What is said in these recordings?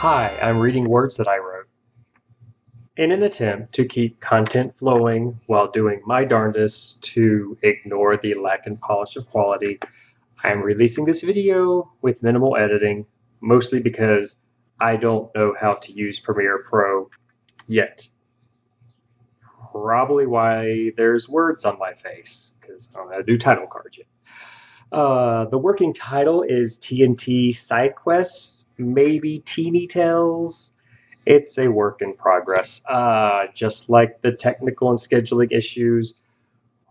Hi, I'm reading words that I wrote. In an attempt to keep content flowing while doing my darndest to ignore the lack and polish of quality, I am releasing this video with minimal editing, mostly because I don't know how to use Premiere Pro yet. Probably why there's words on my face, because I don't know how to do title cards yet. Uh, the working title is TNT Side Quest, maybe Teeny Tales. It's a work in progress, uh, just like the technical and scheduling issues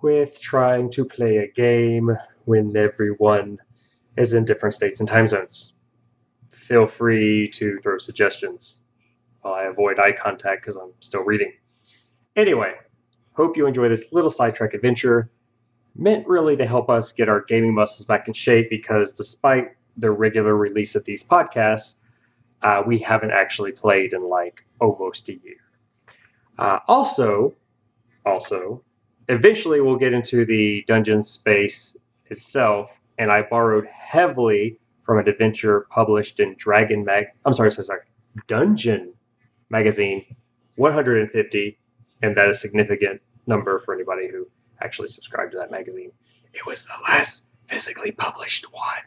with trying to play a game when everyone is in different states and time zones. Feel free to throw suggestions while I avoid eye contact because I'm still reading. Anyway, hope you enjoy this little sidetrack adventure meant really to help us get our gaming muscles back in shape because despite the regular release of these podcasts, uh, we haven't actually played in like almost a year. Uh, also, also, eventually we'll get into the dungeon space itself, and I borrowed heavily from an adventure published in Dragon Mag. I'm sorry, sorry, sorry, Dungeon Magazine, 150, and that is significant number for anybody who actually subscribed to that magazine. It was the last physically published one.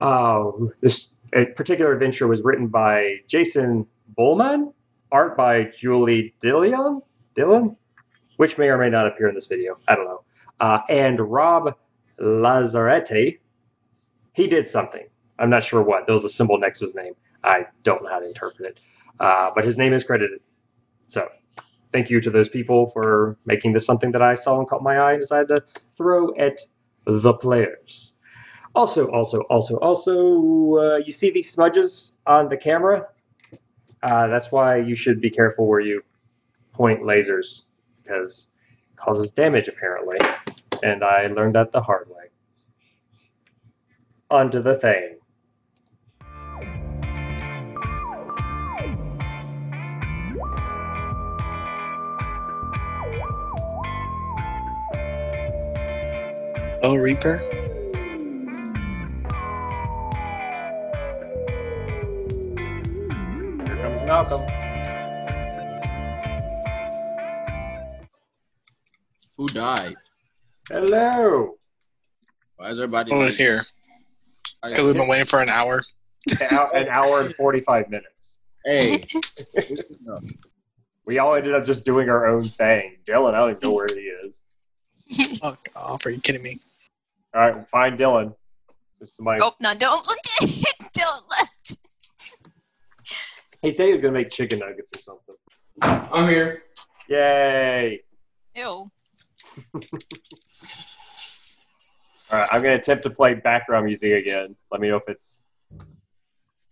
Uh, this particular adventure was written by Jason Bulmahn, art by Julie Dillon, Dillon, which may or may not appear in this video. I don't know. Uh, and Rob Lazzaretti. He did something. I'm not sure what. There was a symbol next to his name. I don't know how to interpret it. Uh, but his name is credited. So thank you to those people for making this something that I saw and caught my eye and decided to throw at the players. Also, also, also, also, uh, you see these smudges on the camera? Uh, that's why you should be careful where you point lasers because it causes damage apparently. And I learned that the hard way. Onto the thing. Oh, Reaper? Malcolm. Who died? Hello. Why is everybody? Who is here? Because we've been waiting for an hour. An hour, and 45 minutes. Hey. We all ended up just doing our own thing. Dylan, I don't even know where he is. Fuck off. Are you kidding me? All right, find Dylan. So somebody, Oh no! Don't look at it. Don't let. he said he was going to make chicken nuggets or something. I'm here. Yay. Ew. All right, I'm going to attempt to play background music again. Let me know if it's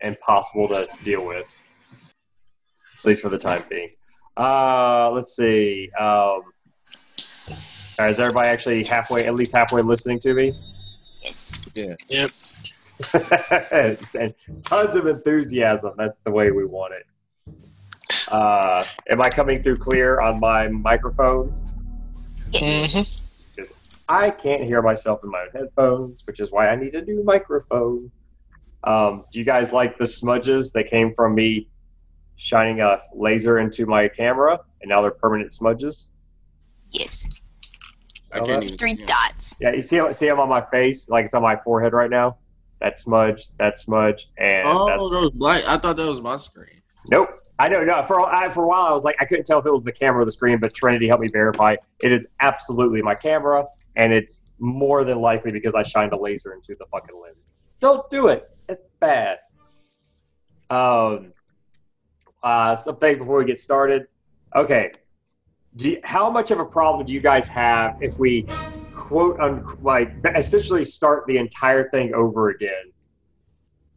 impossible to deal with, at least for the time being. Uh, let's see. Um, all right, is everybody actually halfway, at least halfway listening to me? Yes. Yeah. Yep. and tons of enthusiasm. That's the way we want it. Uh, am I coming through clear on my microphone? Yes. hmm I can't hear myself in my own headphones, which is why I need a new microphone. Um, do you guys like the smudges that came from me shining a laser into my camera, and now they're permanent smudges? Yes. I can't even. Three yeah. dots. Yeah, you see, see them on my face, like it's on my forehead right now. That smudge, that smudge, and Oh, those black. I thought that was my screen. Nope. I know. No, for I, for a while I was like I couldn't tell if it was the camera or the screen, but Trinity helped me verify it is absolutely my camera, and it's more than likely because I shined a laser into the fucking lens. Don't do it. It's bad. Um. Uh, something before we get started. Okay. Do you, how much of a problem do you guys have if we quote unquote like essentially start the entire thing over again?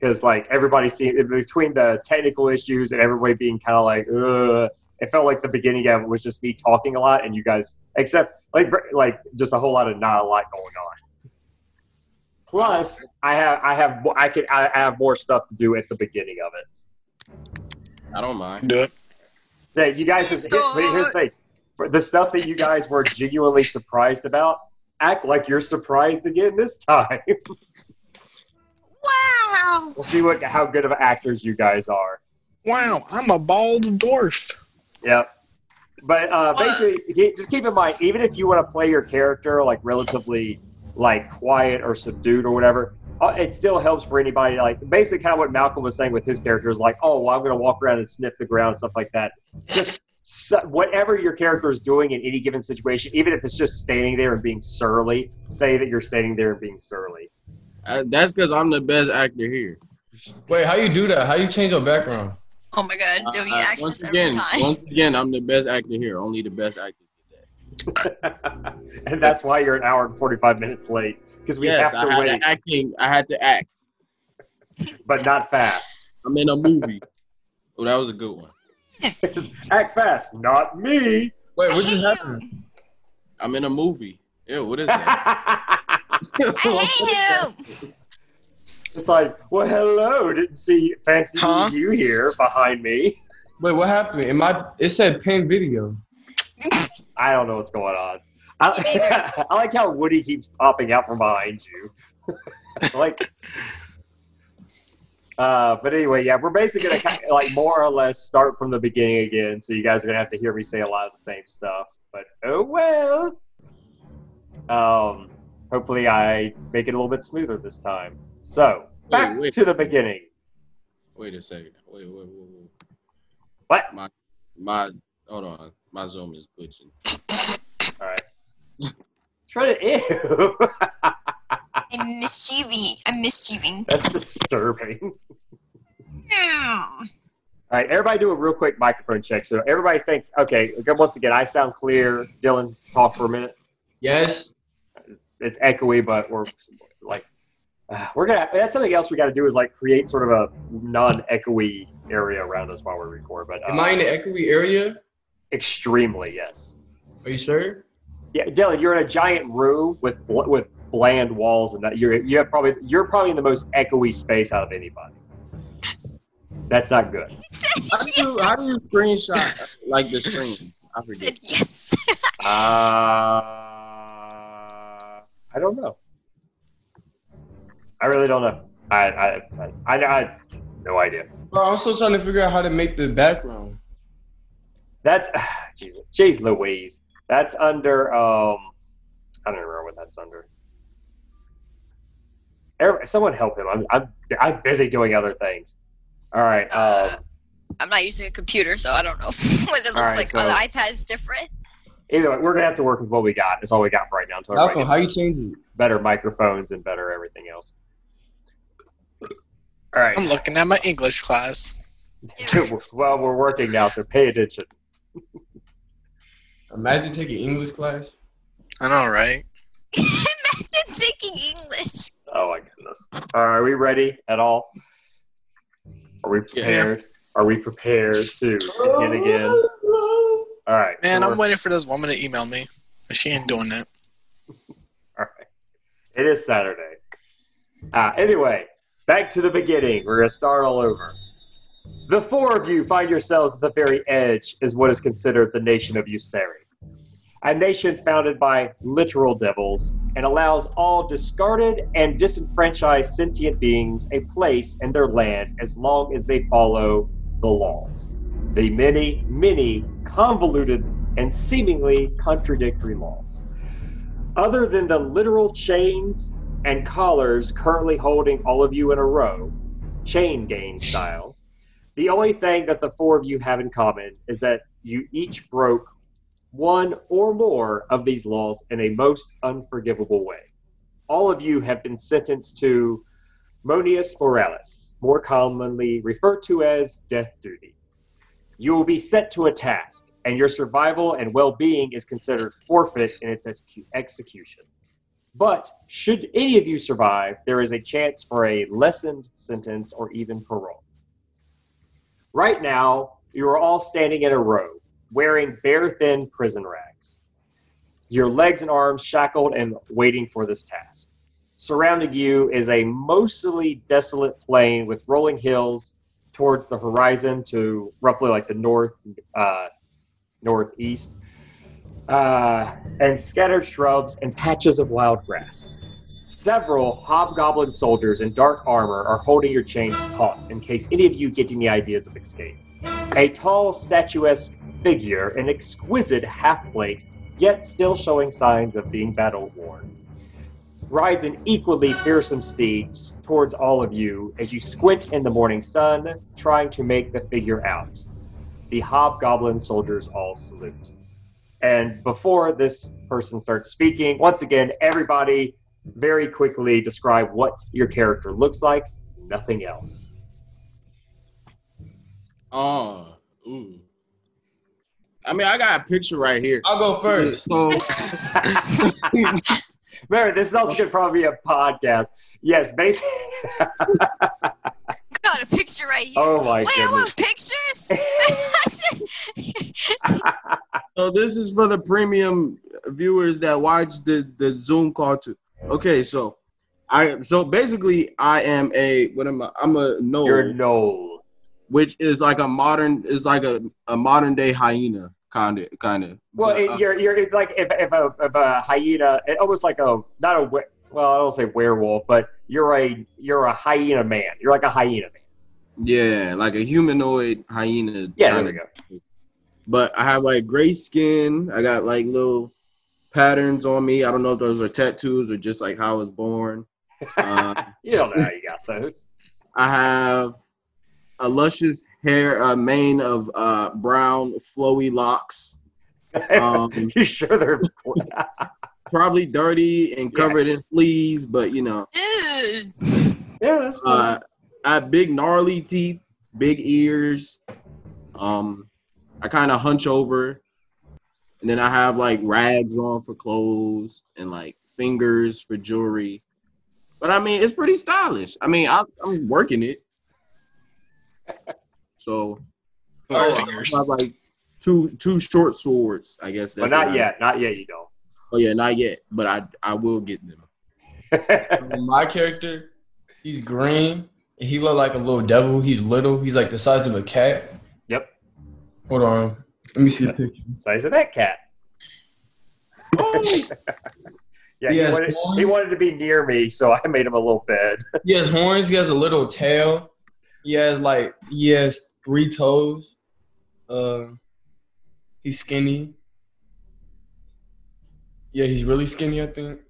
because like everybody seemed between the technical issues and everybody being kind of like, Ugh, it felt like the beginning of it was just me talking a lot and you guys, except like like just a whole lot of not a lot going on. Plus, I have I have I could I have more stuff to do at the beginning of it. I don't mind. Do it. That you guys, here's, here's the thing: For the stuff that you guys were genuinely surprised about, act like you're surprised again this time. Wow. we'll see what how good of actors you guys are. Wow, I'm a bald dwarf. Yep. But uh, basically, he- just keep in mind, even if you want to play your character like relatively like quiet or subdued or whatever, uh, it still helps for anybody. Like basically, kind of what Malcolm was saying with his character is like, oh, well, I'm going to walk around and sniff the ground and stuff like that. Just so, whatever your character is doing in any given situation, even if it's just standing there and being surly, say that you're standing there and being surly. Uh, that's because I'm the best actor here. Wait, how you do that? How you change your background? Oh my god, Uh, do we uh, access once every again, time? once again, I'm the best actor here. Only the best actor. and that's why you're an hour and 45 minutes late because we yes, have I to had wait, to acting. I had to act. but not fast. I'm in a movie. oh, that was a good one. Act fast, not me. Wait, I what hate just you. happened? I'm in a movie. Ew, what is that? I hate you. It's like, well, hello. Didn't see fancy Huh? you here behind me. Wait, what happened? Am I? It said pin video. I don't know what's going on. I, I like how Woody keeps popping out from behind you. like, uh, but anyway, yeah, we're basically gonna kind of, like more or less start from the beginning again. So you guys are gonna have to hear me say a lot of the same stuff. But oh well. Um, hopefully I make it a little bit smoother this time. So back Wait, wait. to the beginning. Wait a second. Wait, wait, wait, wait. What? My, my, hold on. My Zoom is glitching. All right. Try to ew. I'm mischieving. I'm mischieving. That's disturbing. All right, everybody do a real quick microphone check. So everybody thinks, okay, once again, I sound clear. Dylan, talk for a minute. Yes. It's echoey, but we're like, uh, we're gonna. That's something else we got to do is like create sort of a non-echoey area around us while we record. But uh, Am I in the echoey area? extremely yes. Are you sure? Yeah, Dylan, you're in a giant room with with bland walls, and that you're you have probably you're probably in the most echoey space out of anybody. That's not good. He said How do you, how do you screenshot like the screen? I He forget. said yes. Uh, I don't know. I really don't know. I I I, I, I no idea. Bro, I'm still trying to figure out how to make the background. That's jeez, jeez Louise. That's under um. I don't remember what that's under. Every- Someone help him. I'm I'm I'm busy doing other things. All right. Uh, Um, I'm not using a computer, so I don't know what it looks Alright, like. so- On the iPad's different. either way, we're gonna have to work with what we got. It's all we got for right now. Until everybody Malcolm, how you gets change better microphones and better everything else. All right. I'm looking at my English class. well, we're working now, so pay attention. Imagine taking English class. I know, right? Imagine taking English. Oh my goodness. All right, are we ready at all? Are we prepared? Are we prepared to begin again? All right. Man, I'm waiting for this woman to email me. She ain't doing that. All right. It is Saturday. Uh, anyway, back to the beginning. We're going to start all over. The four of you find yourselves at the very edge is what is considered the nation of Usteri. A nation founded by literal devils and allows all discarded and disenfranchised sentient beings a place in their land as long as they follow the laws. The many, many convoluted and seemingly contradictory laws other than the literal chains and collars currently holding all of you in a row, chain gang style, the only thing that the four of you have in common is that you each broke one or more of these laws in a most unforgivable way. All of you have been sentenced to monius moralis, more commonly referred to as death duty. You will be set to a task, and your survival and well being is considered forfeit in its execu- execution. But should any of you survive, there is a chance for a lessened sentence or even parole. Right now, you are all standing in a row, wearing bare thin prison rags, your legs and arms shackled and waiting for this task. Surrounding you is a mostly desolate plain with rolling hills towards the horizon to roughly like the north uh, northeast, uh, and scattered shrubs and patches of wild grass. Several hobgoblin soldiers in dark armor are holding your chains taut in case any of you get any ideas of escape. A tall, statuesque figure, an exquisite half plate, yet still showing signs of being battle worn, rides an equally fearsome steed towards all of you as you squint in the morning sun, trying to make the figure out. The hobgoblin soldiers all salute. And before this person starts speaking, once again, everybody very quickly describe what your character looks like, nothing else. Oh, ooh. I mean, I got a picture right here. I'll go first. So, Remember, this is also going to probably be a podcast. Yes, basically. Got a picture right here. Oh my Wait, I goodness. want pictures. so this is for the premium viewers that watch the the Zoom call too. Okay, so I so basically I am a what am I? I'm a no, You're a gnoll. Which is like a modern is like a, a modern day hyena kind of kind of. Well, it, uh, you're you're it's like if if a if a hyena, it, almost like a not a well, I don't say werewolf, but you're a you're a hyena man. You're like a hyena man. yeah, like a humanoid hyena. Yeah, there we go. But I have like gray skin. I got like little patterns on me. I don't know if those are tattoos or just like how I was born. Uh, You don't know how you got those. I have a luscious hair, a mane of uh, brown, flowy locks. Um, you sure they're? probably dirty and Yeah. covered in fleas, but you know, yeah, that's fine. uh, I have big gnarly teeth, big ears. Um, I kind of hunch over, and then I have like rags on for clothes and like fingers for jewelry. But I mean, it's pretty stylish. I mean, I, I'm working it. So Four fingers. I have like two two short swords. I guess but not what I- yet. Not yet. You don't. Oh yeah, not yet. But I I will get them. Um, my character, he's green. He look like a little devil. He's little. He's like the size of a cat. Yep. Hold on. Let me see the picture. Size of that cat. Oh, Yeah, He he, wanted, he wanted to be near me, so I made him a little bed. He has horns. He has a little tail. He has like he has three toes. Uh, he's skinny. Yeah, he's really skinny. I think.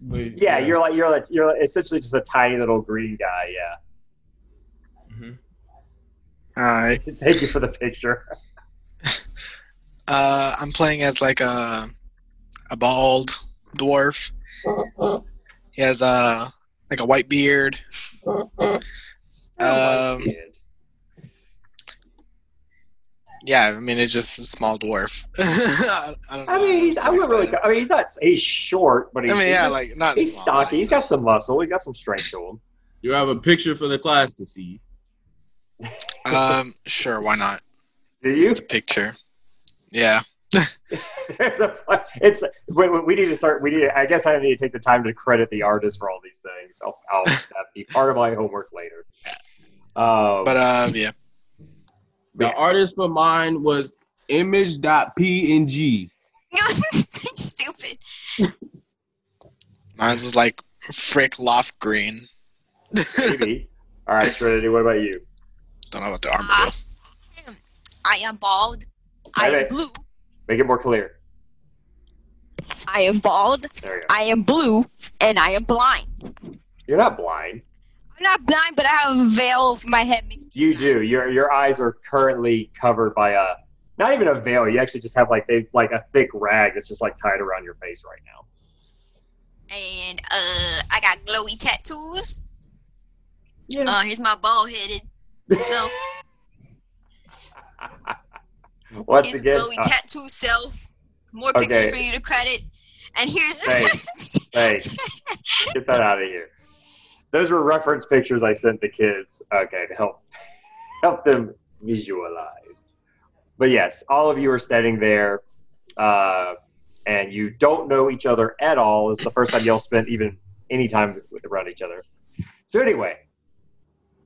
But, Yeah, you're like you're like you're essentially just a tiny little green guy. Yeah. Mhm. All right. Thank you for the picture. Uh, I'm playing as like a a bald dwarf. He has a like a white beard. Um, yeah, I mean it's just a small dwarf. I, I don't know. I mean, he's, I wouldn't really. excited. I mean, he's not. He's short, but he's. I mean, yeah, he's, like not he's small, stocky. like- He's got some muscle. He's got some strength to him. you have a picture for the class to see. Um, sure, why not? Do you? It's a picture. Yeah. There's a. It's. We, we- we need to start. We need. I guess I need to take the time to credit the artist for all these things. I'll, I'll that be part of my homework later. Um, But um, yeah. The Yeah. artist for mine was image.png. Stupid. Mine was like Frick Loft Green. maybe. All right, Trinity. What about you? Don't know about the armor. Ah. I am bald. I Okay. am blue. Make it more clear. I am bald. There you go. I am blue, and I am blind. You're not blind. I'm not blind, but I have a veil over my head. Makes You blind. do. Your your eyes are currently covered by a not even a veil. You actually just have like they like a thick rag that's just like tied around your face right now. And uh, I got glowy tattoos. Yeah. Uh, here's my bald headed self. Once Here's again, glowy uh, tattoo self. More Okay. pictures for you to credit. And here's Hey. hey, get that out of here. Those were reference pictures I sent the kids. Okay, to help help them visualize. But yes, all of you are standing there, uh, and you don't know each other at all. It's the first time y'all spent even any time with around each other. So anyway,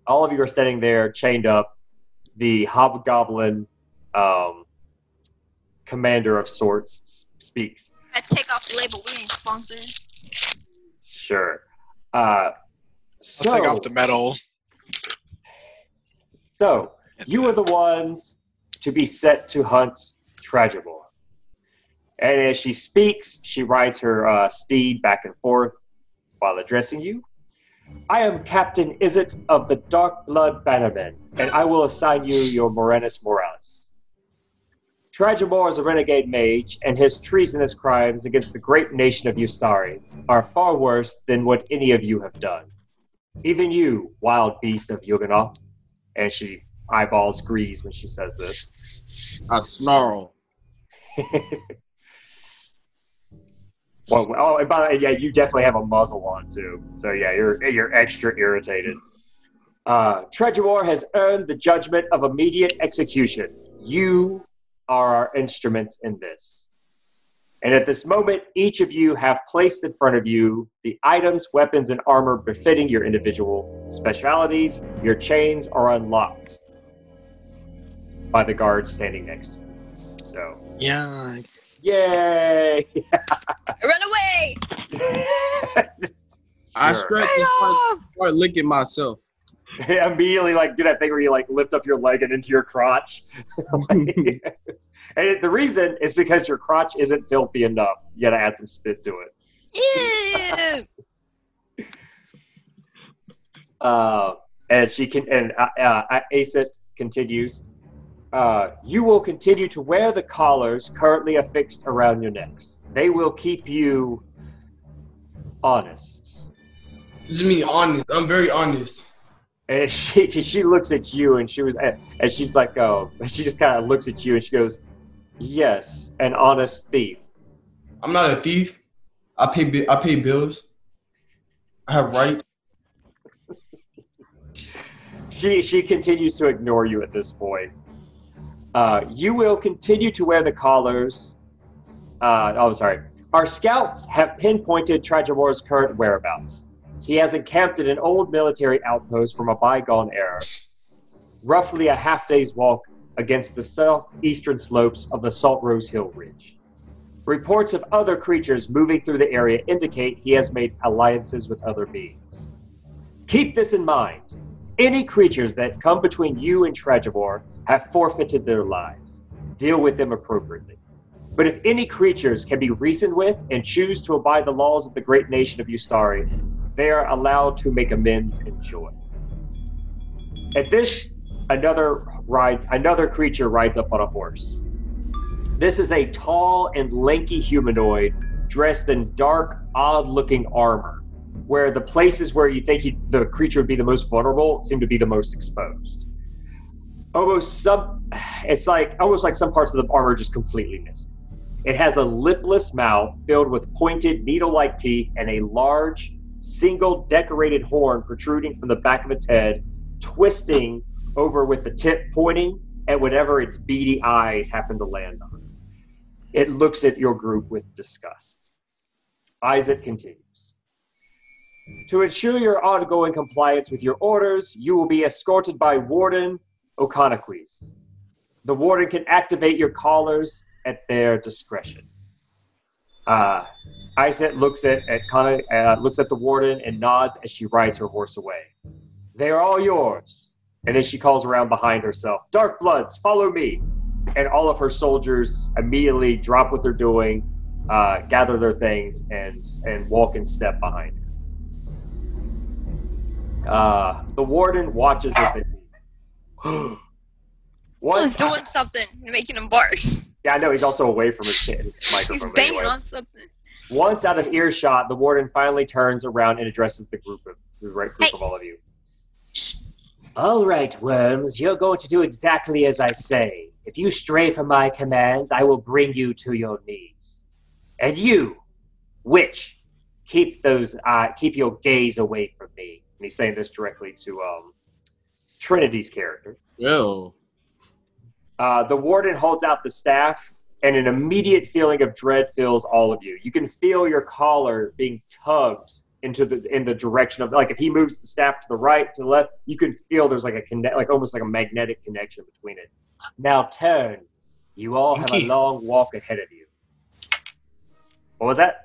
all of you are standing there, chained up. The hobgoblin um, commander of sorts speaks. I take off the label. We ain't sponsored. Sure. Uh, so, I'll take off the metal. so you are the ones to be set to hunt Tragibor. And as she speaks, she rides her uh, steed back and forth while addressing you. I am Captain Izzet of the Dark Blood Bannermen, and I will assign you your Morenus Morales. Tragimor is a renegade mage, and his treasonous crimes against the great nation of Ustari are far worse than what any of you have done. Even you, wild beast of Yuganoth. And she eyeballs Grease when she says this. I snarl. Well, oh, and by the way, yeah, you definitely have a muzzle on too. So yeah, you're you're extra irritated. Uh, Trejawar has earned the judgment of immediate execution. You are our instruments in this. And at this moment, each of you have placed in front of you the items, weapons, and armor befitting your individual specialities. Your chains are unlocked by the guards standing next to you. So, Yeah. yay! Run away! I stretch and start, start licking myself. immediately like do that thing where you like lift up your leg and into your crotch. And the reason is because your crotch isn't filthy enough. You got to add some spit to it. Uh, and she can and uh, uh, Asit continues. Uh, you will continue to wear the collars currently affixed around your necks. They will keep you honest. Just me honest. I'm very honest. And she she looks at you and she was and she's like, oh, she just kind of looks at you and she goes, yes, an honest thief. I'm not a thief. I pay I pay bills. I have rights. She she continues to ignore you at this point. Uh, you will continue to wear the collars. Uh, oh, sorry. Our scouts have pinpointed Trajawar's current whereabouts. He has encamped at an old military outpost from a bygone era, roughly a half day's walk against the southeastern slopes of the Salt Rose Hill Ridge. Reports of other creatures moving through the area indicate he has made alliances with other beings. Keep this in mind. Any creatures that come between you and Trejavor have forfeited their lives. Deal with them appropriately. But if any creatures can be reasoned with and choose to abide the laws of the great nation of Ustari, they are allowed to make amends and joy. At this, another rides another creature rides up on a horse. This is a tall and lanky humanoid dressed in dark, odd-looking armor, where the places where you think he, the creature would be the most vulnerable seem to be the most exposed. Almost some, it's like almost like some parts of the armor just completely missing. It has a lipless mouth filled with pointed needle-like teeth and a large, single decorated horn protruding from the back of its head, twisting over with the tip pointing at whatever its beady eyes happen to land on. It looks at your group with disgust. Isaac continues. To ensure your ongoing compliance with your orders, you will be escorted by Warden Oconoquis. The warden can activate your collars at their discretion. Uh, Isaac looks at, at uh, looks at the warden and nods as she rides her horse away. They are all yours. And then she calls around behind herself, Dark Bloods, follow me. And all of her soldiers immediately drop what they're doing, uh, gather their things, and and walk in step behind her. Uh, the warden watches as they leave. One He's doing something, making him bark. yeah, I know he's also away from his, his He's microphone. but banging anyway. on something. Once out of earshot, the warden finally turns around and addresses the group of the right group Hey. of all of you. Shh. All right, worms, you're going to do exactly as I say. If you stray from my commands, I will bring you to your knees. And you, witch, keep those uh, keep your gaze away from me. And he's saying this directly to um, Trinity's character. Yo. Uh, the warden holds out the staff, and an immediate feeling of dread fills all of you. You can feel your collar being tugged into the in the direction of like if he moves the staff to the right to the left, you can feel there's like a connect like almost like a magnetic connection between it. Now turn. You all have a long walk ahead of you. What was that?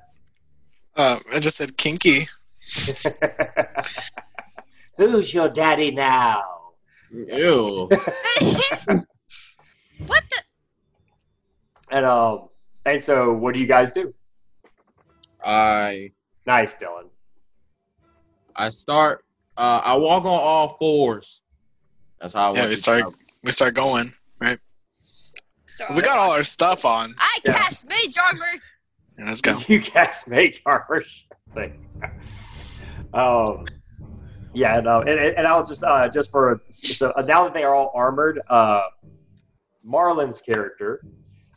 Uh, I just said kinky. Who's your daddy now? Ew. what the? And um, and so what do you guys do? I Nice, Dylan. I start. Uh, I walk on all fours. That's how I Yeah, we to start we start going. Right? So We got all our stuff on. I Yeah. cast mage armor. Yeah, let's go. You cast mage armor thing. Um, yeah, no, and, and and I'll just uh, just for so uh, now that they are all armored, uh, Marlon's character,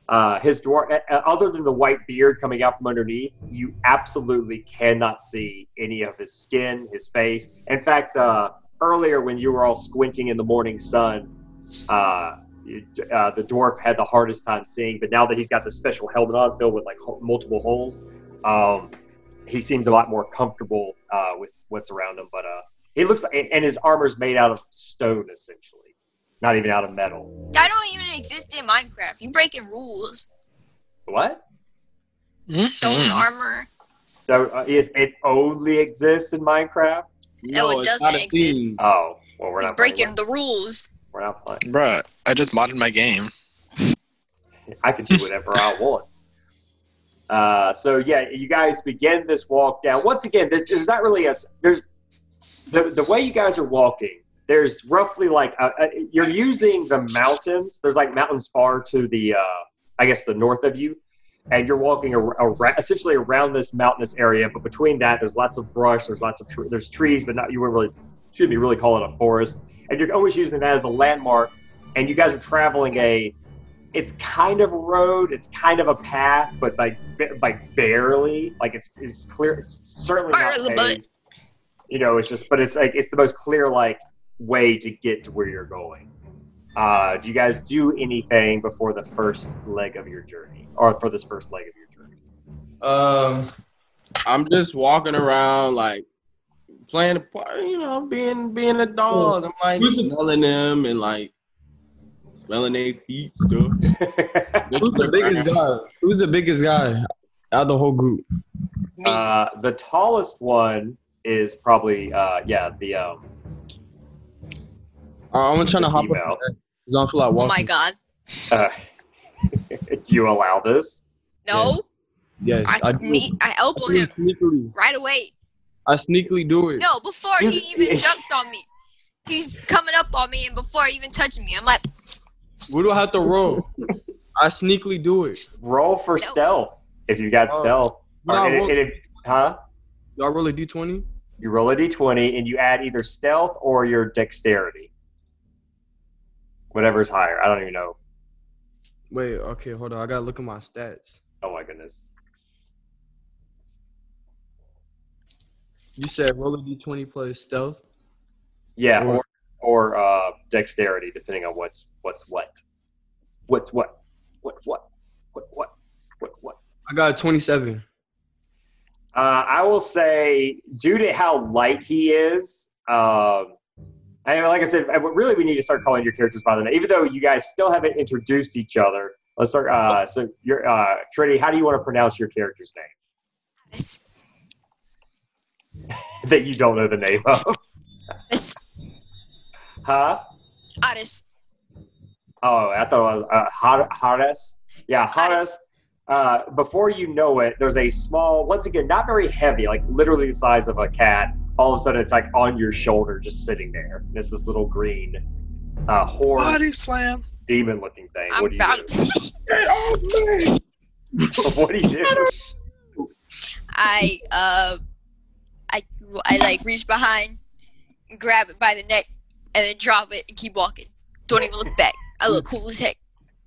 uh, his dwarf, uh, uh, other than the white beard coming out from underneath, you absolutely cannot see any of his skin, his face. In fact, uh, earlier when you were all squinting in the morning sun, uh, uh, the dwarf had the hardest time seeing. But now that he's got the special helmet on, filled with like multiple holes, um, he seems a lot more comfortable uh, with what's around him. But uh, he looks, and his armor's made out of stone essentially, not even out of metal. I don't even exist in Minecraft. You breaking rules. What? Stone Mhm. armor. So uh, is it only exists in Minecraft? No, it it's doesn't not a exist. thing. Oh, well, we're He's not playing breaking the rules. We're not playing. Bruh, I just modded my game. I can do whatever I want. Uh, so yeah, you guys begin this walk down. Once again, this is not really a. There's the the way you guys are walking. There's roughly like a, a, you're using the mountains. There's like mountains far to the, uh, I guess, the north of you, and you're walking essentially around this mountainous area. But between that, there's lots of brush. There's lots of tre- there's trees, but not you wouldn't really should be really call it a forest. And you're always using that as a landmark. And you guys are traveling a it's kind of a road, it's kind of a path, but like like barely. Like it's it's clear. It's certainly not paved. You know, it's just, but it's like it's the most clear like way to get to where you're going. Uh, do you guys do anything before the first leg of your journey, or for this first leg of your journey? Um, I'm just walking around like playing the part, you know, being being a dog. I'm like smelling them and like smelling their feet stuff. who's the biggest guy? Who's the biggest guy out of the whole group? Uh, the tallest one is probably uh, yeah the um, Uh, I'm trying to hop Email. up. Cause I don't feel like oh walking. my god. uh, do you allow this? No. Yes, I I do. me I elbow I him sneakily. right away. I sneakily do it. No, before he even jumps on me. He's coming up on me and before he even touching me, I'm like, We don't have to roll. I sneakily do it. Roll for No. stealth if you got Oh. stealth. But Or- I and it- roll- and it- huh? Y'all roll a d20? You roll a d20 and you add either stealth or your dexterity. Whatever's higher. I don't even know. Wait, okay, hold on. I gotta look at my stats. Oh my goodness. You said roll a d20 plus stealth. Yeah, Or- or or uh, dexterity, depending on what's what's what. What's what? What what? What what? What what? I got a 27. Uh, I will say, due to how light he is, um, and like I said, really we need to start calling your characters by the name, even though you guys still haven't introduced each other. Let's start. Uh, so, your uh, Trinity, how do you want to pronounce your character's name that you don't know the name of? this, huh? Otis, Oh, I thought it was uh, Har-. Yeah. Otis. Uh, before you know it, there's a small, once again, not very heavy, like literally the size of a cat. All of a sudden, it's like on your shoulder, just sitting there. And it's this little green uh, horn Body slam. demon-looking thing. I'm what do you about do? to. what do you do? I uh, I I like reach behind, grab it by the neck, and then drop it and keep walking. Don't even look back. I look cool as heck.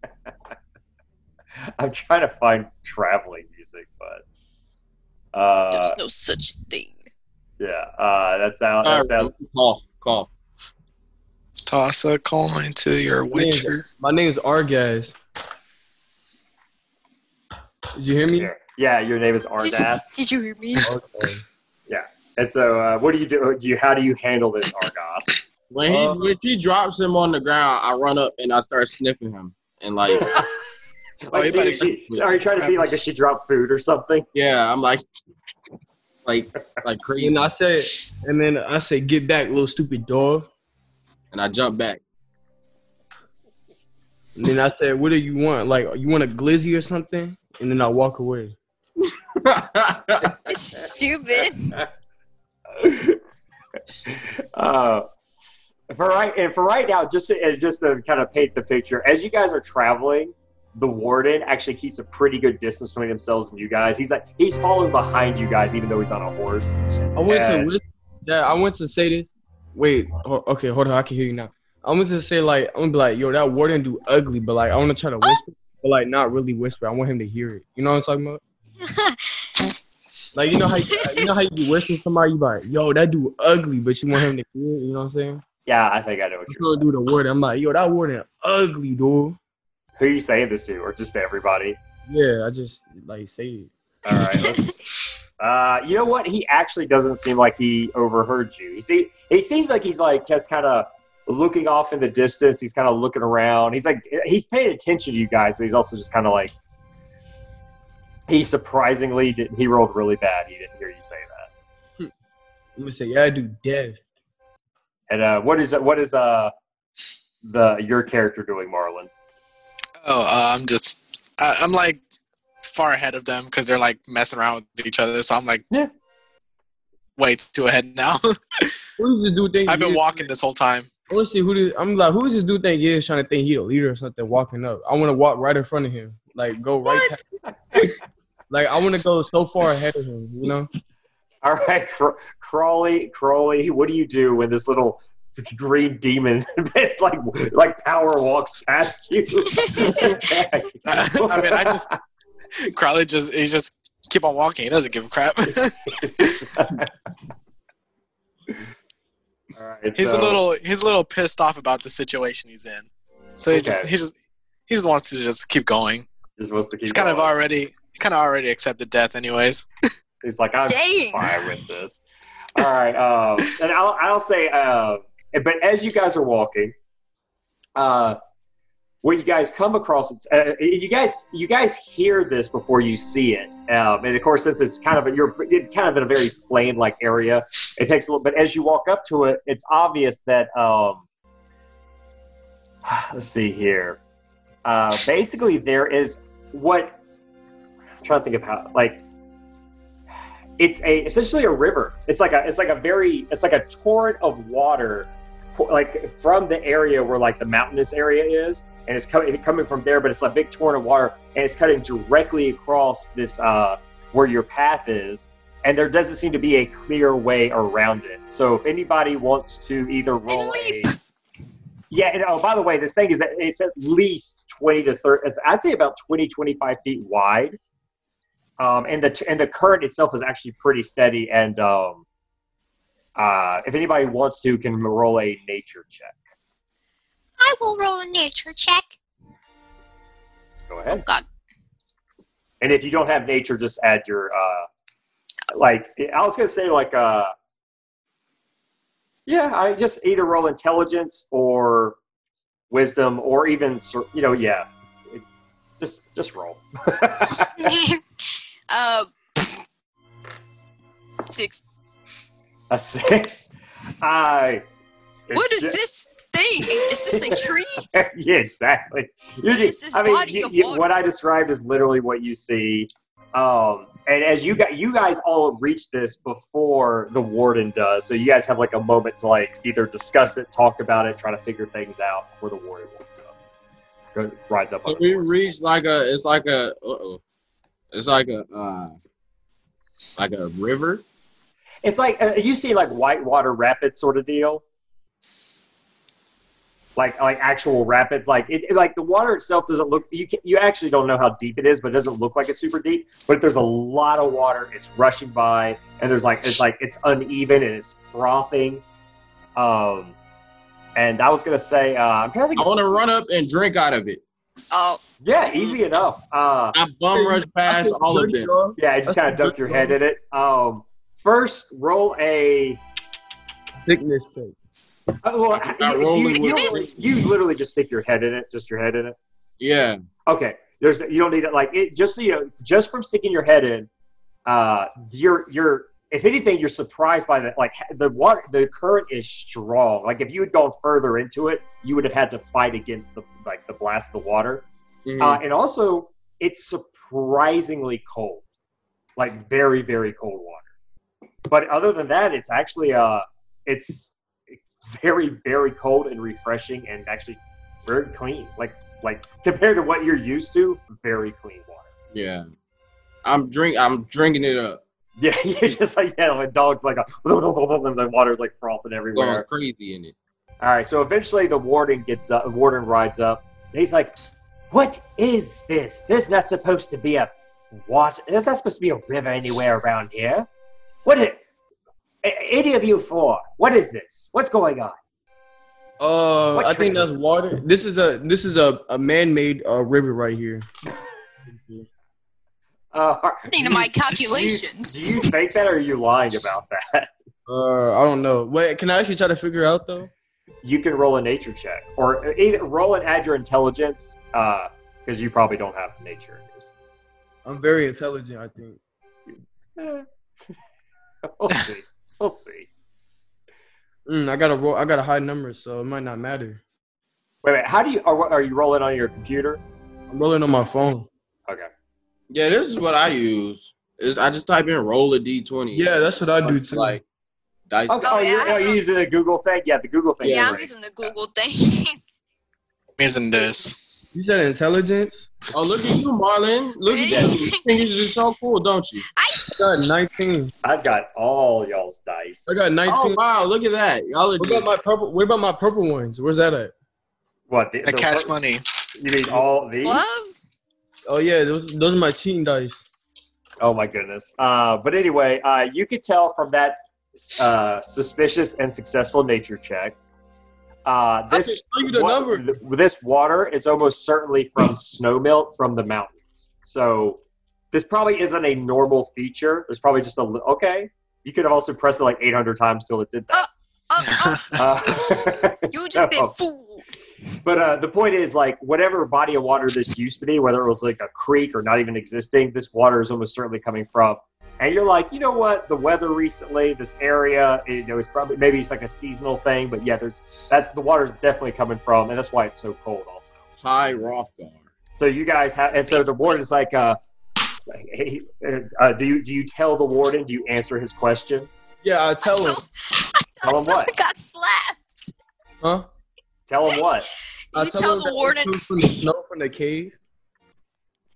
I'm trying to find traveling music, but uh, There's no such thing. Yeah, uh, that sounds. All That right, sounds cough, cough. Toss a coin to your witcher. My name is Argaz. Did you hear me? yeah. yeah, your name is Did you, did you hear me? Okay. yeah. And so, uh, what do you do? Do you how do you handle this Argos? When he Uh, when she drops him on the ground, I run up and I start sniffing him. And like, Oh, Like, you better- see she- are you trying to see like if she dropped food or something? yeah, I'm like, like like crazy, And I said, and then I said, "Get back, little stupid dog." and I jump back. And then I said, "What do you want? Like, you want a glizzy or something?" And then I walk away. Stupid. uh, for right and for right now, just to, just to kind of paint the picture, as you guys are traveling, the warden actually keeps a pretty good distance between themselves and you guys. He's like he's following behind you guys, even though he's on a horse. I went Yeah. to yeah, I went to say this. Wait, okay, hold on, I can hear you now. I'm going to say like I'm gonna be like, yo, that warden do ugly, but like I want to try to whisper, but like not really whisper. I want him to hear it. You know what I'm talking about? Like you know how you, you know how you be whispering somebody, you be like, yo, that dude ugly, but you want him to hear it. You know what I'm saying? Yeah, I think I know what I'm you're trying to do the warden. I'm like, yo, that warden ugly, dude. Who are you saying this to, or just to everybody? Yeah, I just like say it. All right. Let's, uh, you know what? He actually doesn't seem like he overheard you. He see, he seems like he's like just kind of looking off in the distance. He's kind of looking around. He's like he's paying attention to you guys, but he's also just kind of like he surprisingly didn't. He rolled really bad. He didn't hear you say that. I'm gonna say, yeah, I do death. And uh, what is what is uh the your character doing, Marlon? Oh, uh, I'm just, I, I'm like far ahead of them because they're like messing around with each other. So I'm like, Yeah. way too ahead now. Who does this dude think? I've he been is? walking this whole time. I want to see who this. I'm like, who is this dude think he is trying to think he a leader or something walking up? I want to walk right in front of him, like go right. Past, like I want to go so far ahead of him, you know. All right, Cr- Crawley, Crawley, what do you do when this little green demon, it's like like power walks past you? I mean, I just Crowley just he just keep on walking. He doesn't give a crap. All right, he's so- a little he's a little pissed off about the situation he's in. So he just he just he just wants to just keep going. Just wants to keep He's kind of already he kind of already accepted death anyways. He's like, I'm Dang. fine with this. All right, um, and I'll I'll say, uh, but as you guys are walking, uh, what you guys come across, it's, uh, you guys you guys hear this before you see it, um, and of course, since it's kind of a, you're kind of in a very plain like area, it takes a little. But as you walk up to it, it's obvious that um, let's see here. Uh, basically, there is what I'm trying to think of how like it's a essentially a river. It's like a it's like a very it's like a torrent of water, like from the area where like the mountainous area is, and it's coming coming from there. But it's like a big torrent of water, and it's cutting directly across this uh, where your path is, and there doesn't seem to be a clear way around it. So if anybody wants to either roll a yeah, and oh, by the way, this thing is it's at least 20 to 30, it's- I'd say about 20, 25 feet wide. Um, and the and the current itself is actually pretty steady. And um, uh, if anybody wants to, can roll a nature check. I will roll a nature check. Go Oh ahead. God. And if you don't have nature, just add your uh, like I was gonna say like uh, yeah, I just either roll intelligence or wisdom or even you know yeah, It- just just roll. uh, six. A six. I. What is this thing? Is this a tree? yeah, exactly. You What just- is this I mean, body you- of you- water? what I described is literally what you see. Um, and as you guys, you guys all reach this before the warden does, so you guys have like a moment to like either discuss it, talk about it, try to figure things out before the warden walks up. Go, rides up So his we horse. reached like a, it's like a, uh-oh. it's like a, uh, like a river. It's like uh, you see like whitewater rapids sort of deal. Like like actual rapids, like it, it- like the water itself doesn't look. You can, you actually don't know how deep it is, but it doesn't look like it's super deep. But there's a lot of water. It's rushing by, and there's like it's like it's uneven and it's frothing. Um, and I was gonna say, uh, I'm trying to I want to run up and drink out of it. Oh, Yeah, easy enough. Uh, I bum rush past all of them. yeah, I just kind of dunk your head in it. Um, first, roll a Thickness check. Uh, well, you, you, you, you literally just stick your head in it, just your head in it. Yeah. Okay, there's you don't need it like it. Just so you know, just from sticking your head in, uh, your your if anything, you're surprised by the like the water. The current is strong. Like if you had gone further into it, you would have had to fight against the like the blast of the water. Mhm. Uh, and also, it's surprisingly cold, like very very cold water. But other than that, it's actually uh, it's very very cold and refreshing, and actually very clean. Like like compared to what you're used to, very clean water. yeah. I'm drink. I'm drinking it up. Yeah, you're just like yeah, my dog's like a and the water's like frothing Going everywhere. crazy in it. All right, so eventually the warden gets up. The warden rides up. And he's like, "What is this? This is not supposed to be a what? There's not supposed to be a river anywhere around here. What it? Any of you four? What is this? What's going on?" Uh, What I think that's water. This is a this is a, a man made uh, river right here. Uh, According to my do you- calculations. do you think that, or are you lying about that? Uh, I don't know. Wait, can I actually try to figure out though? You can roll a nature check, or either roll and add your intelligence, because you probably don't have nature. I'm very intelligent. I think. We'll see. We'll see. Mm, I got a roll. I got a high number, so it might not matter. Wait, wait. How do you? Are, are you rolling on your computer? I'm rolling on my phone. Okay. Yeah, this is what I use. Is I just type in roll a d20. Yeah, that's what I do too. Like dice. Okay. Oh, Oh, yeah, you're, I don't you're using the Google thing? Yeah, the Google thing. yeah, I'm great. using the Google thing. Using this. You said intelligence. Oh, look at you, Marlon. Look at you. You think it's just so cool, don't you? I I got 19. I've got all y'all's dice. I got 19. Oh wow, look at that. Y'all are What about my purple? What about my purple ones? Where's that at? What? The, The the- cash money. You mean all these? love. Oh yeah, those those are my cheating dice. Oh my goodness. Uh, but anyway, uh, you could tell from that uh, suspicious and successful nature check. Uh, this show you the wa- number. this water is almost certainly from snow melt from the mountains. So this probably isn't a normal feature. There's probably just a li- okay. You could have also pressed it like 800 times till it did that. Uh, uh, Uh, you just been fooled. But uh, the point is, like, whatever body of water this used to be, whether it was like a creek or not even existing, this water is almost certainly coming from. And you're like, you know what? The weather recently, this area, it, it was probably maybe it's like a seasonal thing, but yeah, there's that's the water is definitely coming from, and that's why it's so cold, also. high Rothgar. So you guys have, and so the warden's like, uh, hey, uh, do you do you tell the warden? Do you answer his question? Yeah, I tell him. So, Tell him what? got slapped. Huh? Tell him what I You tell him the warden. from the snow from the cave.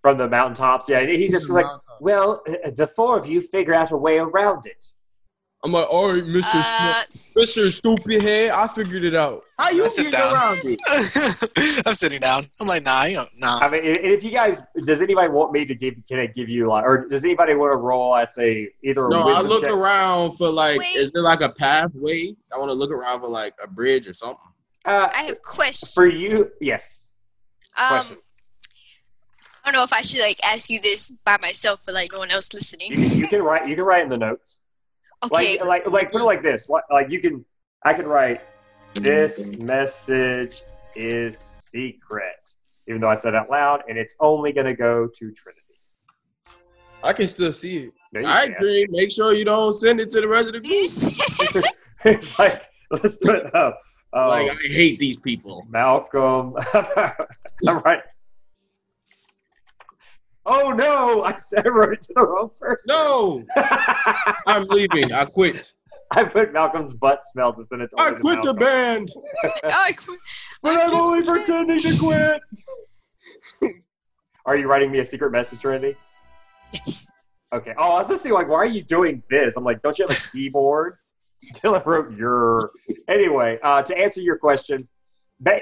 from the mountaintops. Yeah, he's just like, well, uh, the four of you figure out a way around it. I'm like, all right, Mister Uh, Mister Stupid Head, I figured it out. How you get around it? I'm sitting down. I'm like, nah, you don't, nah. I mean, if if you guys, does anybody want me to give? Can I give you like, or does anybody want to roll? I say either. No, I look check- around for like, Wait. is there like a pathway? I want to look around for like a bridge or something. Uh, I have questions for you, yes. Um, question. I don't know if I should like ask you this by myself for like no one else listening. You can, you can write. You can write in the notes. Okay. Like, like, like, put it like this. What, like, you can. I can write. This message is secret, even though I said it out loud, and it's only going to go to Trinity. I can still see it. No, you All right, can't. Dream. Make sure you don't send it to the rest of the Did group. it's like let's put up. Uh, Like, I hate these people. Malcolm. All right. Oh no! I said I wrote it to the wrong person. No, I'm leaving. I quit. I put Malcolm's butt smells and sent it to I only to quit the band. I quit. But I'm I'm only pretending. pretending to quit. Are you writing me a secret message, Randy? Yes. Okay. Oh, I was just saying, like, why are you doing this? I'm like, don't you have a keyboard? Dylan wrote your. Anyway, uh, to answer your question, ba-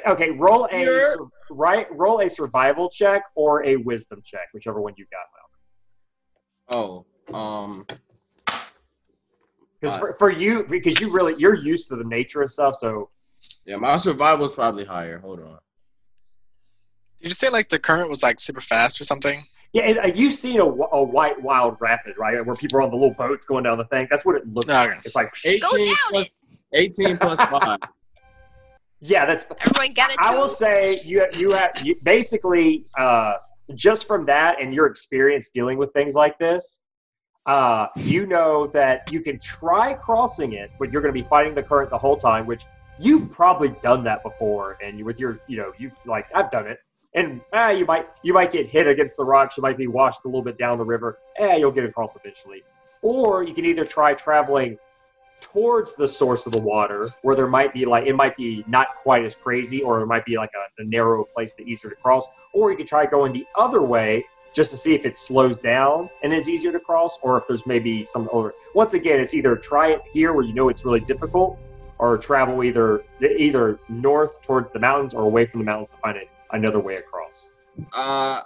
okay, roll a sur- right, roll a survival check or a wisdom check, whichever one you got. Malcolm. Oh, um, Because Uh, for, for you, because you really you're used to the nature and stuff, so yeah, my survival's probably higher. Hold on. Did you say like the current was like super fast or something? yeah. And, uh, you've seen a, a white wild rapid, right? Where people are on the little boats going down the thing. That's what it looks Okay. like. It's like, 18 Go down plus, it. 18 plus 5. yeah, that's Everyone got a I will say you you have you, basically uh, just from that and your experience dealing with things like this, uh, you know that you can try crossing it, but you're going to be fighting the current the whole time, which you've probably done that before. And you, with your, you know, you've like I've done it, and ah, you might you might get hit against the rocks, you might be washed a little bit down the river. Eh, you'll get across eventually. Or you can either try traveling towards the source of the water, where there might be like it might be not quite as crazy, or it might be like a, a narrow place that easier to cross. Or you could try going the other way just to see if it slows down and is easier to cross, or if there's maybe some over. Once again, it's either try it here where you know it's really difficult, or travel either either north towards the mountains or away from the mountains to find it, another way across. Uh,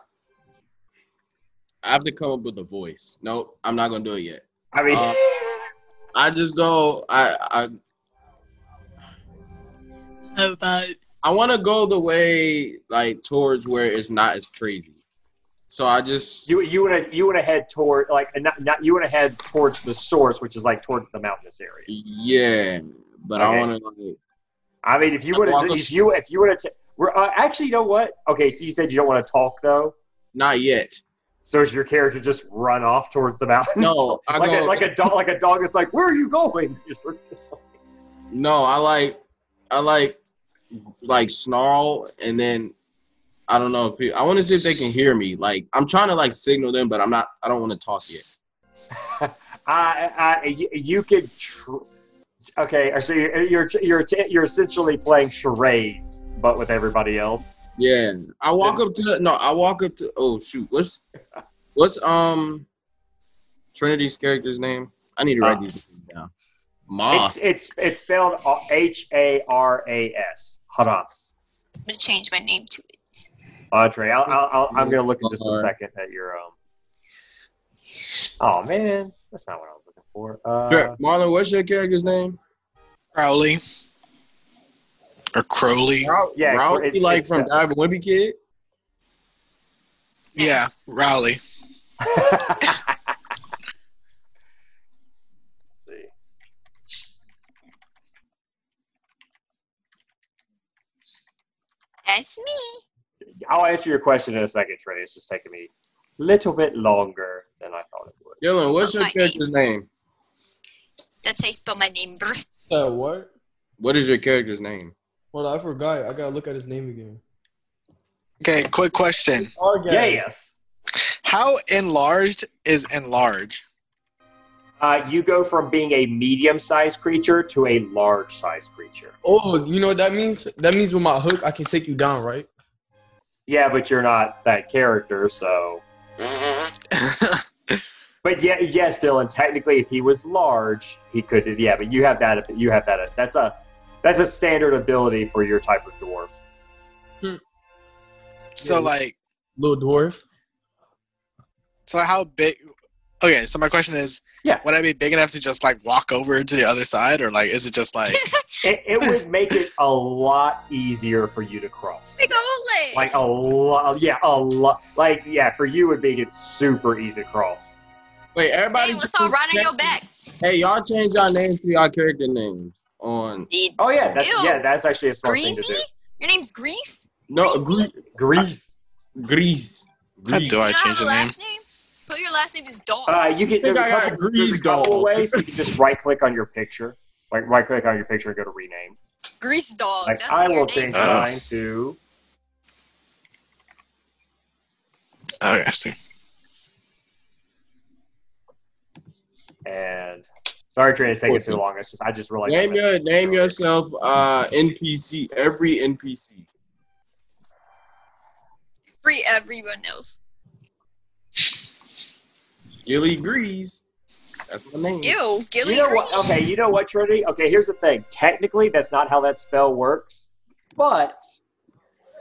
I have to come up with a voice. Nope, I'm not gonna do it yet. I mean, Uh, I just go. I I How about I want to go the way like towards where it's not as crazy. So I just you you want to you want to head toward like not, not you want to head towards the source, which is like towards the mountainous area. yeah, but Okay. I want to like I mean, if you I'll would walk have, if you if you would have, we're uh, actually, you know what? Okay, so you said you don't want to talk though. not yet. So is your character just run off towards the mountains? No, I like go a, like a dog. Like a dog is like, where are you going? Just sort of- no. I like I like like snarl and then I don't know if people, I want to see if they can hear me. Like I'm trying to like signal them, but I'm not. I don't want to talk yet. I, I, you, you could. Tr- okay, so you're you're you're you're essentially playing charades, but with everybody else. Yeah, I walk up to no. I walk up to oh shoot. What's what's um Trinity's character's name? I need to write these things down. Moss. It's it's it's spelled H A R A S. Haras. I'm gonna change my name to it. Audrey, I'll, I'll, I'll, I'm gonna look in just a second at your um. Oh man, that's not what I was looking for. Uh, Sure. Marlon, what's your character's name? Crowley or Crowley. Row- Yeah, Rowley, it's- like it's from the- Dive Wimpy Kid. Yeah, Rowley. See. That's me. I'll answer your question in a second, Trey. It's just taking me a little bit longer than I thought it would. Dylan, what's your character's name? That's how you spell my name, bro. Uh, what? What is your character's name? Hold on, I forgot. I gotta look at his name again. Okay, quick question. Yeah, Yes. How enlarged is enlarge? Uh, you go from being a medium-sized creature to a large-sized creature. Oh, you know what that means? That means with my hook, I can take you down, right? Yeah, but you're not that character, so. But yeah, yes, Dylan. Technically, if he was large, he could. Yeah, but you have that. You have that. That's a that's a standard ability for your type of dwarf. Hmm. so like, Little dwarf. so how big? Okay, so my question is, Yeah. would I be big enough to just like walk over to the other side, or like, is it just like? It, it would make it a lot easier for you to cross. Big old legs. Like a lot. Yeah, a lot. Like yeah, for you, it would make it super easy to cross. Wait, everybody. Hey, let's all ride on your back. Hey, y'all change y'all names to y'all character names on. Dude, Oh yeah, that's Ew. yeah, that's actually a smart thing to Greasy? do. Your name's Grease? No, Greasy? Grease. Grease. How Grease. do I change the name? last name? Put your last name is Dog. Uh, you get think there's a I got couple, Grease there's a couple dog. ways. You can just right click on your picture, like right click on your picture and go to rename. Grease Dog. Like That's I your will name. change Uh. mine to Okay, I see. and sorry, Trey, it's taking so long. It's just I just realized. Name your it. name yourself uh NPC. Every NPC. Free everyone else. Gilly Grease. That's my name. Ew, Gilly You know what? Grease. Okay, you know what, Trinity? Okay, here's the thing. Technically, that's not how that spell works, but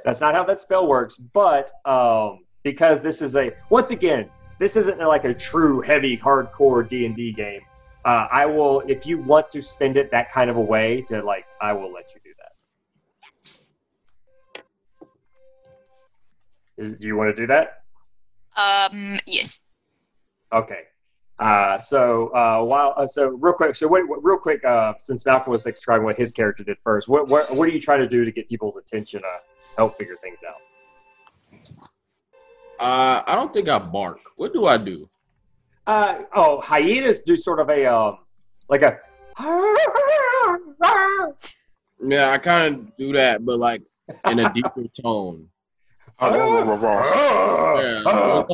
that's not how that spell works. But um, because this is a once again, this isn't like a true heavy hardcore D and D game. Uh, I will, if you want to spend it that kind of a way, to like, I will let you do that. Is- Do you want to do that? Um, yes. Okay. Uh, so uh, while uh, so real quick, so what, what- real quick, uh, since Malcolm was describing what his character did first, what what what are you trying to do to get people's attention? Uh, help figure things out. Uh, I don't think I bark. What do I do? Uh, oh, hyenas do sort of a um, like a. Yeah, I kind of do that, but like in a deeper tone. Yeah.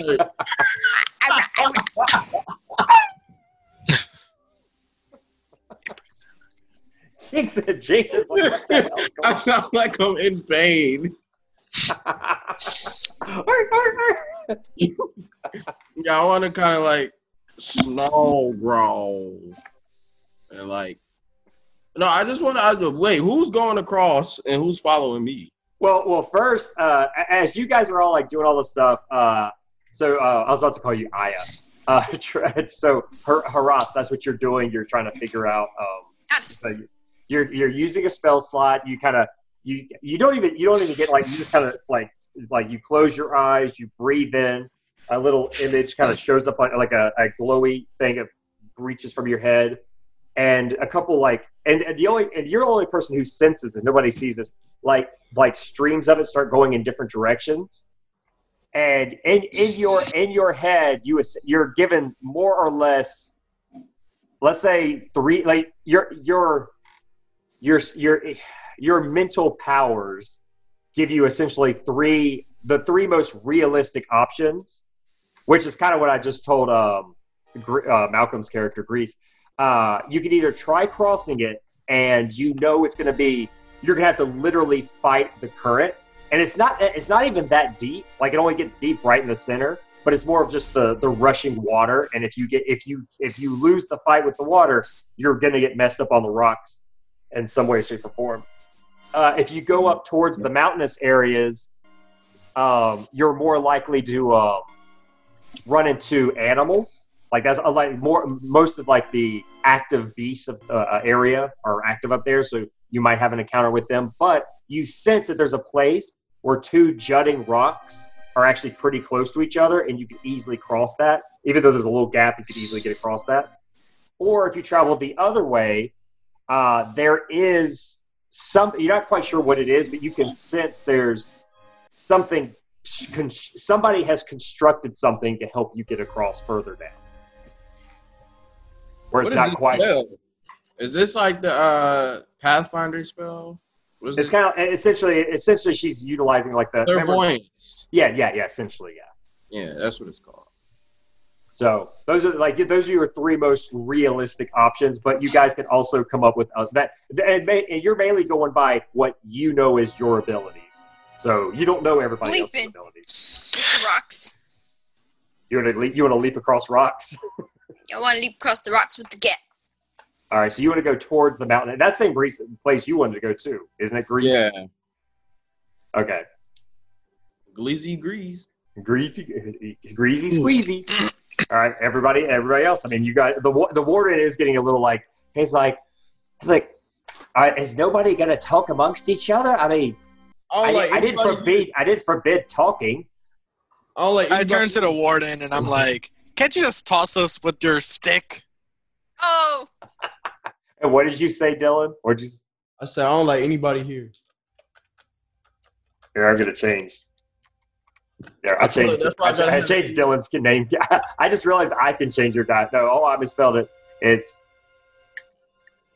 Jinx, Jinx is like, what the hell's going I sound like I'm in pain. Yeah, I want to kind of like snow growl and like. No, I just want to wait. Who's going across and who's following me? Well, well, first, uh, as you guys are all like doing all this stuff, uh, so uh, I was about to call you Aya. Uh, so Har- Harath, that's what you're doing. You're trying to figure out. Um, so you're you're using a spell slot. You kind of you you don't even you don't even get like you just kind of like like you close your eyes, you breathe in, a little image kind of shows up on like a, a glowy thing that reaches from your head, and a couple like and, and the only and you're the only person who senses this. Nobody sees this. Like like streams of it start going in different directions, and in in your in your head you you're given more or less, let's say three like your your your your your mental powers give you essentially three the three most realistic options, which is kind of what I just told um, uh, Malcolm's character Grease. Uh, you can either try crossing it, and you know it's going to be you're going to have to literally fight the current, and it's not it's not even that deep. Like it only gets deep right in the center, but it's more of just the the rushing water. And if you get if you if you lose the fight with the water, you're going to get messed up on the rocks in some way, shape, or form. Uh, if you go up towards the mountainous areas, um, you're more likely to um, run into animals. Like that's uh, like more most of like the active beasts of the uh, area are active up there, so you might have an encounter with them. But you sense that there's a place where two jutting rocks are actually pretty close to each other, and you can easily cross that. Even though there's a little gap, you could easily get across that. Or if you travel the other way, uh, there is some. You're not quite sure what it is, but you can sense there's something. Con- Somebody has constructed something to help you get across further down. Where it's not quite. spell? Is this like the uh, Pathfinder spell? What is It's it? kind of essentially, essentially, she's utilizing like the. Clairvoyance. Yeah, yeah, yeah. Essentially, yeah. Yeah, that's what it's called. So those are like those are your three most realistic options. But you guys can also come up with uh, that, and, ma- and you're mainly going by what you know is your abilities. So you don't know everybody else's abilities. Rocks. You want to leap, you want to leap across rocks. I want to leap across the rocks with the get. All right, so you want to go towards the mountain. That's the same Grease place you wanted to go to, isn't it? Grease. Yeah, Okay. Gleezy Grease. Greasy, greasy, squeezy. All right, everybody, everybody else. I mean, you got the the warden is getting a little like he's like he's like, all right, is nobody gonna talk amongst each other? I mean, I I, like I didn't anybody- forbid I didn't forbid talking. I don't like I anybody- turn to the warden and I'm like, can't you just toss us with your stick? Oh, And what did you say, Dylan? Or just I said I don't like anybody here. here? I'm gonna change. There, I That's changed. that's why I I, gotta I changed Dylan's name. I just realized I can change your guy. No, oh, I misspelled it. It's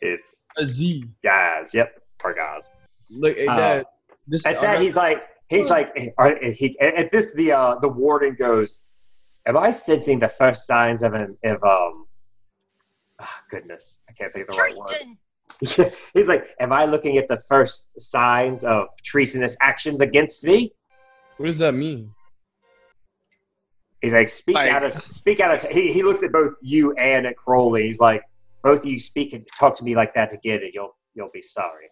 it's A Z. guys. Yep, our guys. Look at Uh, that. This At I that, he's like, he's like, are- he, at this, the uh, the warden goes, "Am I sensing the first signs of an of um, ah, goodness, I can't think of the right word." he's like, "Am I looking at the first signs of treasonous actions against me?" what does that mean? He's like, "Speak Like- out of speak out of." He he looks at both you and at Crowley. He's like, "Both of you speak and talk to me like that again, and you'll you'll be sorry."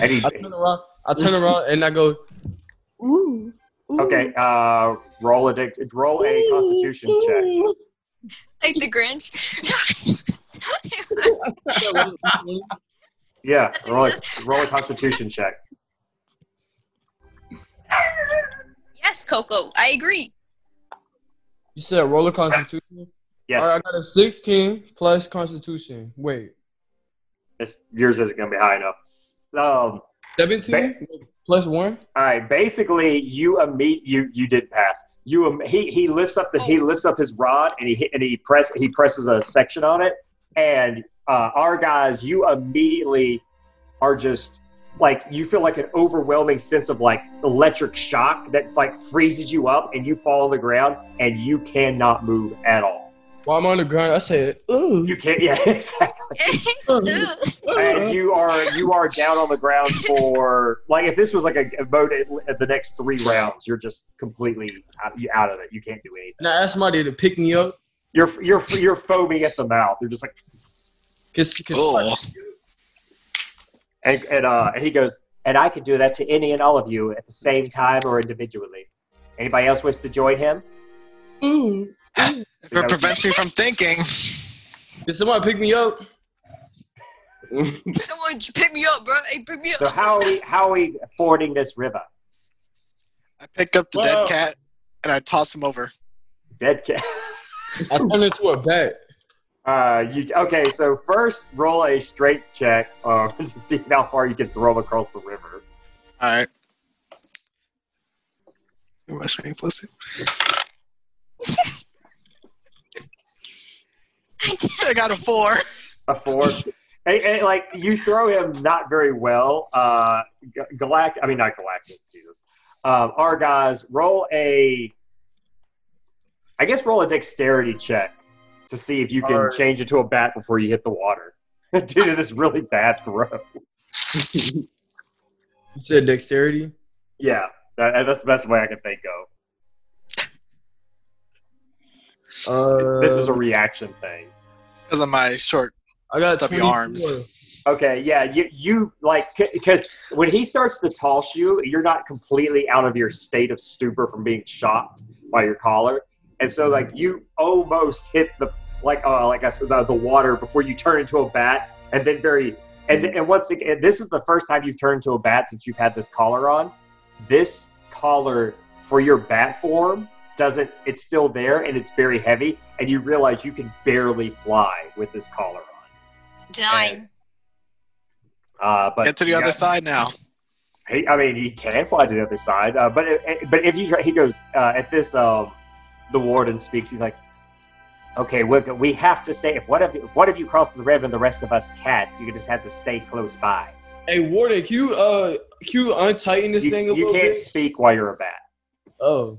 And he, I turn around. I turn around and I go. Ooh. ooh. okay, uh, roll a dic- roll a Constitution check. Like the Grinch. Yeah, roll a, roll a constitution check. yes, Coco. I agree. You said roller constitution. Yes, All right, I got a 16 plus constitution. Wait, it's, yours isn't going to be high enough. Um, 17 plus one. All right. Basically, you imme- you you did pass. You im- he he lifts up the he lifts up his rod and he hit, and he press he presses a section on it and uh, our guys you immediately are just like you feel like an overwhelming sense of like electric shock that like freezes you up and you fall on the ground and you cannot move at all. While I'm on the ground, I said, "Ooh." You can't. Yeah, exactly. and you are you are down on the ground for like if this was like a, a mode at, at the next three rounds, you're just completely out, out of it. You can't do anything. Now I asked somebody to pick me up. You're you're you're foaming at the mouth. You're just like, Cause, 'cause- Oh, and and, uh, and he goes, and I could do that to any and all of you at the same time or individually. Anybody else wish to join him? Ooh. If it prevents me from thinking, Did somebody pick me up? Someone pick me up, bro. Hey, pick me up. So how are we how are we fording this river? I pick up the Well- dead cat and I toss him over. Dead cat. I turned into a bat. Uh, you okay? So first, roll a strength check uh, to see how far you can throw him across the river. All right. West Wing plus two. I got a four. A four. and, and, like you throw him not very well. Uh, G- Galact. I mean, not Galactus. Jesus. Um, our guys roll a. I guess roll a dexterity check to see if you can Alright. change it to a bat before you hit the water. Due to this really bad throw. You said dexterity. Yeah, that, that's the best way I can think of. Uh, This is a reaction thing. Because of my short. I got stubby 24. arms. Okay, yeah, you you like because when he starts to toss you, you're not completely out of your state of stupor from being shocked by your collar, and so like you almost hit the like uh, like I said the, the water before you turn into a bat, and then very and and once again, this is the first time you've turned into a bat since you've had this collar on. This collar for your bat form doesn't it's still there and it's very heavy and you realize you can barely fly with this collar on Dime. uh, but Get to the other got- side now. He, I mean, he can fly to the other side, uh, but it, but if you try, he goes uh, at this. Um, the warden speaks. He's like, "Okay, we we have to stay. If one of you, if one of you cross the river and the rest of us can't, you just have to stay close by. Hey, Warden, can you uh, can you untighten this You, thing a little bit? you little can't bit? speak while you're a bat. Oh,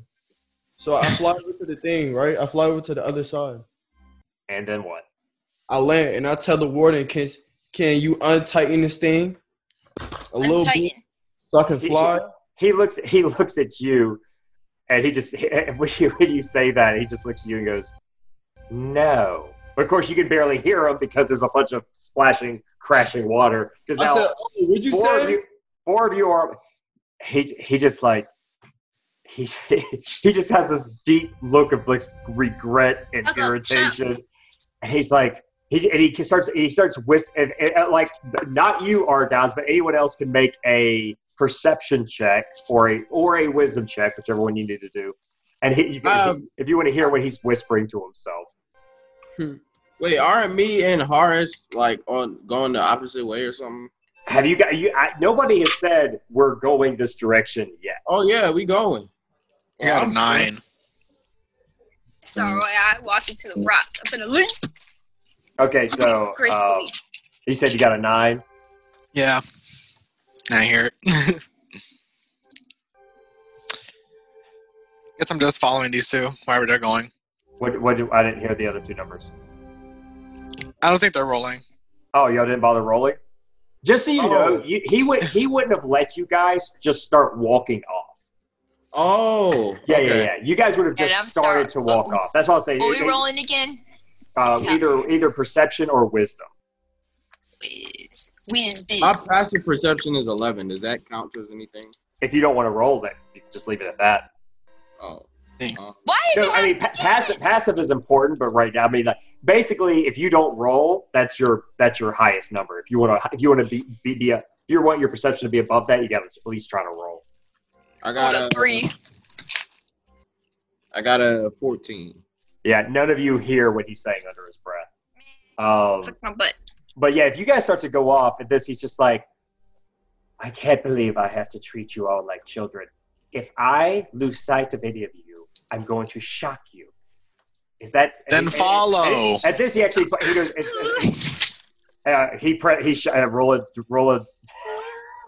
so I fly over to the thing, right? I fly over to the other side. And then what? I land and I tell the warden, can can you untighten this thing a little bit so I can fly? He looks. He looks at you, and he just when you when you say that, he just looks at you and goes, "No." But of course, you can barely hear him because there's a bunch of splashing, crashing water. Because now said, oh, what'd you four of you, four of you are. He he just like he he just has this deep look of like regret and Shut up, irritation. And he's like he and he starts he starts whis and, and, and, like not you are guys, but anyone else can make a perception check or a or a wisdom check, whichever one you need to do. And he, you can, Um, if you want to hear what he's whispering to himself. Wait, aren't me and Horace like on going the opposite way or something? Have you got you? I, nobody has said we're going this direction yet. Oh yeah, we going. I got I'm a nine. So I walk into the rocks. I'm gonna leap Okay, so uh, gracefully. you said you got a nine. Yeah. I hear it. Guess I'm just following these two wherever they're going. What? What? Do, I didn't hear the other two numbers. I don't think they're rolling. Oh, y'all didn't bother rolling. Just so you Oh. know, you, he would he wouldn't have let you guys just start walking off. Oh, Yeah, okay. yeah, yeah. You guys would have just started start- to walk off. That's what I'll say. Are we rolling again? Um, either either perception or wisdom. Whiz. Whiz biz. My passive perception is eleven. Does that count as anything? If you don't want to roll, then you can just leave it at that. Oh, Why So I mean, pa- passive passive is important, but right now, I mean, like, basically, if you don't roll, that's your that's your highest number. If you want to if you want to be be, be a, if you want your perception to be above that, you got to at least try to roll. I got up, a three. I got a fourteen. Yeah, none of you hear what he's saying under his breath. Um, Suck my butt. but yeah, if you guys start to go off at this, he's just like, I can't believe I have to treat you all like children. If I lose sight of any of you, I'm going to shock you. Is that Then and- and- follow. and- At this, he actually he goes. it's- it's- uh, he pre- he sh- uh, roll a roll a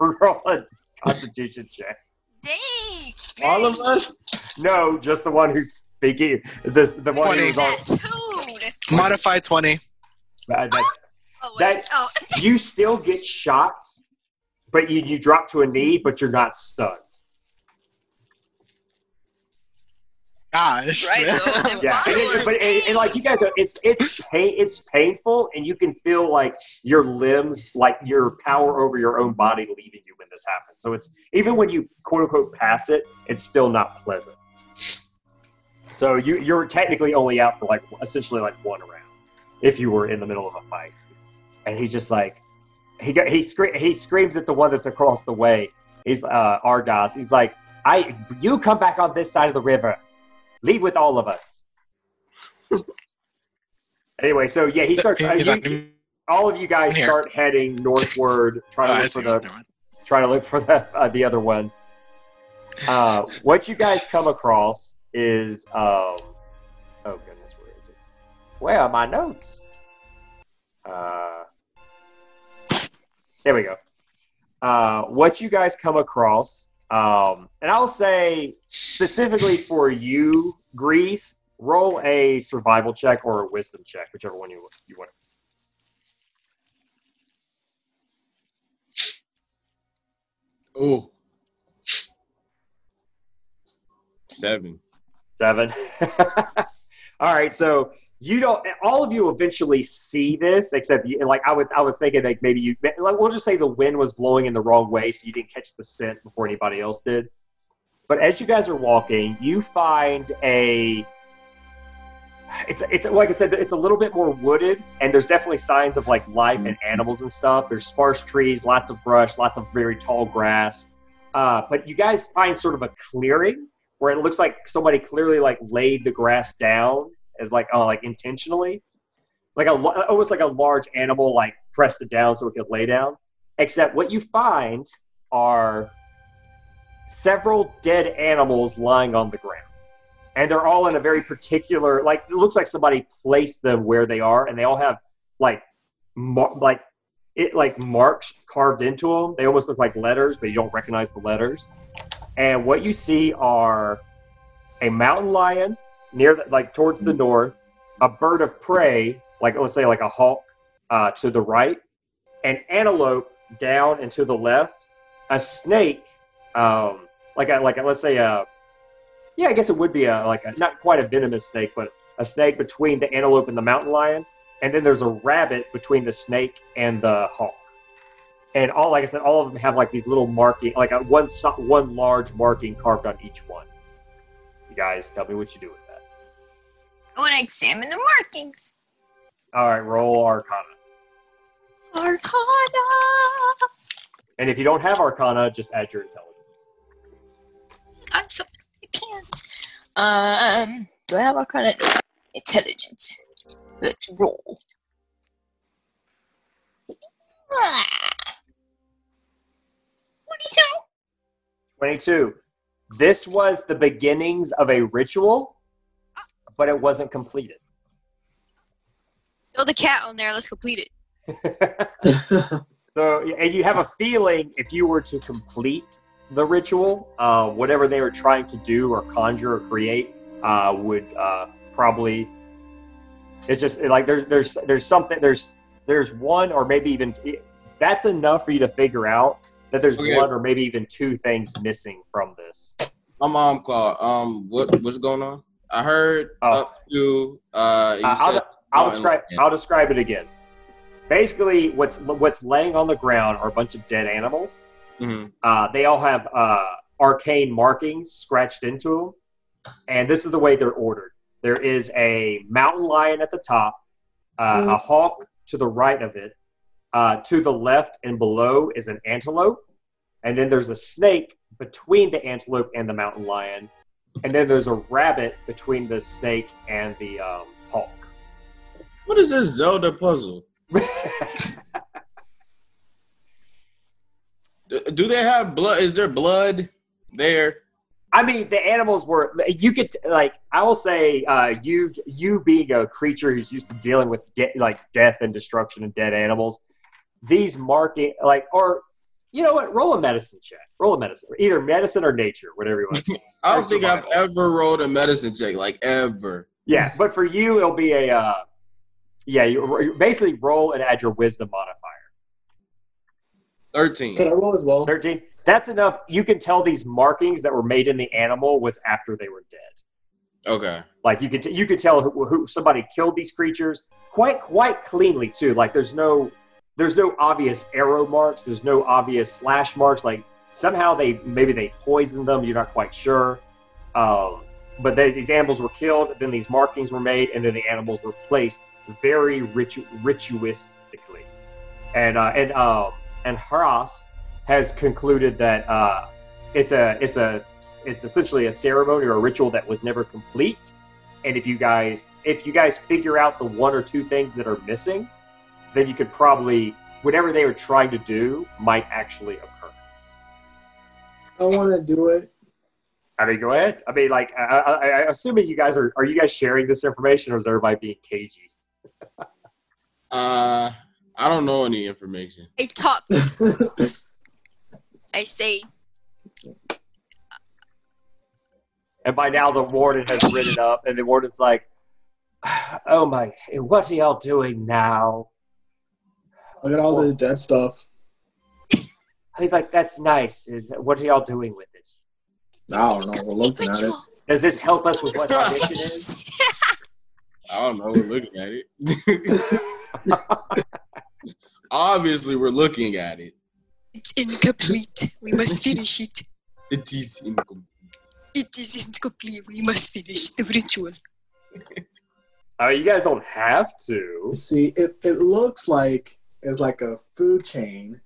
roll a Constitution check. Dang. All of us? No, just the one who's speaking. This the one Twenty. who's on. That. Modify 20. Uh, that- Oh. That- oh, you still get shocked, but you, you drop to a knee, but you're not stunned. Gosh. Right, though. Yeah, and it- but us. and, and like you guys, are, it's it's pain, it's painful, and you can feel like your limbs, like your power over your own body, leaving you when this happens. So it's even when you quote unquote pass it, it's still not pleasant. So you you're technically only out for like essentially like one round, if you were in the middle of a fight, and he's just like he got, he scre- he screams at the one that's across the way. He's uh Argos. He's like, I you come back on this side of the river. Leave with all of us. anyway, so yeah, he starts. uh, you- all of you guys start heading northward, trying Oh, to look for the trying to look for the uh, the other one. Uh, what you guys come across is um, oh goodness, where is it? Where are my notes? Uh, there we go. Uh, what you guys come across, um, and I'll say specifically for you, Grease, roll a survival check or a wisdom check, whichever one you you want. Oh. Seven. Seven. all right, so you don't. All of you eventually see this, except you. Like I would, I was thinking like maybe you. Like we'll just say the wind was blowing in the wrong way, so you didn't catch the scent before anybody else did. But as you guys are walking, you find a. It's it's like I said, it's a little bit more wooded, and there's definitely signs of like life and animals and stuff. There's sparse trees, lots of brush, lots of very tall grass. Uh, but you guys find sort of a clearing where it looks like somebody clearly like laid the grass down as like oh like intentionally. Like a almost like a large animal like pressed it down so it could lay down. Except what you find are several dead animals lying on the ground. And they're all in a very particular like it looks like somebody placed them where they are and they all have like mar- like it like marks carved into them they almost look like letters but you don't recognize the letters. And what you see are a mountain lion near the, like towards the north a bird of prey like let's say like a hawk uh, to the right an antelope down and to the left a snake um, like a, like a, let's say a yeah i guess it would be a like a, not quite a venomous snake but a snake between the antelope and the mountain lion and then there's a rabbit between the snake and the hawk and all like I said, all of them have like these little marking, like a one one large marking carved on each one. You guys, tell me what you do. I want to examine the markings. All right, roll Arcana, Arcana. and if you don't have Arcana, just add your intelligence. I'm I can't. Um, do I have Arcana? No. Intelligence. Let's roll. Twenty-two. Twenty-two. This was the beginnings of a ritual, but it wasn't completed. Throw the cat on there. Let's complete it. So, and you have a feeling if you were to complete the ritual, uh, whatever they were trying to do or conjure or create uh, would uh, probably. It's just like there's there's there's something there's there's one or maybe even that's enough for you to figure out that there's Okay. one or maybe even two things missing from this. My mom called. Um, what what's going on? I heard Oh. up to uh. You Uh, I'll, I'll oh, describe. I'll describe it again. Basically, what's what's laying on the ground are a bunch of dead animals. Mhm. Uh, they all have uh, arcane markings scratched into them, and this is the way they're ordered. There is a mountain lion at the top, uh, a hawk to the right of it. Uh, to the left and below is an antelope, and then there's a snake between the antelope and the mountain lion, and then there's a rabbit between the snake and the um, hawk. What is this Zelda puzzle? Do they have blood? Is there blood there? I mean, the animals were. You could like. I will say, uh, you you being a creature who's used to dealing with de- like death and destruction and dead animals, these marking like or you know what? Roll a medicine check. Roll a medicine, either medicine or nature, whatever you want. I don't Or think I've ever rolled a medicine check, like ever. yeah, but for you, it'll be a. Uh, yeah, you you basically roll and add your wisdom modifier. Thirteen. Can I roll as well? 13. That's enough. You can tell these markings that were made in the animal was after they were dead. Okay. Like you could, t- you could tell who, who somebody killed these creatures quite, quite cleanly too. Like there's no, there's no obvious arrow marks. There's no obvious slash marks. Like somehow they, maybe they poisoned them. You're not quite sure. Um, but they, these animals were killed. Then these markings were made, and then the animals were placed very ritu- ritualistically. And uh, and um, and Haras has concluded that uh, it's a it's a it's essentially a ceremony or a ritual that was never complete. And if you guys if you guys figure out the one or two things that are missing, then you could probably whatever they were trying to do might actually occur. I want to do it. I mean, go ahead. I mean, like, I, I, I assuming you guys are are you guys sharing this information, or is everybody being cagey? Uh, I don't know any information. I talk. I say, And by now, the warden has written up, and the warden's like, "Oh my, what are y'all doing now?" Look at all this dead stuff. He's like, "That's nice. Is, what are y'all doing with this? I don't know. We're looking at it. Does this help us with what our mission is?" I don't know. We're looking at it. Obviously, we're looking at it. It's incomplete. We must finish it. It is incomplete. It is incomplete. We must finish the ritual. Uh, you guys don't have to. See, it, it looks like it's like a food chain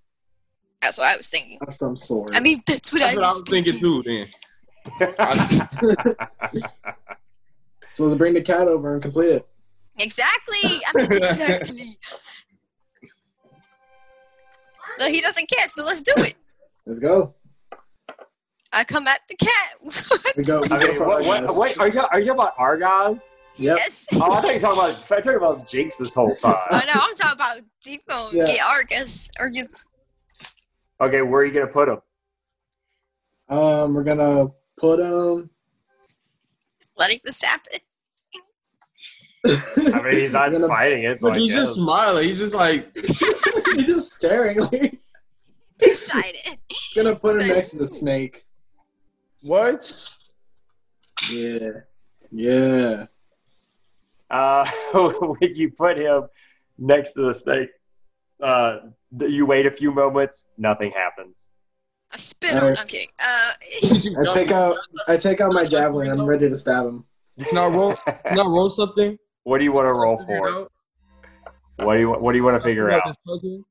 That's what I was thinking. of some sort. I mean, that's what That's I what I was was thinking too. Then so let's bring the cat over and complete it. Exactly. I mean, exactly. No, he doesn't care, so let's do it. Let's go. I come at the cat. We go. I mean, what, what, wait, are you are you talking about Argos? Yep. Yes. Oh, I thought you were talking about. I thought you were talking about Jinx this whole time. Oh no, I'm talking about deep going Yeah. get Argus. Argus. Okay, where are you gonna put him? Um, we're gonna put him. Letting this happen. I mean, he's not gonna- fighting it. So he's just smiling. He's just like, He's just staring. Like, Excited. gonna put him next to the snake. What? Yeah. Yeah. Uh, when you put him next to the snake, uh, you wait a few moments, nothing happens. I spit on. Alright. I'm kidding. Uh, I take out. I take out my javelin. I'm ready to stab him. Can I roll? Can I roll something? What do you want to roll for? What do you What do you want to figure Figure out? this puzzle?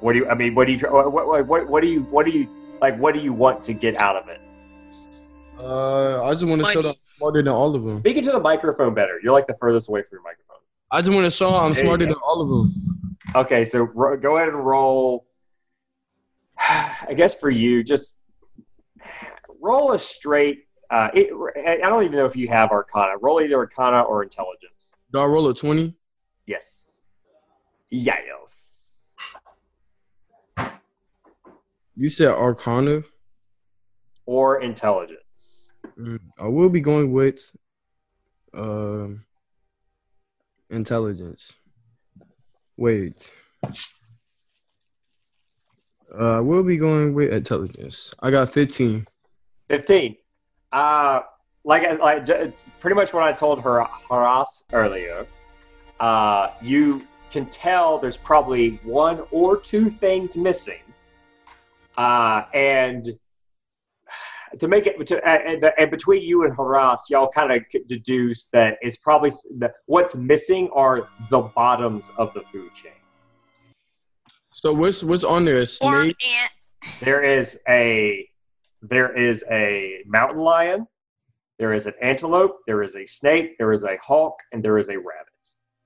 What do you? I mean, what do you? What What What, what do you? What do you like? What do you want to get out of it? Uh, I just want to show Money. more than all of them. Speak into the microphone better. You're like the furthest away from your microphone. I just want to show I'm There smarter than all of them. Okay, so ro- go ahead and roll. I guess for you, just roll a straight. Uh, it, I don't even know if you have Arcana. Roll either Arcana or Intelligence. Do I roll a twenty? Yes. Yes. You said Arcana. Or Intelligence. Mm, I will be going with um intelligence. Wait. Uh, I will be going with intelligence. I got 15. 15. Uh, like, like pretty much what I told her Haras earlier. Uh, you can tell there's probably one or two things missing. Uh, and to make it to, uh, and, and between you and Haras, y'all kind of deduce that it's probably the, what's missing are the bottoms of the food chain. So what's what's on there? A snake? There is a there is a mountain lion, there is an antelope, there is a snake, there is a hawk, and there is a rabbit.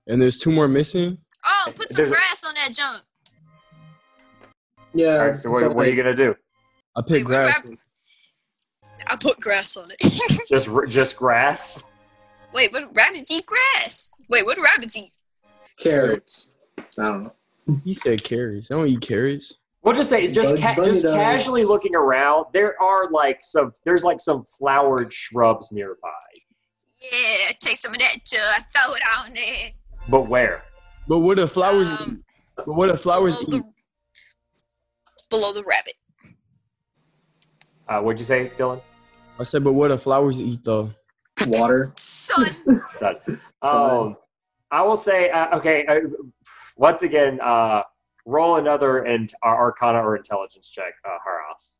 And there's two more missing? Oh, put some There's a- grass on that junk. Yeah. All right, so what, what are you gonna do? I pick Wait, grass. rabbit- I put grass on it. Just just grass. Wait, what rabbits eat grass? Wait, what do rabbits eat? Carrots. I don't know. He said carrots. I don't eat carrots. We'll just say, just ca- just casually looking around. There are like some. There's like some flowered shrubs nearby, Yeah, take some of that too. I throw it on there. but where? But what the flowers? Um, but what if flowers below the, below the rabbit. Uh, what'd you say, Dylan? I said, but what if flowers eat though? Water. Son, Done. Um, I will say, uh, okay. Uh, once again, uh, roll another and uh, Arcana or Intelligence check, uh, Haras.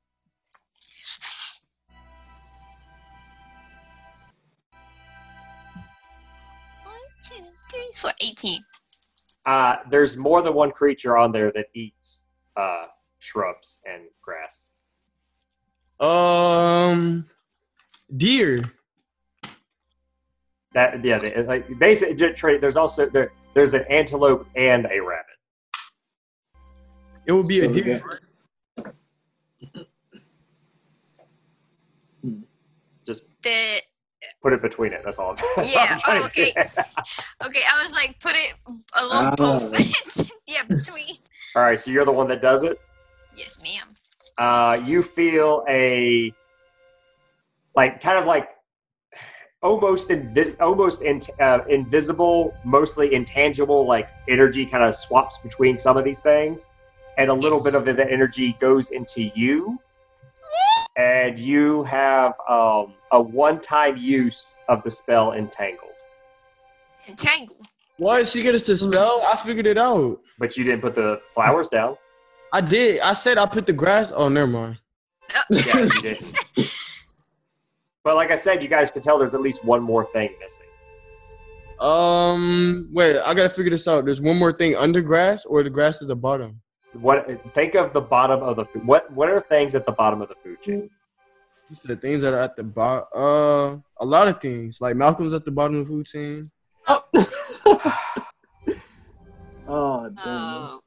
one, two, three, four, 18. Uh, there's more than one creature on there that eats uh, shrubs and grass. Um, deer. That yeah, they, like basically, just trade. There's also there. There's an antelope and a rabbit. It would be So a deer. got- Just The, put it between it. That's all. That's Yeah, all I'm trying oh, okay. get. okay, I was like, put it along Ah. both. yeah, between. all right, so you're the one that does it. Yes, ma'am. uh, you feel a like kind of like almost invi- almost in, uh, invisible, mostly intangible like energy kind of swaps between some of these things, and a little bit of the energy goes into you, and you have um, a one-time use of the spell entangled, Entangled. Why did she get us to spell? I figured it out. but you didn't put the flowers down. I did. I said I put the grass. Oh, never mind. Yeah, you did. But like I said, you guys can tell there's at least one more thing missing. Um, wait. I gotta figure this out. There's one more thing under grass, or the grass is the bottom. What think of the bottom of the food? What what are things at the bottom of the food chain? You said things that are at the bottom. Uh, a lot of things. Like Malcolm's at the bottom of the food chain. Oh, damn. Oh.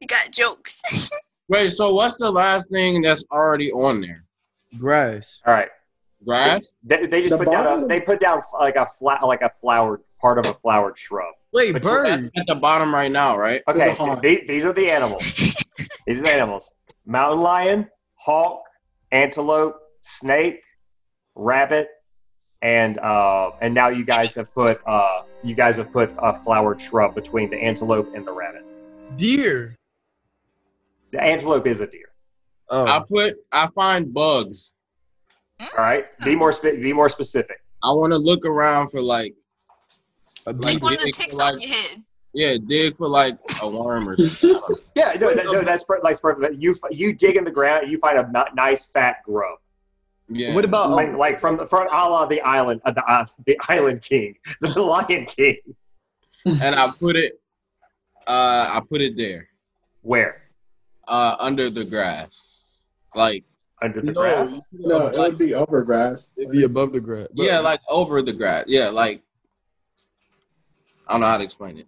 You got jokes. Wait, so what's the last thing that's already on there? Grass. All right, Grass? they, they just The put down a, they put down like a flat like a flowered part of a flowered shrub. Wait, But bird. At the bottom right now, right? Okay, There's these, these are the animals. these are the animals: mountain lion, hawk, antelope, snake, rabbit, and uh, and now you guys have put uh, you guys have put a flowered shrub between the antelope and the rabbit. Deer. The antelope is a deer. Oh, I put I find bugs. All right, be more spe- be more specific. I want to look around for like a Take one of the dig for, ticks like- off your head. yeah, dig for like a worm or something. Yeah, no, that, no that's per- like per- you you dig in the ground, you find a nice fat grub, Yeah. What about like, like from from a la the island, uh, the uh, the Island King, the Lion King. and I put it uh I put it there. Where Uh under the grass. Like under the no, grass? you it No, up- it would be over grass. it'd be above the grass. But- yeah, like over the grass. Yeah, like I don't know how to explain it.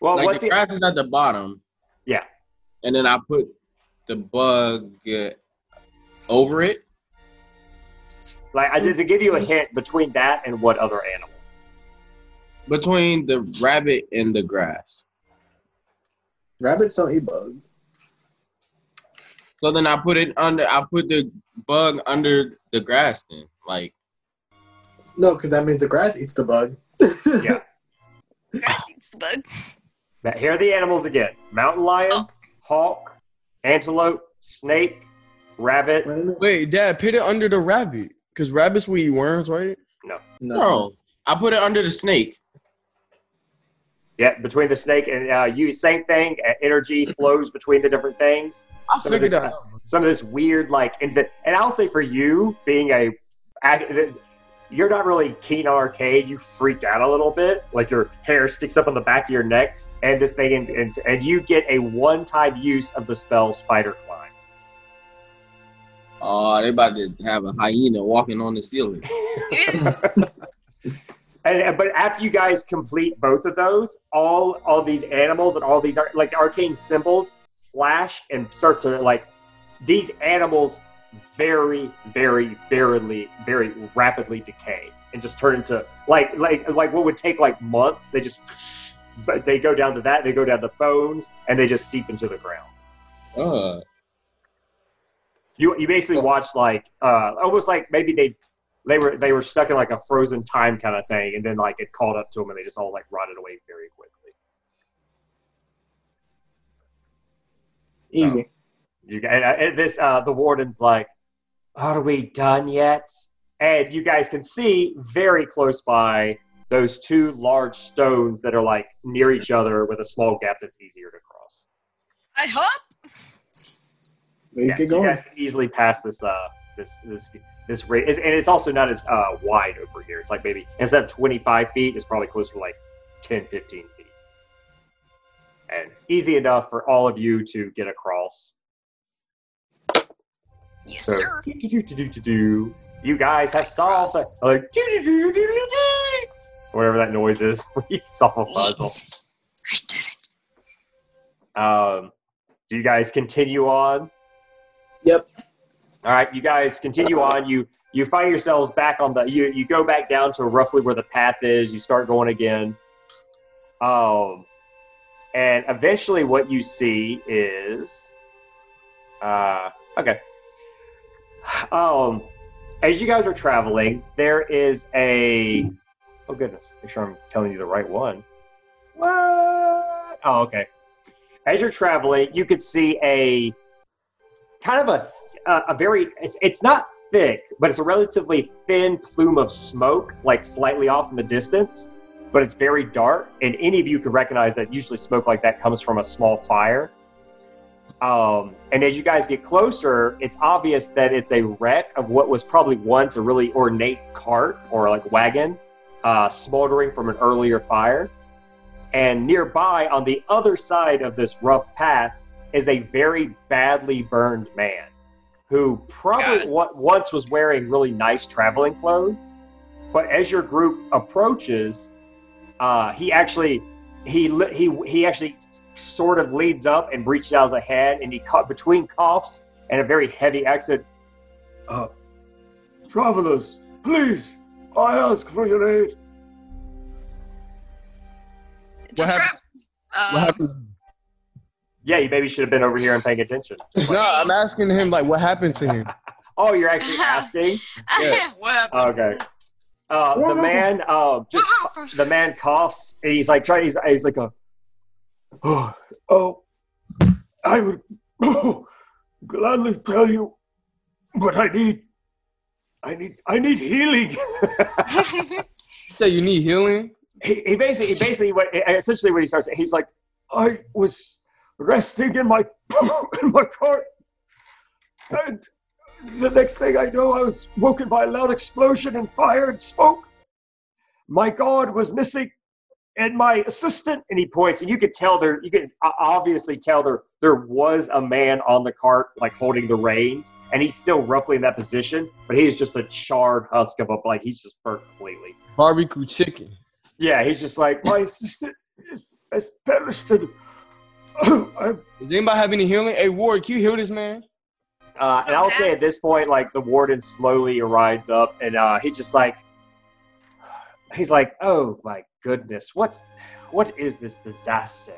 Well, like what's the it? grass is at the bottom. Yeah. And then I put the bug uh, over it. Like I did to give you a hint between that and what other animal? between the rabbit and the grass. Rabbits don't eat bugs. So then I put it under. I put the bug under the grass. Then, like, No, because that means the grass eats the bug. Yeah. Grass eats the bug. That here are the animals again: mountain lion, Oh. hawk, antelope, snake, rabbit. Wait a minute. Wait, Dad, put it under the rabbit, cause rabbits will eat worms, right? No. no, I put it under the snake. Yeah, between the snake and uh, you, same thing. uh, Energy flows between the different things. I Some of this- out. some of this weird like and, the, and I'll say for you being a you're not really keen on arcade you freaked out a little bit like your hair sticks up on the back of your neck and this thing and, and, and you get a one-time use of the spell spider climb Oh, they about to have a hyena walking on the ceiling. and, and- but after you guys complete both of those all all these animals and all these like arcane symbols flash and start to like these animals very, very, very, very rapidly decay and just turn into like like like what would take like months. They just but they go down to that. They go down to bones and they just seep into the ground. Uh, You you basically watch like uh almost like maybe they they were they were stuck in like a frozen time kind of thing, and then like it caught up to them and they just all like rotted away very quickly. Easy. You guys, and this uh, the warden's like, "Are we done yet?" And you guys can see very close by those two large stones that are like near each other with a small gap that's easier to cross. I hope. We Yeah, could so you guys can easily pass this uh this this this rate, and it's also not as uh, wide over here. It's like maybe instead of 25 feet, it's probably closer to like 10, 15 feet, and easy enough for all of you to get across. Yes, So, sir. You guys have solved the, like whatever that noise is. when you solve a puzzle. Yes. I did it. Um, do you guys continue on? Yep. All right, you guys continue on. You you find yourselves back on the. You you go back down to roughly where the path is. You start going again. Um, and eventually, what you see is, uh, okay. Um, as you guys are traveling, there is a. Oh goodness! Make sure I'm telling you the right one. What? Oh, okay. As you're traveling, you could see a kind of a a, very. It's it's not thick, but it's a relatively thin plume of smoke, like slightly off in the distance. But it's very dark, and any of you could recognize that usually smoke like that comes from a small fire. Um, and as you guys get closer, it's obvious that it's a wreck of what was probably once a really ornate cart or like wagon, uh, smoldering from an earlier fire. And nearby, on the other side of this rough path, is a very badly burned man who probably wa- once was wearing really nice traveling clothes. But as your group approaches, uh, he actually he he he actually sort of leads up and reaches out his hand, and he caught between coughs and a very heavy accent. Uh, travelers, please, I ask for your aid. It's a What trap. What Uh, happened? Yeah, you maybe should have been over here and paying attention. No, I'm asking him like what happened to him. Oh, you're actually asking? what happened? Okay. Uh, the man, uh, just the man coughs. And he's like trying. He's, he's like a. Oh, oh, I would gladly tell you, but I need, I need, I need healing. You say you need healing. he, he basically, he basically, what, essentially, what he starts, he's like, I was resting in my in my cart, and the next thing I know, I was woken by a loud explosion and fire and smoke. My guard was missing, and my assistant, and he points, and you could tell there, you could obviously tell there, there was a man on the cart, like holding the reins, and he's still roughly in that position, but he's just a charred husk of a, like he's just burnt completely. Barbecue chicken. Yeah, he's just like my assistant is, is perished. Does anybody have any healing? Hey Ward, can you heal this man? Uh, and I'll say at this point, like the warden slowly rides up, and uh, he just like he's like, "Oh my goodness, what what is this disaster?"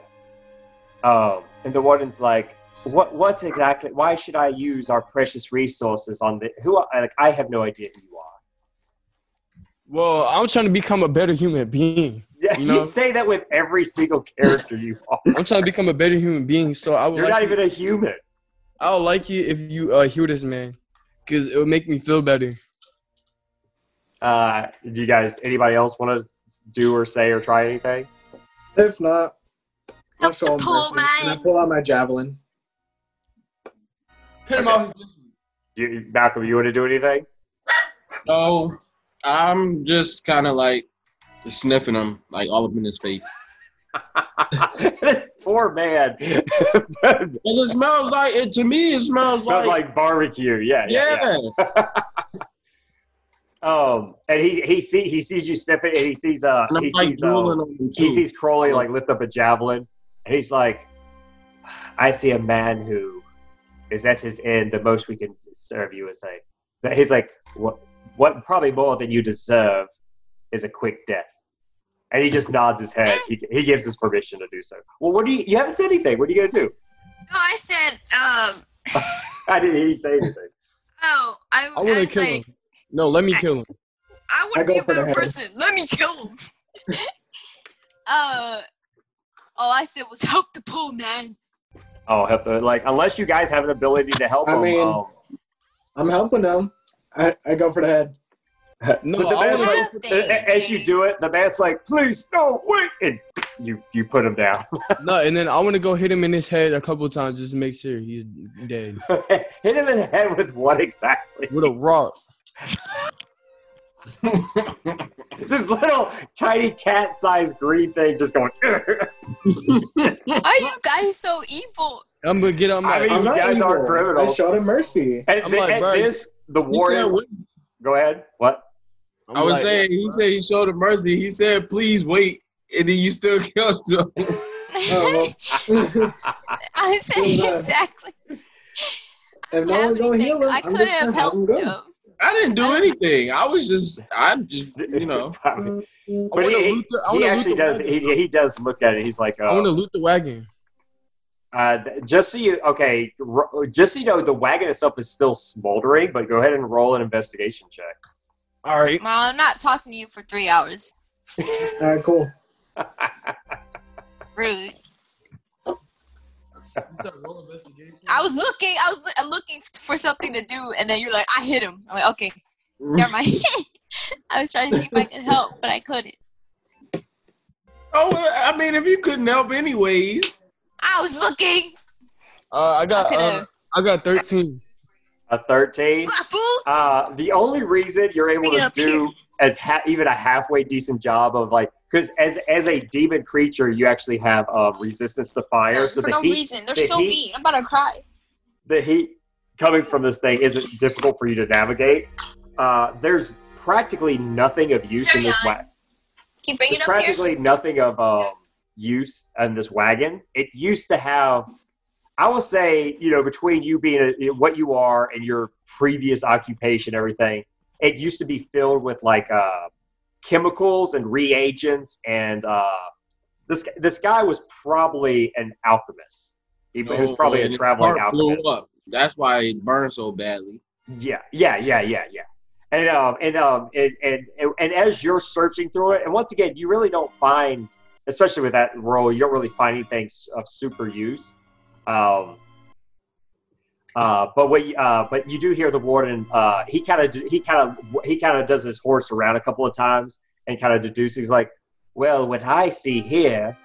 Um, and the warden's like, "What what exactly? Why should I use our precious resources on the who? are- Like I have no idea who you are." Well, I'm trying to become a better human being. Yeah, You you, say that with every single character you are. I'm trying to become a better human being. So I would You're like not you, even a human. I would like you if you uh, heal this man, cause it would make me feel better. Uh, do you guys, anybody else want to do or say or try anything? If not, I'll Help show the him poor mercy. And I man. pull out my javelin. Put him Okay. out. You, Malcolm, you want to do anything? no, I'm just kind of like sniffing him, like all up in his face. this poor man. Because it smells like it to me. It smells Smells like, like barbecue. Yeah, yeah, yeah. yeah. Um, and he he see he sees you sniffing, and he sees uh he like sees uh, he sees Crowley like lift up a javelin, and he's like, "I see a man who is at his end. The most we can serve you is like that. He's like, what? What? Probably more than you deserve is a quick death. And he just nods his head. He, he gives us permission to do so. Well, what do you? You haven't said anything. What are you gonna do? No, I said, um, I didn't hear you say anything. oh, I, I I, want to kill like, him. No, let me kill him. I I want to be a for the better head. person. Let me kill him. uh, all I said was help the poor man. Oh, help the, like unless you guys have an ability to help I him. mean- um, I'm helping them. I, I go for the head. No, but the I man's like, go for the- as you do it, the man's like, "Please, no, wait!" And you you put him down. No, and then I want to go hit him in his head a couple times just to make sure he's dead Hit him in the head with what exactly? with a rock. this little tiny cat-sized green thing just going. Why are you guys so evil? I'm gonna get on I my. mean, I'm you not guys evil. aren't criminals. I showed him mercy. and I'm th- like, at bro, this, the He said, warden. wait. Go ahead. What? I'm I was like, saying, he said he showed him mercy. He said, please wait. And then you still killed him. I said exactly. if no one's gonna heal him, I could just have gonna have him helped him. I didn't do anything. I was just, I just, you know. But he, loot the- I he actually does. wagon. He, he does look at it. He's like, I want to uh, loot the wagon. uh, just so you, okay, just so you know, the wagon itself is still smoldering. But go ahead and roll an investigation check. All right. Well, I'm not talking to you for three hours. All right, cool. Rude. I was looking. I was li- looking for something to do, and then you're like, "I hit him." I'm like, "Okay, never mind." I was trying to see if I could help, but I couldn't. Oh, well, I mean, if you couldn't help anyways. I was looking. Uh, I got. I Uh, I got 13. A thirteen. Ah. Uh, the only reason you're able to do a ha- even a halfway decent job of like, because as as a demon creature, you actually have uh, resistance to fire. So for the no heat, reason. They're the so heat- mean. I'm about to cry. the heat coming from this thing isn't difficult for you to navigate. Uh, there's practically nothing of use in this wagon. Keep bringing There's it up here. practically nothing of um, use in this wagon. It used to have, I will say, you know, between you being a, what you are and your previous occupation, everything, it used to be filled with like uh, chemicals and reagents. And uh, this this guy was probably an alchemist. He, he was probably Oh, a traveling heart blew alchemist. up. That's why it burned so badly. Yeah, yeah, yeah, yeah, yeah. And um and um and, and and and as you're searching through it, and once again, you really don't find, especially with that role, you don't really find anything of super use. Um. Uh, but what you, uh, but you do hear the warden. Uh, he kind of he kind of he kind of does his horse around a couple of times and kind of deduces. He's like, "Well, what I see here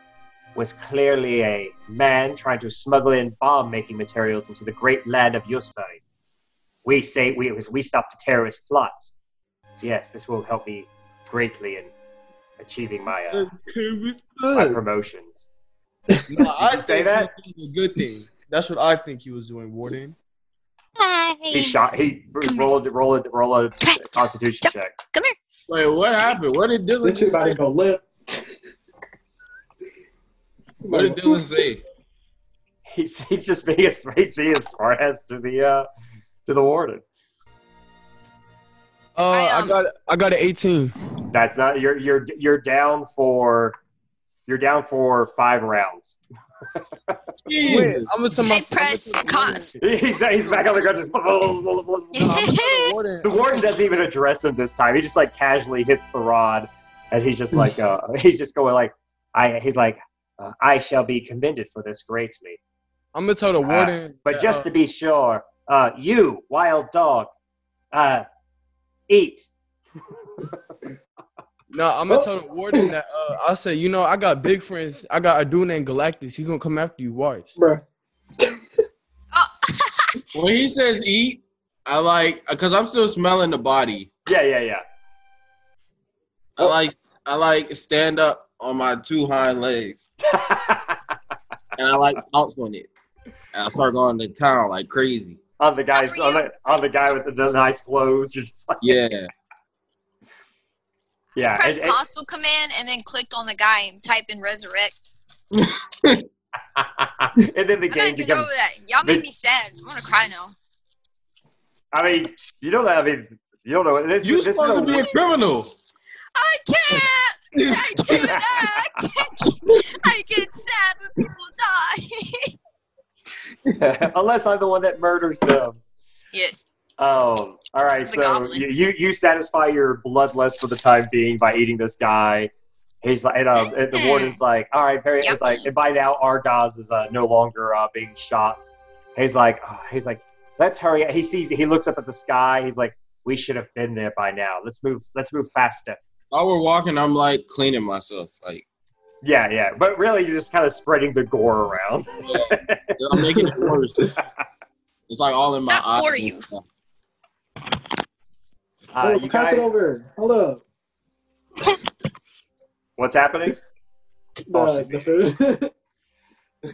was clearly a man trying to smuggle in bomb making materials into the great land of Yustein we say we we stopped a terrorist plot. Yes, this will help me greatly in achieving my uh, my promotions. No, I say think that? he was doing a good thing. That's what I think he was doing, Warden. He shot. He rolled rolled roll a Constitution check. Come here. Like, what happened? What did Dylan This shit about say? to go lit. What did Dylan say? He's he's just being as he's being as smart as to the uh to the warden. Uh, I, I, um, got I got an 18. That's not you're you're you're down for you're down for five rounds. Wait, I'm gonna tell my. I press cons. He's he's back on the ground just. the warden. The warden doesn't even address him this time. He just like casually hits the rod, and he's just like, uh, he's just going like, I. He's like, uh, I shall be commended for this greatly. I'm gonna tell the Uh, warden. But that, just uh, to be sure, uh, you wild dog, uh, eat. No, I'm gonna tell the warden that uh, I said, you know, I got big friends. I got a dude named Galactus. He's gonna come after you. Watch. Bruh. When he says eat, I like because I'm still smelling the body. Yeah, yeah, yeah. I like I like stand up on my two hind legs and I like pounce on it. And I start going to town like crazy. on the guys, on the, on the guy with the, the nice clothes. You're just like, Yeah. Yeah. Press and- and- console command and then clicked on the guy and type in resurrect. and then the I'm game not get over that. Y'all made me sad. I'm gonna cry now. I mean, you know that. I mean, you don't know. This, You this is supposed a- to be a criminal. I can't. I can't act. I get sad when people die. unless I'm the one that murders them. yes. Um. All right. It's So you, you you satisfy your bloodlust for the time being by eating this guy. He's like, and, um, and the warden's like, all right, Perry. He's like, and by now Argos is uh, no longer uh, being shot. He's like, oh, he's like, let's hurry. He sees, he looks up at the sky. He's like, we should have been there by now. Let's move. Let's move faster. While we're walking, I'm like cleaning myself. Like Yeah, yeah. But really, you're just kind of spreading the gore around. I'm making it worse. It's like all in It's my not eyes. for you. Uh, oh, you pass guys, it over. Hold up. what's happening? Oh, The, the food.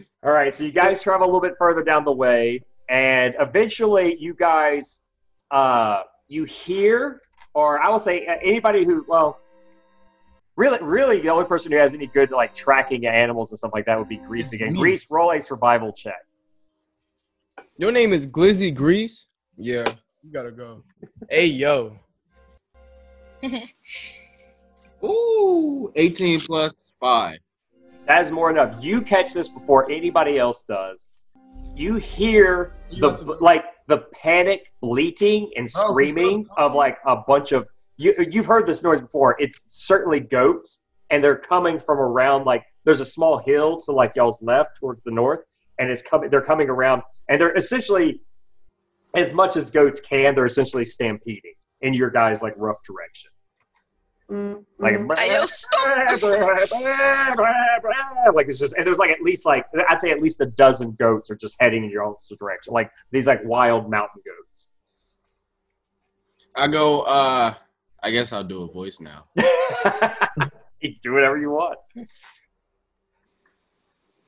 All right, so you guys travel a little bit further down the way, and eventually you guys, uh, you hear, or I will say uh, anybody who, well, really, really, the only person who has any good like tracking animals and stuff like that would be Grease again. me. Grease, roll a survival check. Your name is Glizzy Grease? Yeah, you gotta go. Hey yo. Ooh, 18 plus five. That is more enough. You catch this before anybody else does. You hear You the want like the panic bleating and Oh, screaming oh. of like a bunch of you. You've heard this noise before. It's certainly goats, and they're coming from around like there's a small hill to like y'all's left towards the north, and it's coming. They're coming around, and they're essentially as much as goats can. They're essentially stampeding in your guys' like rough direction. Like I know stop. like it's just and there's like at least like I'd say at least a dozen goats are just heading in your opposite direction. Like these like wild mountain goats. I go, uh, I guess I'll do a voice now. you do whatever you want.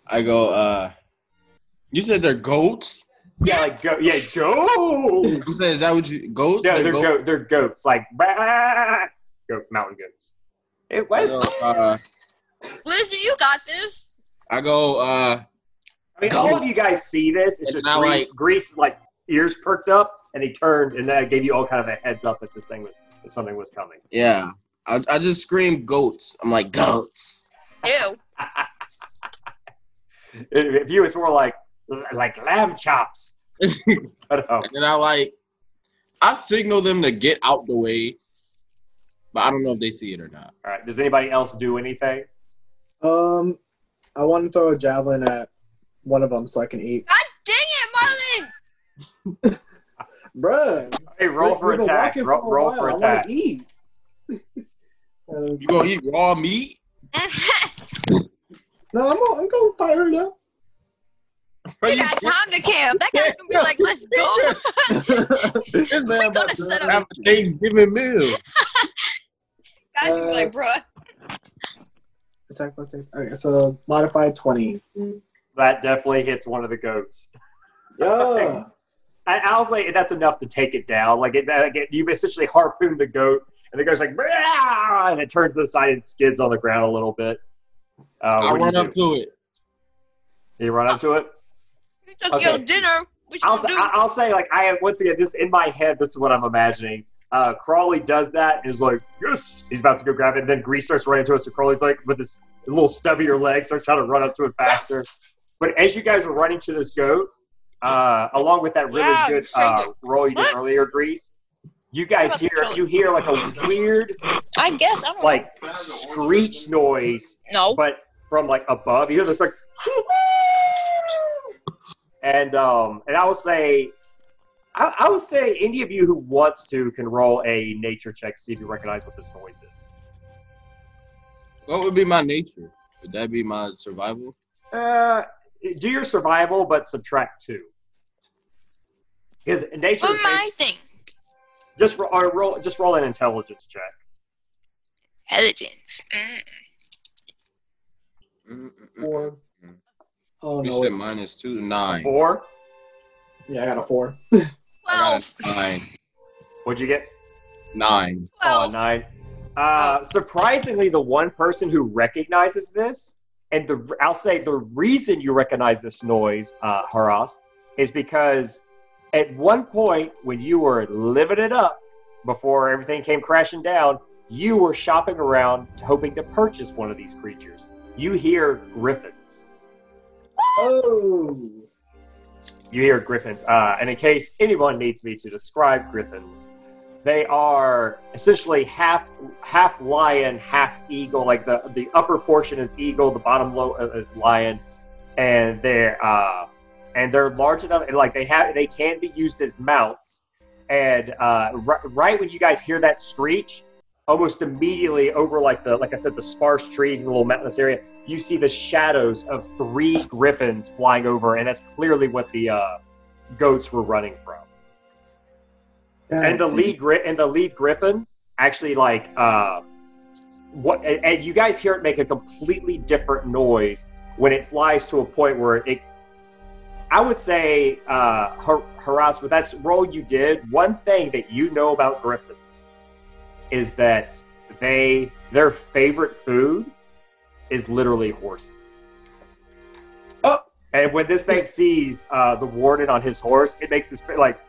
I go, uh, you said they're goats? Yeah, like go yeah, goats. You said, is that what you, goats? Yeah, they're goats? goat they're goats, like goat mountain goats. It was go, uh, Lizzie, you got this. I go, uh, I mean all of you guys see this. It's And just now, Grease, like- Grease like ears perked up and he turned and that gave you all kind of a heads up that this thing was that something was coming. yeah. I, I just scream goats. I'm like, goats. Ew. If you was more like like lamb chops. Um, And I like, I signal them to get out the way, but I don't know if they see it or not. all right. Does anybody else do anything? um, I want to throw a javelin at one of them so I can eat. God dang it, Marlon. Bruh. Hey, roll we- for we've attack. walking Roll, a roll while. for I attack. want eat. You gonna eat raw meat? no, I'm gonna, I'm gonna fight her now. We got time to camp. That guy's gonna be like, let's go. This man gonna set up- a Thanksgiving meal. Guys gonna be Uh, like, bruh. Attack plus six. Okay, so modified twenty. That definitely hits one of the goats. Yeah. I, I'll say that's enough to take it down. Like it, like it, you essentially harpoon the goat, and the goat's like, "Brah!" and it turns to the side and skids on the ground a little bit. Uh, I what do you run do? up to it. You run up to it. You took okay. your dinner. I'll, say? I'll say like I have once again this in my head. This is what I'm imagining. Uh, Crawley does that and is like, yes, he's about to go grab it. And then Grease starts running to us. So Crawley's like, with his little stubbier leg, starts trying to run up to it faster. But as you guys are running to this goat, uh, along with that really Yeah, good uh, roll you did What? earlier, Grease, you guys hear to kill it. you hear like a weird I guess I don't like screech noise No, but from like above, you hear this like, and um, and I will say, I, I will say, any of you who wants to can roll a nature check to see if you recognize what this noise is. What would be my nature? Would that be my survival? Uh, do your survival, but subtract two. Because nature, What my thing? just ro- or roll, just roll an intelligence check. Intelligence. Mm. Four. Oh You no. said wait. minus two, nine. Four. Yeah, I got a four. I Twelve. nine. What'd you get? Nine. Oh, Twelve. nine. Uh, surprisingly, the one person who recognizes this and the I'll say the reason you recognize this noise, uh, Haras, is because at one point when you were living it up before everything came crashing down, you were shopping around hoping to purchase one of these creatures. You hear griffins. Oh. You hear griffins. Uh, and in case anyone needs me to describe griffins, they are essentially half half lion, half eagle. Like the the upper portion is eagle, the bottom low uh, is lion, and they're uh, and they're large enough. And like they have, they can be used as mounts. And uh, ri- right when you guys hear that screech, almost immediately over like the like I said, the sparse trees in the little mountainous area, you see the shadows of three griffins flying over, and that's clearly what the uh, goats were running from. And the lead gri- and the lead griffin actually like uh, what and, you guys hear it make a completely different noise when it flies to a point where it. I would say, uh, har- harass, with that role you did, one thing that you know about griffins is that they their favorite food is literally horses. Oh. And when this thing sees uh, the warden on his horse, it makes this like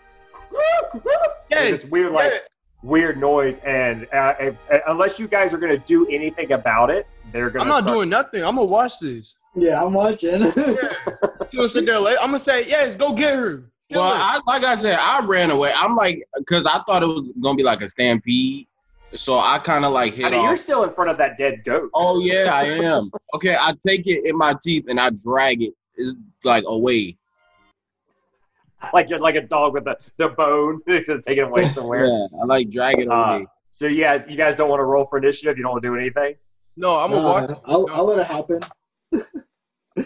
Yes, this weird like yes. weird noise. And uh, if, uh, unless you guys are gonna do anything about it, they're gonna. I'm not start- doing nothing. I'm gonna watch this. Yeah, I'm watching. Yeah. You gonna sit there late? I'm gonna say yes. Go get her. Kill Well, her. I, like I said, I ran away. I'm like, because I thought it was gonna be like a stampede, so I kind of like hit I mean, you're still in front of that dead goat. Oh yeah, I am. Okay, I take it in my teeth and I drag it. It's like away. like just like a dog with the, the bone, it's just taken away somewhere. Yeah, I like drag it Uh, away. so you guys, you guys don't want to roll for initiative. You don't want to do anything. no, I'm gonna watch. Uh, I'll, I'll let it happen.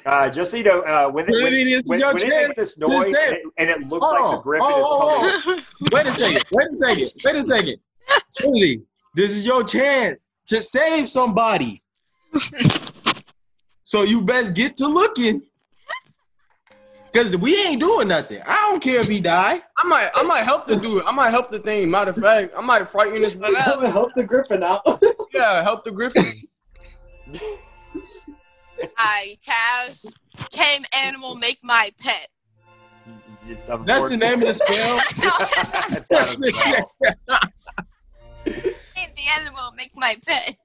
Uh, just so you know, uh, when, it, when, Trinity, this is when, when it makes this noise and it. it, and it looks Hold like the on. griffin Oh, is coming. oh, Wait a second. Wait a second. Wait a second. Trinity, this is your chance to save somebody. so you best get to looking. Cause we ain't doing nothing. I don't care if he die. I might, I might help the dude. I might help the thing. Matter of fact, I might frighten this. What I'm help the Griffin out. Yeah, help the Griffin. I Taz, tame animal, make my pet. That's the name of the spell. no, that's not tame the animal, make my pet.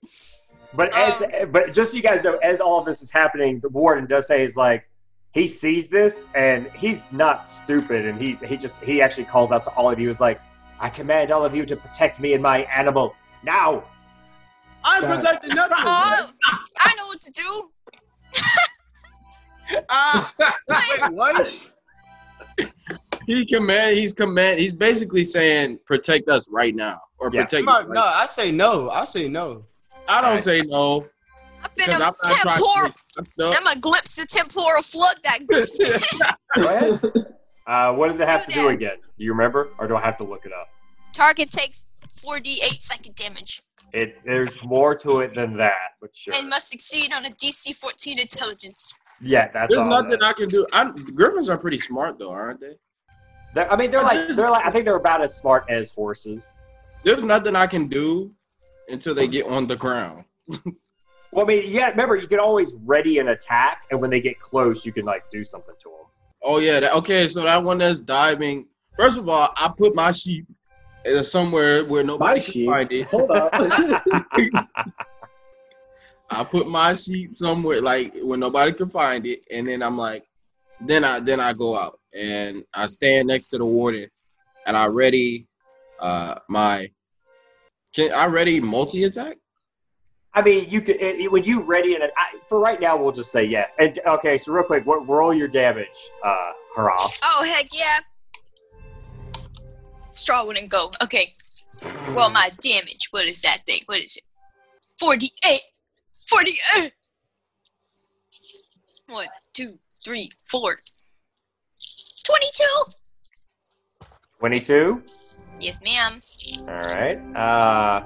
But as, but just so you guys know, as all of this is happening, the warden does say he's like he sees this and he's not stupid, and he's he just he actually calls out to all of you is like, I command all of you to protect me and my animal now. I'm God. protecting nothing. Oh, I know what to do. Ah, Wait, what? He command. He's command. He's basically saying protect us right now or Yeah. protect. I'm not- right no, I say no. I say no. I don't say no I'm because I'm finna not trying temporal. to. I'm gonna glimpse the temporal flood that Go ahead. uh, what does it have Do to do that. again? Do you remember, or do I have to look it up? target takes 4d8 psychic damage It there's more to it than that, but sure. and must succeed on a DC 14 intelligence. yeah, that's There's all nothing that- I can do. I'm, Griffins are pretty smart though, aren't they? They're- I mean, they're like they're like I think they're about as smart as horses. There's nothing I can do until they get on the ground. Well, I mean, yeah. Remember, you can always ready an attack, and when they get close, you can like do something to them. Oh yeah. That, okay, so that one that's diving. First of all, I put my sheep uh, somewhere where nobody can sheep. find it. Hold up. I put my sheep somewhere like where nobody can find it, and then I'm like, then I then I go out and I stand next to the warden, and I ready uh my. Can I ready multi attack? I mean, you could it, it- when you ready an I, for right now. We'll just say yes. And okay, so real quick, what, roll your damage, uh, hurrah. Oh, heck yeah. Straw wouldn't go. Okay. Well, my damage. What is that thing? What is it? 48. 48. One, two, three, four. 22. Twenty-two. Yes, ma'am. All right. Uh,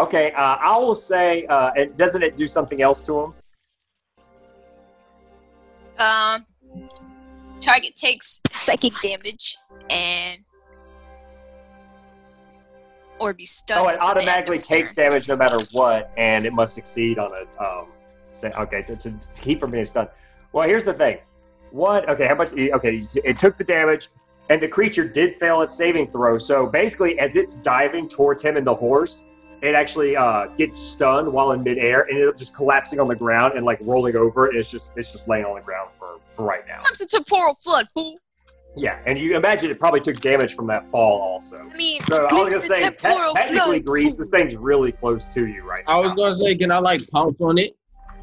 okay. Uh, I will say, uh, it, doesn't it do something else to him? Um, target takes psychic damage and or be stunned. Oh, it until the end of automatically takes turn. damage no matter what, and it must succeed on a um, Say, okay, to, to, to keep from being stunned. Well, here's the thing. What? Okay, how much? Okay, it took the damage, and the creature did fail its saving throw. So basically, as it's diving towards him and the horse, it actually uh, gets stunned while in midair and ended up just collapsing on the ground and like rolling over. And it's just it's just laying on the ground for for right now. Comes a temporal flood, fool. Yeah, and you imagine it probably took damage from that fall also. I mean, So I was glimpse gonna the say, te- technically, Grease, this thing's really close to you right I now. was gonna say, can I like pounce on it?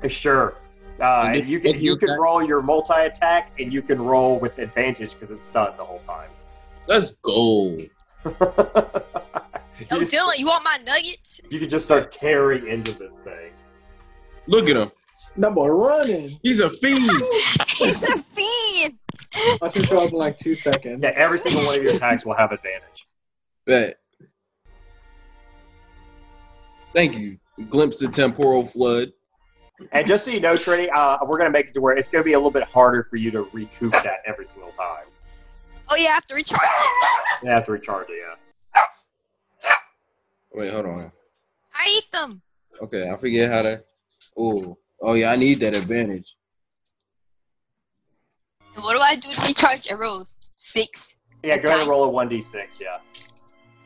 Sure. Uh, And and you can you can attack? roll your multi attack and you can roll with advantage because it's stunned the whole time. Let's go. you, Yo, just- Dylan, you want my nuggets? you can just start tearing into this thing. Look at him. That boy running. He's a fiend. He's a fiend. I should show up in like two seconds. Yeah, every single one of your attacks will have advantage. Bet. Thank you. Glimpse the temporal flood. And just so you know, Trinity, uh, we're gonna make it to where it's gonna be a little bit harder for you to recoup that every single time. Oh yeah, I have to recharge it. You have to recharge it, yeah. Wait, hold on. I eat them. Okay, I forget how to. Oh, oh yeah, I need that advantage. And what do I do to recharge? I roll six, Yeah, go ahead and roll a one d six. Yeah.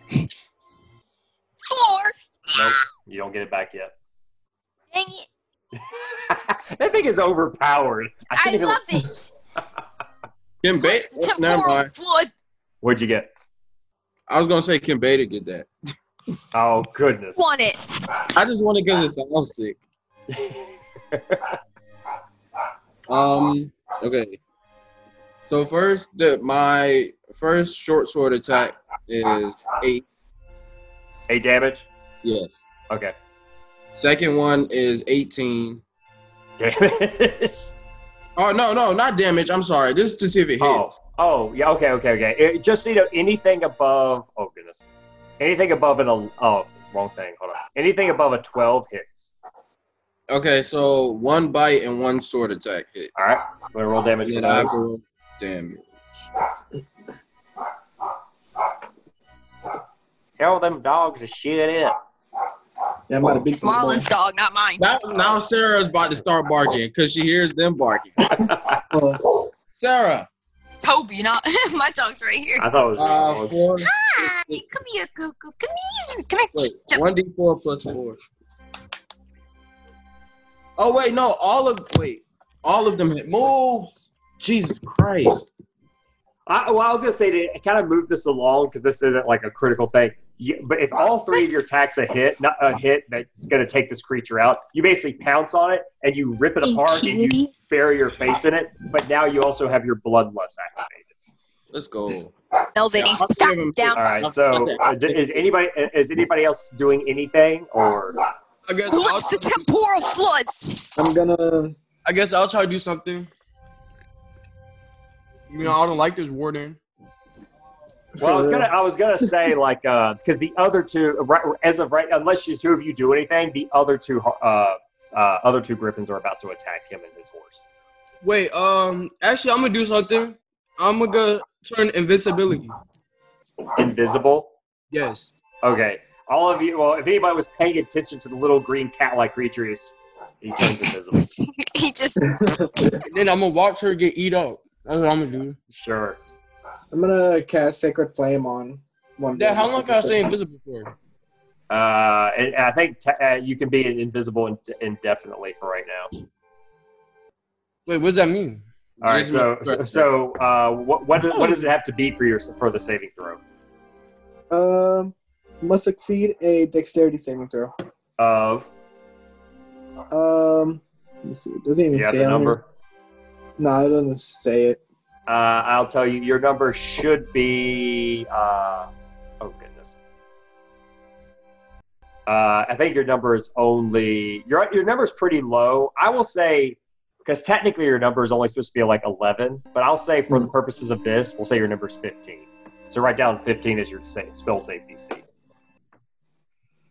four. Nope, you don't get it back yet. Dang it! That thing is overpowered. I, I can't even- love it. Can Beta? Glimpse Never mind. flood. What'd you get? I was gonna say, can Beta get that? Oh goodness. Want it? I just want it because it sounds sick. Um. Okay. So first, the my first short sword attack is eight. Eight damage. Yes. Okay. Second one is eighteen. Damage. Oh no, no, not damage. I'm sorry. This is to see if it Oh, hits. oh, yeah. Okay, okay, okay. It- just you know, anything above. Oh goodness. Anything above an. Oh, wrong thing. Hold on. Anything above a twelve hits. Okay, so one bite and one sword attack hit. All right. I'm gonna roll damage And I have to those. roll damage. Tell them dogs to shit in. Yeah, I'm about to beat It's this boy. Marlon's dog, not mine. Now, now Sarah's about to start barking because she hears them barking. Oh, Sarah, It's Toby, not my dog's right here. I thought it was. uh, wrong. four, Hi, come here, Cuckoo. Come here. Come here. wait, one d four plus four. Oh wait, no, all of wait, all of them hit moves. Jesus Christ! I, well, I was gonna say to kind of move this along because this isn't like a critical thing. You, but if all three of your attacks a hit, not a hit that's gonna take this creature out, you basically pounce on it and you rip it apart and you bury your face in it. But now you also have your bloodlust activated. Let's go. No, Vinny. Yeah, Stop down. All right. So uh, is anybody is anybody else doing anything or? I guess I'll, Glimpse the temporal flood. I'm gonna. I guess I'll try to do something. You know, I don't like this warden. Well, I was gonna, I was gonna say like, uh, because the other two, right, as of right, unless you two of you do anything, the other two, uh, uh, other two griffins are about to attack him and his horse. Wait, um, actually, I'm gonna do something. I'm gonna go turn invincibility. Invisible. Yes. Okay. All of you. Well, if anybody was paying attention to the little green cat-like creature, he's, he turns invisible. he just then I'm gonna watch her get eat up. That's what I'm gonna do. Sure. I'm gonna cast Sacred Flame on one. Dad, how long can I stay invisible for? Uh, and, and I think t- uh, you can be invisible in- indefinitely for right now. Wait, what does that mean? All right. So, so, so uh, what, what, does, what does it have to be for your for the saving throw? Um, must succeed a Dexterity saving throw. Of Um, let me see. It doesn't even you have say the number. here. No, it doesn't say it. Uh, I'll tell you, your number should be. Uh, oh goodness. Uh, I think your number is only your your number is pretty low. I will say because technically your number is only supposed to be like eleven, but I'll say for the purposes of this, we'll say your number is fifteen. So write down fifteen as your sa- spell save DC.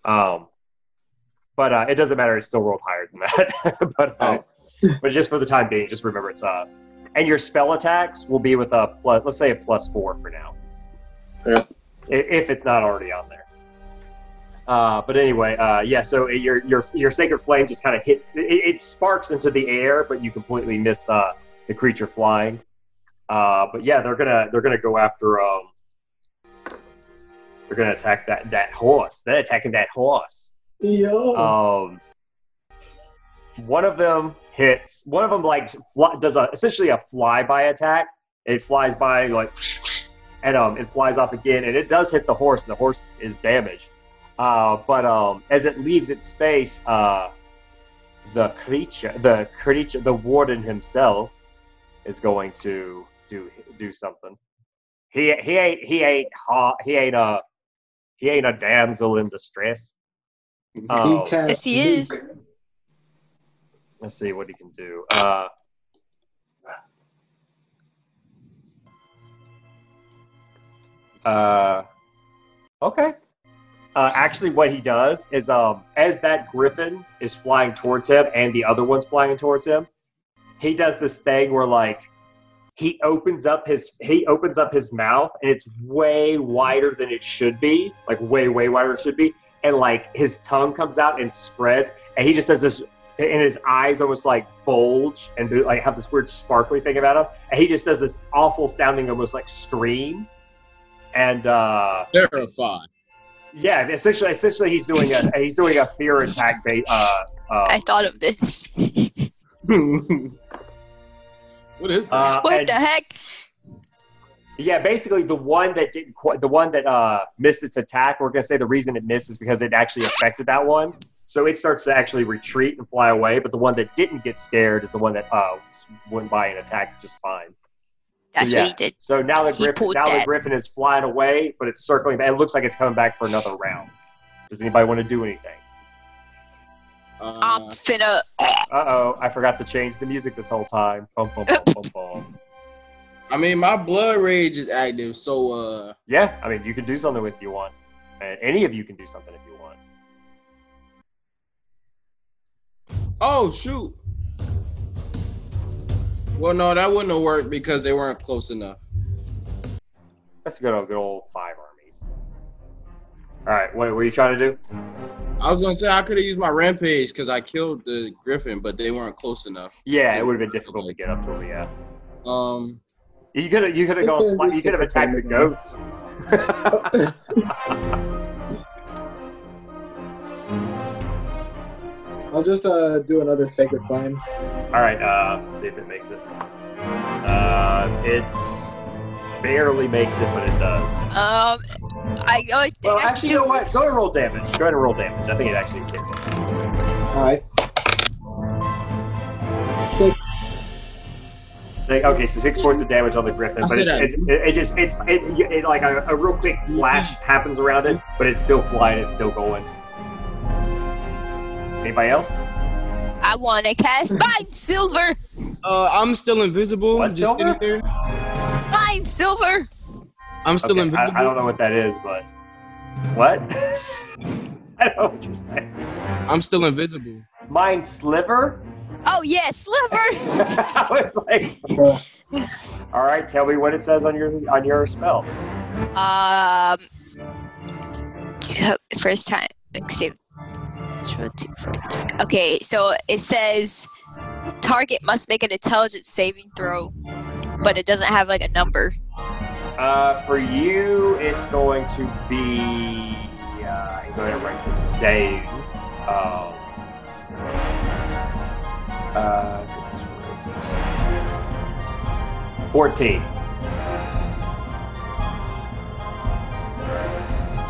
Um, but uh, it doesn't matter. It's still rolled higher than that. but uh, but just for the time being, just remember it's uh and your spell attacks will be with a plus, let's say a plus four for now. Yeah. If it's not already on there. Uh, but anyway, uh, yeah. So your your your sacred flame just kind of hits. It, it sparks into the air, but you completely miss uh, the creature flying. Uh, but yeah, they're gonna they're gonna go after. Um, they're gonna attack that that horse. They're attacking that horse. Yo. Um, one of them hits. One of them like fly, does a essentially a flyby attack. It flies by like, and um, it flies off again, and it does hit the horse. And the horse is damaged. Uh, but um, as it leaves its space, uh, the creature, the creature, the warden himself, is going to do do something. He he ain't he ain't ha- he ain't a he ain't a damsel in distress. Oh, He cast Yes, he is. Let's see what he can do. Uh, uh, okay. Uh, actually, what he does is, um, as that griffin is flying towards him and the other one's flying towards him, he does this thing where like he opens up his he opens up his mouth and it's way wider than it should be, like way way wider than it should be, and like his tongue comes out and spreads, and he just does this and his eyes almost like bulge and like have this weird sparkly thing about him, and he just does this awful sounding, almost like scream, and uh, Terrified. yeah, essentially, essentially he's doing a he's doing a fear attack. Ba- uh, uh, I thought of this. what is that? uh, what and- the heck? Yeah, basically the one that didn't quite, the one that uh, missed its attack. We're gonna say the reason it missed is because it actually affected that one. So it starts to actually retreat and fly away. But the one that didn't get scared is the one that uh, went by and attacked just fine. That's yeah. what he did. So now the He griffin pulled now the griffin is flying away, but it's circling. back. It looks like it's coming back for another round. Does anybody want to do anything? I'm Uh, finna. Uh oh, I forgot to change the music this whole time. Bum, bum, bum, bum, bum. I mean, my blood rage is active, so uh, Yeah, I mean you can do something if you want, and any of you can do something if you want. Oh shoot. Well, no, that wouldn't have worked because they weren't close enough. That's a good old, good old five armies. All right, what, what are you trying to do? I was gonna say I could have used my rampage because I killed the griffin, but they weren't close enough. Yeah, it would have been difficult to get up to him. Yeah, Um, you could have you could have gone. you could have attacked the goats. I'll just uh, do another sacred flame. All right, uh, see if it makes it. Uh, it barely makes it, but it does. Um, I, I, Well, I actually, do. you know what? Go ahead and roll damage. Go ahead and roll damage. I think it actually hit. All right. Six. Like, Okay, so six points of damage on the griffin, I but see it's, that. it's, it, it just it, it, it like a, a real quick flash happens around it, but it's still flying. It's still going. Anybody else? I want to cast Mind Silver. Uh, I'm still invisible. What, just Silver? sitting there. Mind Silver. I'm still Okay, invisible. I, I don't know what that is, but what? I don't know what you're saying. I'm still invisible. Mind sliver? Oh yeah, Sliver. I was like, all right, tell me what it says on your on your spell. um, first time. Like, save. Okay, so it says target must make an intelligence saving throw, but it doesn't have like a number. Uh, for you, it's going to be. Uh, I'm going to write this down. Um, uh, goodness, where is it? Fourteen.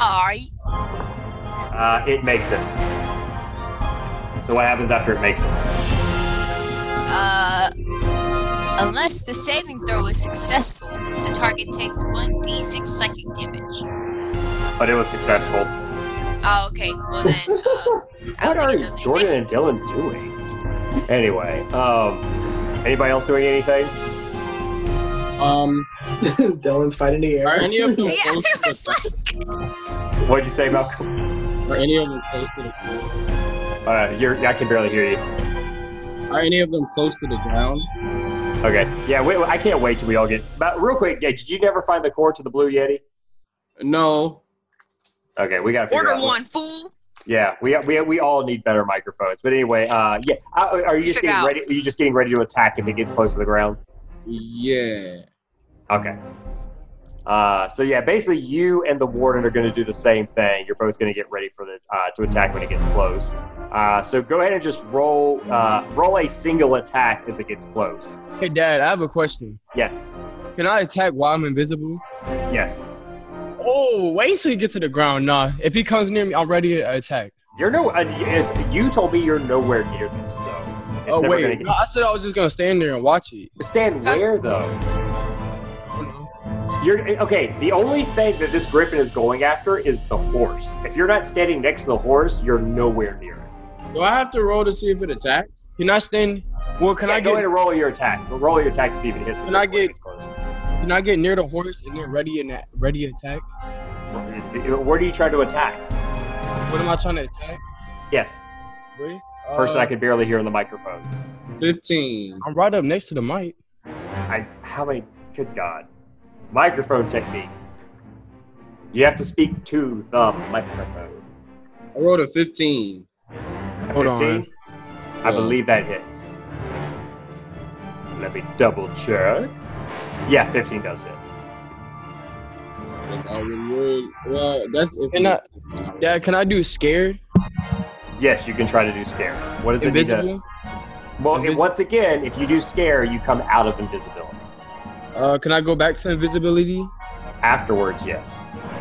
Alright. Uh, it makes it. So what happens after it makes it? Uh, unless the saving throw is successful, the target takes one d6 psychic damage. But it was successful. Oh, okay. Well then, uh, I What don't are think it does Jordan anything. and Dylan doing? Anyway, um, anybody else doing anything? um, Dylan's fighting the are air. any of them Yeah, close to was the like, What'd you say, Malcolm? Are any of them close to the floor? Uh, you're, I can barely hear you. Are any of them close to the ground? Okay. Yeah, wait, I can't wait till we all get. But real quick, yeah, did you never find the core to the Blue Yeti? No. Okay, we got to order out. what- one, fool. Yeah, we, we, we all need better microphones. But anyway, uh, yeah, uh, are you just Figure getting out. ready? Are you just getting ready to attack if it gets close to the ground? Yeah. Okay. Uh, so yeah, basically, you and the warden are going to do the same thing. You're both going to get ready for the uh, to attack when it gets close. Uh, so go ahead and just roll uh, roll a single attack as it gets close. Hey, Dad, I have a question. Yes, Can I attack while I'm invisible? yes. Oh, wait till he gets to the ground. Nah, if he comes near me, I'm ready to attack. You're no. Uh, as you told me you're nowhere near this, so it's oh wait, no, I said I was just gonna stand there and watch it. Stand where though? I don't know. You're okay. The only thing that this griffin is going after is the horse. If you're not standing next to the horse, you're nowhere near it. Do I have to roll to see if it attacks? Can I stand? Well, can Yeah, I go get ahead and roll your attack. Roll your attack to see if it hits. Can I get- can I get near the horse and then ready and ready to attack? Where do you try to attack? What am I trying to attack? Yes. Wait, Person uh, I could barely hear on the microphone. 15. I'm right up next to the mic. I how many? Good God! Microphone technique. You have to speak to the microphone. I rolled a 15. Hold on. I Yeah. believe that hits. Let me double check. Yeah, 15 does hit. That's already good. Well, that's if Can I- Dad, can I do scared? Yes, you can try to do scare. What does it need? Invisible? Well, Invis- once again, if you do scare, you come out of invisibility. Uh, can I go back to invisibility? Afterwards, yes.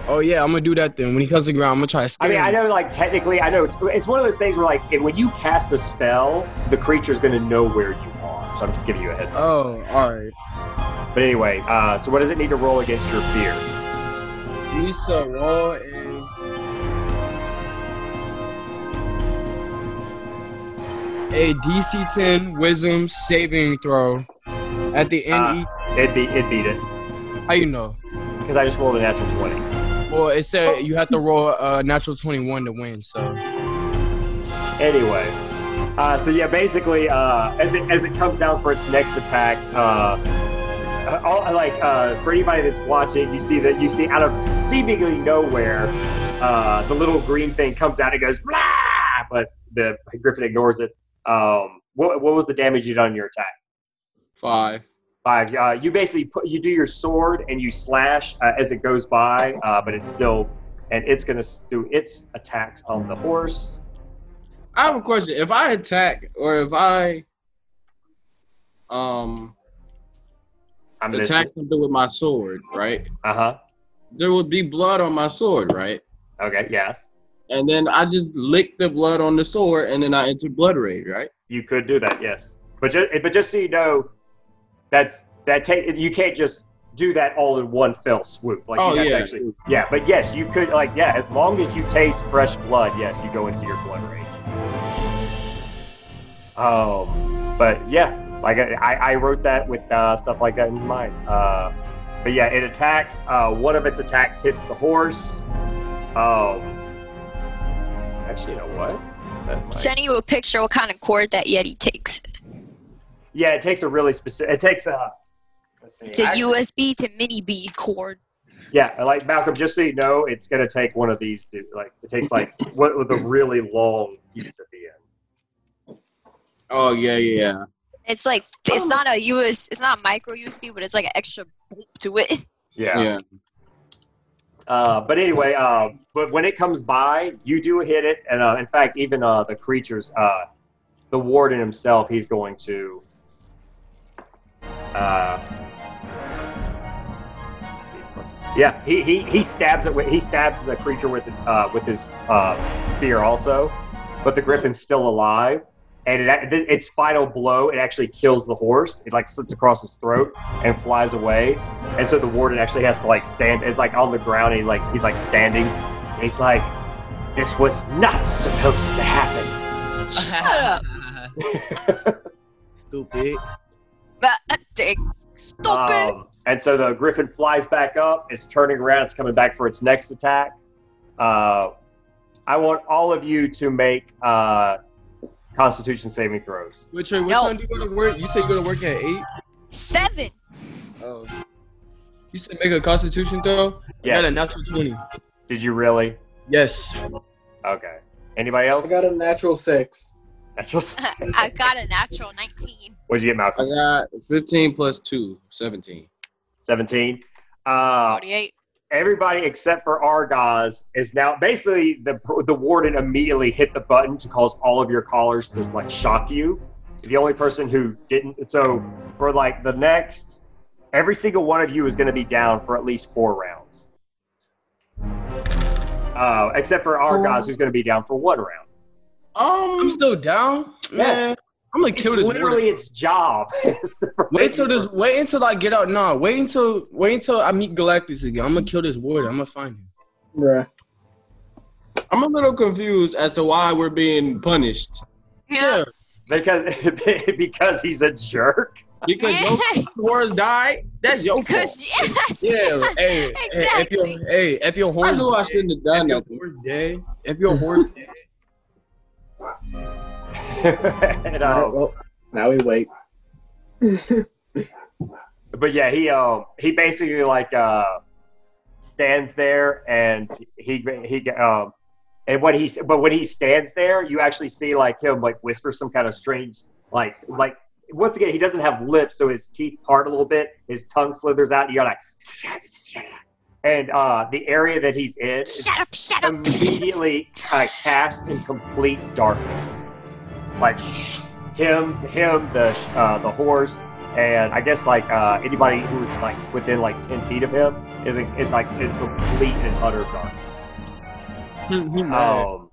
Oh yeah, I'm gonna do that then. When he comes to the ground, I'm gonna try to I mean, I know, like technically, I know it's one of those things where, like, when you cast a spell, the creature's to know where you are. So I'm just giving you a heads up. Oh, all right. But anyway, uh, so what does it need to roll against your fear? Lisa, roll and a DC 10 Wisdom saving throw. At the end, Uh, It beat it beat it how you know? because I just rolled a natural twenty. Well, it said you have to roll a natural 21 to win. So Anyway, uh, so yeah, basically, uh, as it as it comes down for its next attack, uh, uh, all, like uh, for anybody that's watching, you see that you see out of seemingly nowhere, uh, the little green thing comes out and goes blah, but the griffin ignores it. Um, what what was the damage you did on your attack? Five. Five. Uh, you basically put you do your sword and you slash uh, as it goes by, uh, but it's still and it's gonna do its attacks on the horse. I have a question. If I attack or if I um I'm attack something with my sword, right? Uh huh. There would be blood on my sword, right? Okay. Yes. And then I just lick the blood on the sword and then I enter blood rage, right? You could do that, yes. But just but just so you know, that's that take you can't just do that all in one fell swoop. Like Oh, you have to yeah. actually yeah. But yes, you could like yeah. As long as you taste fresh blood, yes, you go into your blood rage. Um, but yeah, like I, I I wrote that with uh, stuff like that in mind. Uh, but yeah, it attacks. Uh, one of its attacks hits the horse. Um, actually, you know what? That might- Sending you a picture what kind of cord that Yeti takes. Yeah, it takes a really specific. It takes a. See, It's a actually- USB to mini B cord. Yeah, like Malcolm, just so you know, it's gonna take one of these to like. It takes like what with a really long piece at the end. Oh yeah, yeah, yeah. It's like it's not a US, it's not micro USB, but it's like an extra boop to it. Yeah. Yeah. Uh, but anyway, uh, but when it comes by, you do hit it, and uh, in fact, even uh, the creatures, uh, the warden himself, he's going to. Uh, yeah, he, he, he stabs it. With, he stabs the creature with his uh, with his uh, spear also, but the griffin's still alive, and it, its final blow it actually kills the horse. It like slits across his throat and flies away, and so the warden actually has to like stand. It's like on the ground. And he's like he's like standing. And he's like, "This was not supposed to happen." Shut up. stupid. But, dick. Stop it. Um, and so the griffin flies back up. It's turning around. It's coming back for its next attack. Uh, I want all of you to make uh, Constitution saving throws. Which Trey, what No. time do you go to work? You said you go to work at eight. Seven. Oh. You said make a Constitution throw. I got a natural 20. Did you really? Yes. Okay. Anybody else? I got a natural six. Natural. just. I got a natural 19. What'd you get, Malcolm? I got 15 plus 2, 17. 17. Uh, 48. everybody except for Argaz is now basically the the warden immediately hit the button to cause all of your callers to like shock you. The only person who didn't. So for like the next, every single one of you is going to be down for at least four rounds. Uh, except for Argaz, who's going to be down for one round. Um, I'm still down. Man, I'm gonna It's kill this. literally warden. its job. Wait until this. Wait until I get out. Nah, wait until wait until I meet Galactus again. I'm gonna kill this warden. I'm gonna find him. Bruh. I'm a little confused as to why we're being punished. Yeah. because because he's a jerk. Because your wars died. That's your fault. Because, yes. Yeah. hey, hey, if your Exactly. hey, if your I horse, knew I shouldn't have if done your that. horse dead, if your horse dead, and, Alright, um, well, now we wait. but yeah, he um he basically like uh stands there and he he um and when he but when he stands there, you actually see like him like whisper some kind of strange like like once again he doesn't have lips, so his teeth part a little bit, his tongue slithers out. And you got like and uh the area that he's in is Shut up, shut up. immediately uh, cast in complete darkness. Like him, him, the uh, the horse, and I guess like uh, anybody who's like within like ten feet of him is is like in complete and utter darkness. he, he mad. Um,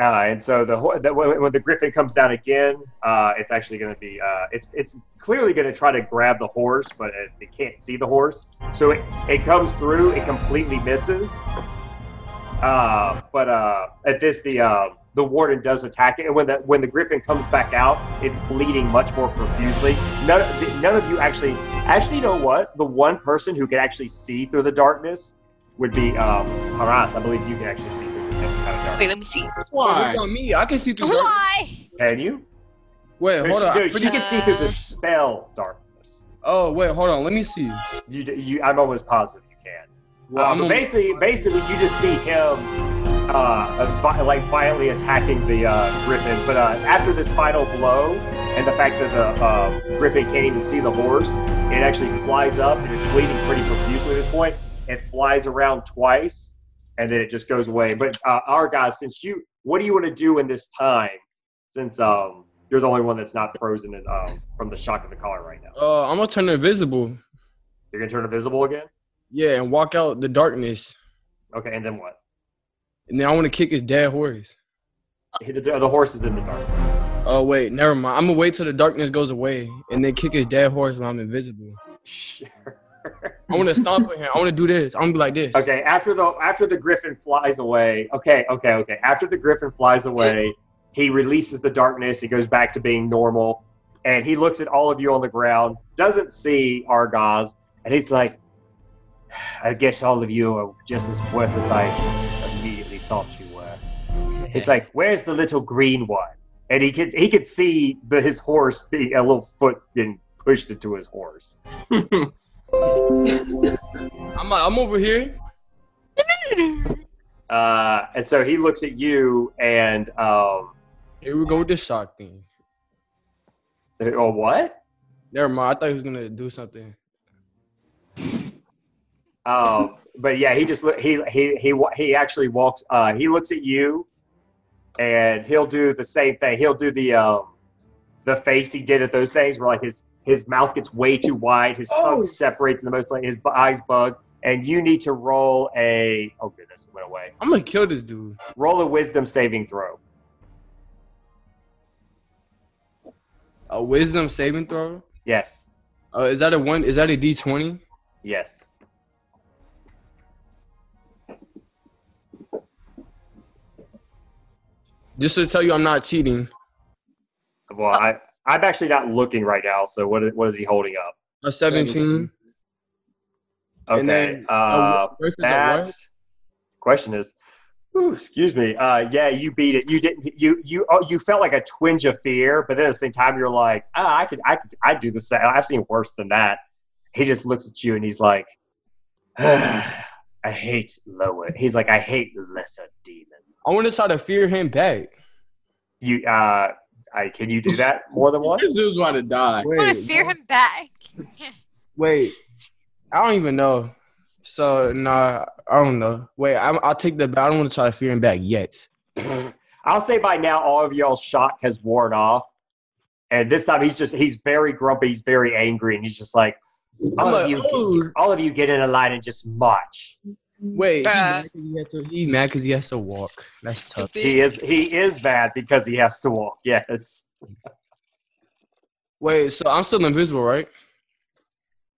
uh, and so the, the when, when the griffin comes down again, uh, it's actually going to be uh, it's it's clearly going to try to grab the horse, but it, it can't see the horse. So it, it comes through, it completely misses. Uh, but uh, at this, the uh, the warden does attack it, and when the when the griffin comes back out, it's bleeding much more profusely. None of, none of you actually actually you know what? The one person who can actually see through the darkness would be um, Haras. I believe you can actually see through this kind of darkness. Wait, let me see. Why? Look on me. I can see through. dark- Why? Can you? Wait, hold on. Dude, you can see through the Uh, spell darkness. Oh wait, hold on. Let me see. You, you, I'm almost positive you can. Well, I'm but a- basically, basically, you just see him uh, like violently attacking the uh, griffin. But uh, after this final blow, and the fact that the uh, griffin can't even see the horse, it actually flies up and it's bleeding pretty profusely at this point. It flies around twice, and then it just goes away. But uh, Argaz, since you, what do you want to do in this time? Since um, you're the only one that's not frozen in, um, from the shock of the collar right now, Uh, I'm gonna turn invisible. you're gonna turn invisible again. Yeah, and walk out the darkness. Okay, and then what? And then I want to kick his dead horse. The, the horse is in the darkness. Oh wait, never mind. I'm gonna wait till the darkness goes away and then kick his dead horse when I'm invisible. Sure. I want to stomp on him. I want to do this. I'm gonna be like this. Okay, after the after the griffin flies away. Okay, okay, okay. After the griffin flies away, he releases the darkness. He goes back to being normal, and he looks at all of you on the ground. Doesn't see Argaz, and he's like, "I guess all of you are just as worthless as I thought you were." It's like, "Where's the little green one?" And he could he could see the, his horse be a little foot being pushed into his horse. I'm like, I'm over here. Uh, and so he looks at you and um, Here we go with the shock thing. oh what? Never mind. I thought he was gonna do something. Um, but yeah, he just he he he he actually walks. Uh, he looks at you, and he'll do the same thing. He'll do the um, the face he did at those things, where like his his mouth gets way too wide, his tongue Oh. separates in the most, like his eyes bug, and you need to roll a oh goodness, it went away. I'm gonna kill this dude. Roll a wisdom saving throw. A wisdom saving throw. Yes, Uh, is that a one? Is that a D twenty? yes. Just to tell you, I'm not cheating. Well, I I'm actually not looking right now. So what is, what is he holding up? A seventeen. Okay. And then, uh, a, that question is, ooh, excuse me. Uh, yeah, you beat it. You didn't. You you oh, you felt like a twinge of fear, but then at the same time, you're like, ah, I could I could I do the same. I've seen worse than that. He just looks at you and he's like, I hate lower. He's like, I hate lesser demons. I want to try to fear him back. You uh, I, can you do that more than once? This dude's about to die. I want to Wait, fear him back. wait. I don't even know. So nah, I don't know. Wait, I'm, I'll take the. I don't want to try to fear him back yet. I'll say by now all of y'all's shock has worn off, and this time he's just he's very grumpy, he's very angry, and he's just like, all I'm of like, you, "Oh." all of you get in a line and just march. Wait, he Bruh. mad 'cause he, to, he mad because he has to walk. That's tough. Stupid. He is he is bad because he has to walk. Yes. Wait, so I'm still invisible, right?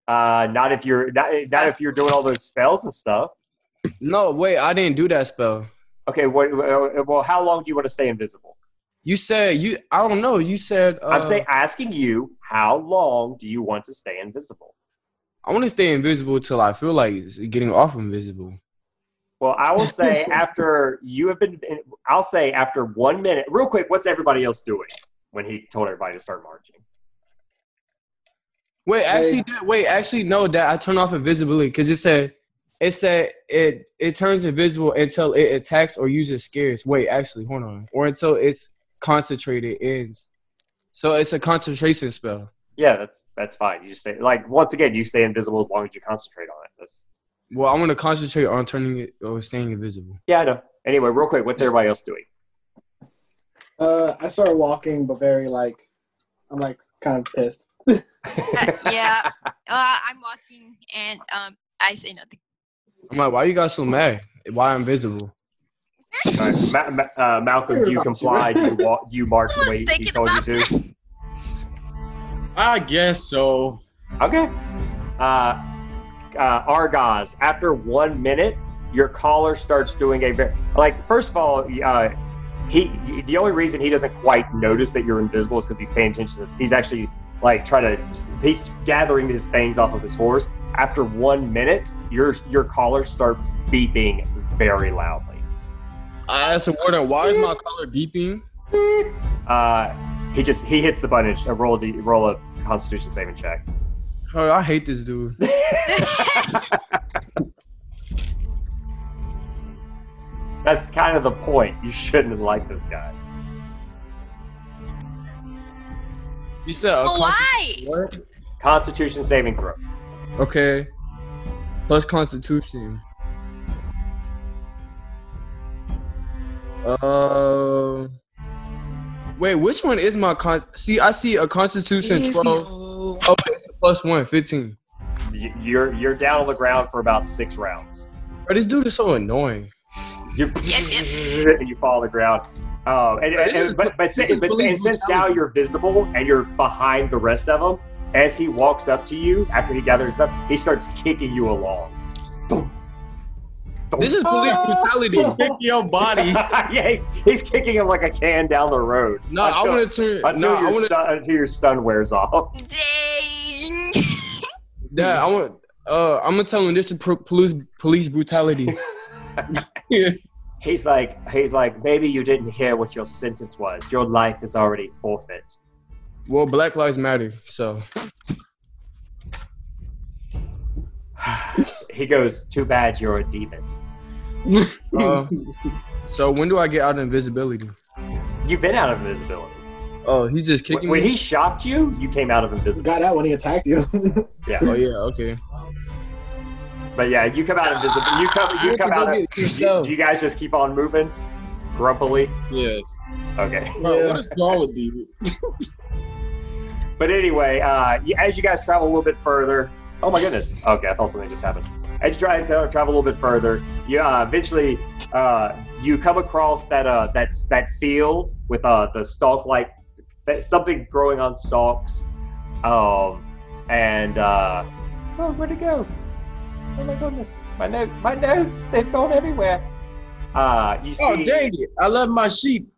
Uh, not if you're not, not if you're doing all those spells and stuff. No, wait, I didn't do that spell. Okay, what, well, how long do you want to stay invisible? You said you. I don't know. You said. Uh, I'm saying asking you, how long do you want to stay invisible? I want to stay invisible till I feel like getting off invisible. Well, I will say after you have been, I'll say after one minute, real quick, what's everybody else doing when he told everybody to start marching? Wait, actually, that, wait, actually, no. That I turned off invisibility because it said, it said it it turns invisible until it attacks or uses scares. Wait, actually, hold on, or until it's concentrated ends. So it's a concentration spell. Yeah, that's that's fine. You just say like once again, you stay invisible as long as you concentrate on it. That's, Well, I'm gonna concentrate on turning it or staying invisible. yeah, I know. Anyway, real quick, what's everybody else doing? Uh, I started walking, but very like, I'm like kind of pissed. Uh, yeah. Uh, I'm walking and um, I say nothing. I'm like, why are you guys so mad? Why I'm invisible? All right, Ma- Ma- uh, Malcolm, you complied. You walk, you marched I was the way he told you to. I guess so. Okay. Uh, uh, Argaz, after one minute, your caller starts doing a very like. First of all, uh, he the only reason he doesn't quite notice that you're invisible is because he's paying attention. To this. He's actually like trying to he's gathering his things off of his horse. After one minute, your your caller starts beeping very loudly. I asked the warden, why is my collar beeping? Uh, he just he hits the button and roll a d- roll a Constitution saving check. Oh, I hate this dude. That's kind of the point. You shouldn't like this guy. You said a con- Why? what? Constitution saving throw. Okay. Plus Constitution. Uh. Wait, which one is my con? See, I see a Constitution twelve. Oh, wait, it's a plus one, 15. You're you're down on the ground for about six rounds. Bro, this dude is so annoying. You you fall on the ground. Um, and, and- This is- but but, since, but and since now you're visible and you're behind the rest of them, as he walks up to you after he gathers up, he starts kicking you along. Thump. Thump. This is police brutality. Kick your body. yeah, he's, he's kicking him like a can down the road. No, I Until- want to turn. until No, I your want to. stun, until your stun wears off. Dang. Yeah, I want. Uh, I'm gonna tell him this is pro- police police brutality. He's like, he's like, maybe you didn't hear what your sentence was. Your life is already forfeit. well, Black Lives Matter. So he goes, too bad you're a demon. Uh, so when do I get out of invisibility? You've been out of invisibility. Oh, he's just kicking when me. he shocked you, you came out of invisibility. Got out when he attacked you. Yeah, Oh yeah, okay. but yeah, you come out invisible. You come, you come out. Of, get you, do you guys just keep on moving, grumpily? yes. Okay. Bro, what is wrong with you? But anyway, uh, as you guys travel a little bit further, oh my goodness. Okay, I thought something just happened. As you guys uh, travel a little bit further, you uh, eventually uh, you come across that uh, that's that field with uh, the stalk like something growing on stalks, um, and uh, oh, where'd it go? Oh my goodness, my note, my notes, they've gone everywhere. Uh, you see, Oh dang it! I love my sheep.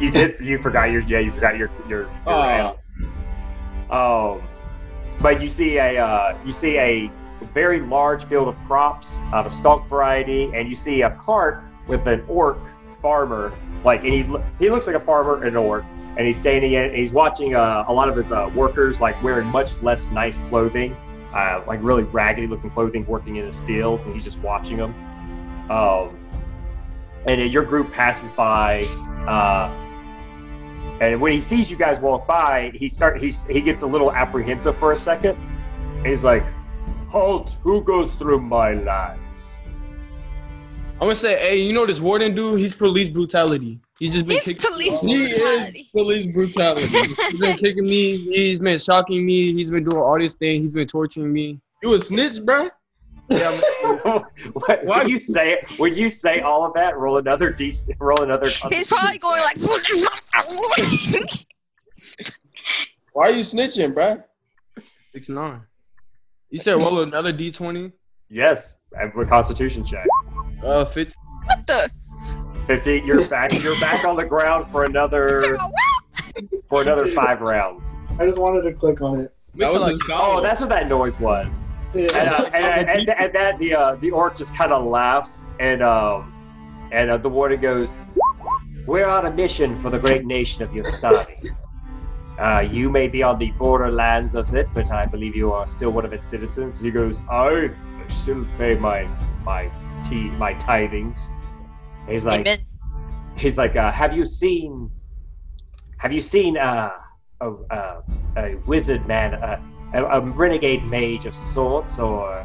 you did, you forgot your, yeah, you forgot your your. your Oh, Um, but you see a uh, you see a very large field of crops of a stalk variety, and you see a cart with an orc farmer. Like, and he he looks like a farmer and an orc, and he's standing in. He's watching uh, a lot of his uh, workers like wearing much less nice clothing, uh, like really raggedy looking clothing, working in his fields, and he's just watching them. Um, and your group passes by. Uh, and when he sees you guys walk by, he start he's he gets a little apprehensive for a second. He's like, "Halt! Who goes through my lands?" I'm gonna say, hey, you know this warden dude? He's police brutality. He's just been It's kicking. police He is police brutality. he's been kicking me. He's been shocking me. He's been doing all these things. He's been torturing me. You a snitch, bruh? Yeah, man. What- Why- when you say when you say all of that, roll another d roll another. He's probably going like. Why are you snitching, bruh? six nine. You said roll another D twenty. yes, with Constitution check. Uh, fifteen. what the? Fifty. You're back. You're back on the ground for another for another five rounds. I just wanted to click on it. That was his Oh, that's what that noise was. Yeah. And, uh, and, and, and that the uh, the orc just kind of laughs, and um, and uh, the warden goes, "We're on a mission for the great nation of Yostani. Uh, you may be on the borderlands of it, but I believe you are still one of its citizens." He goes, "I still pay my my tea my tithings." He's like, Amen. he's like, uh, "Have you seen? Have you seen uh, a uh, a wizard man, uh, a, a renegade mage of sorts, or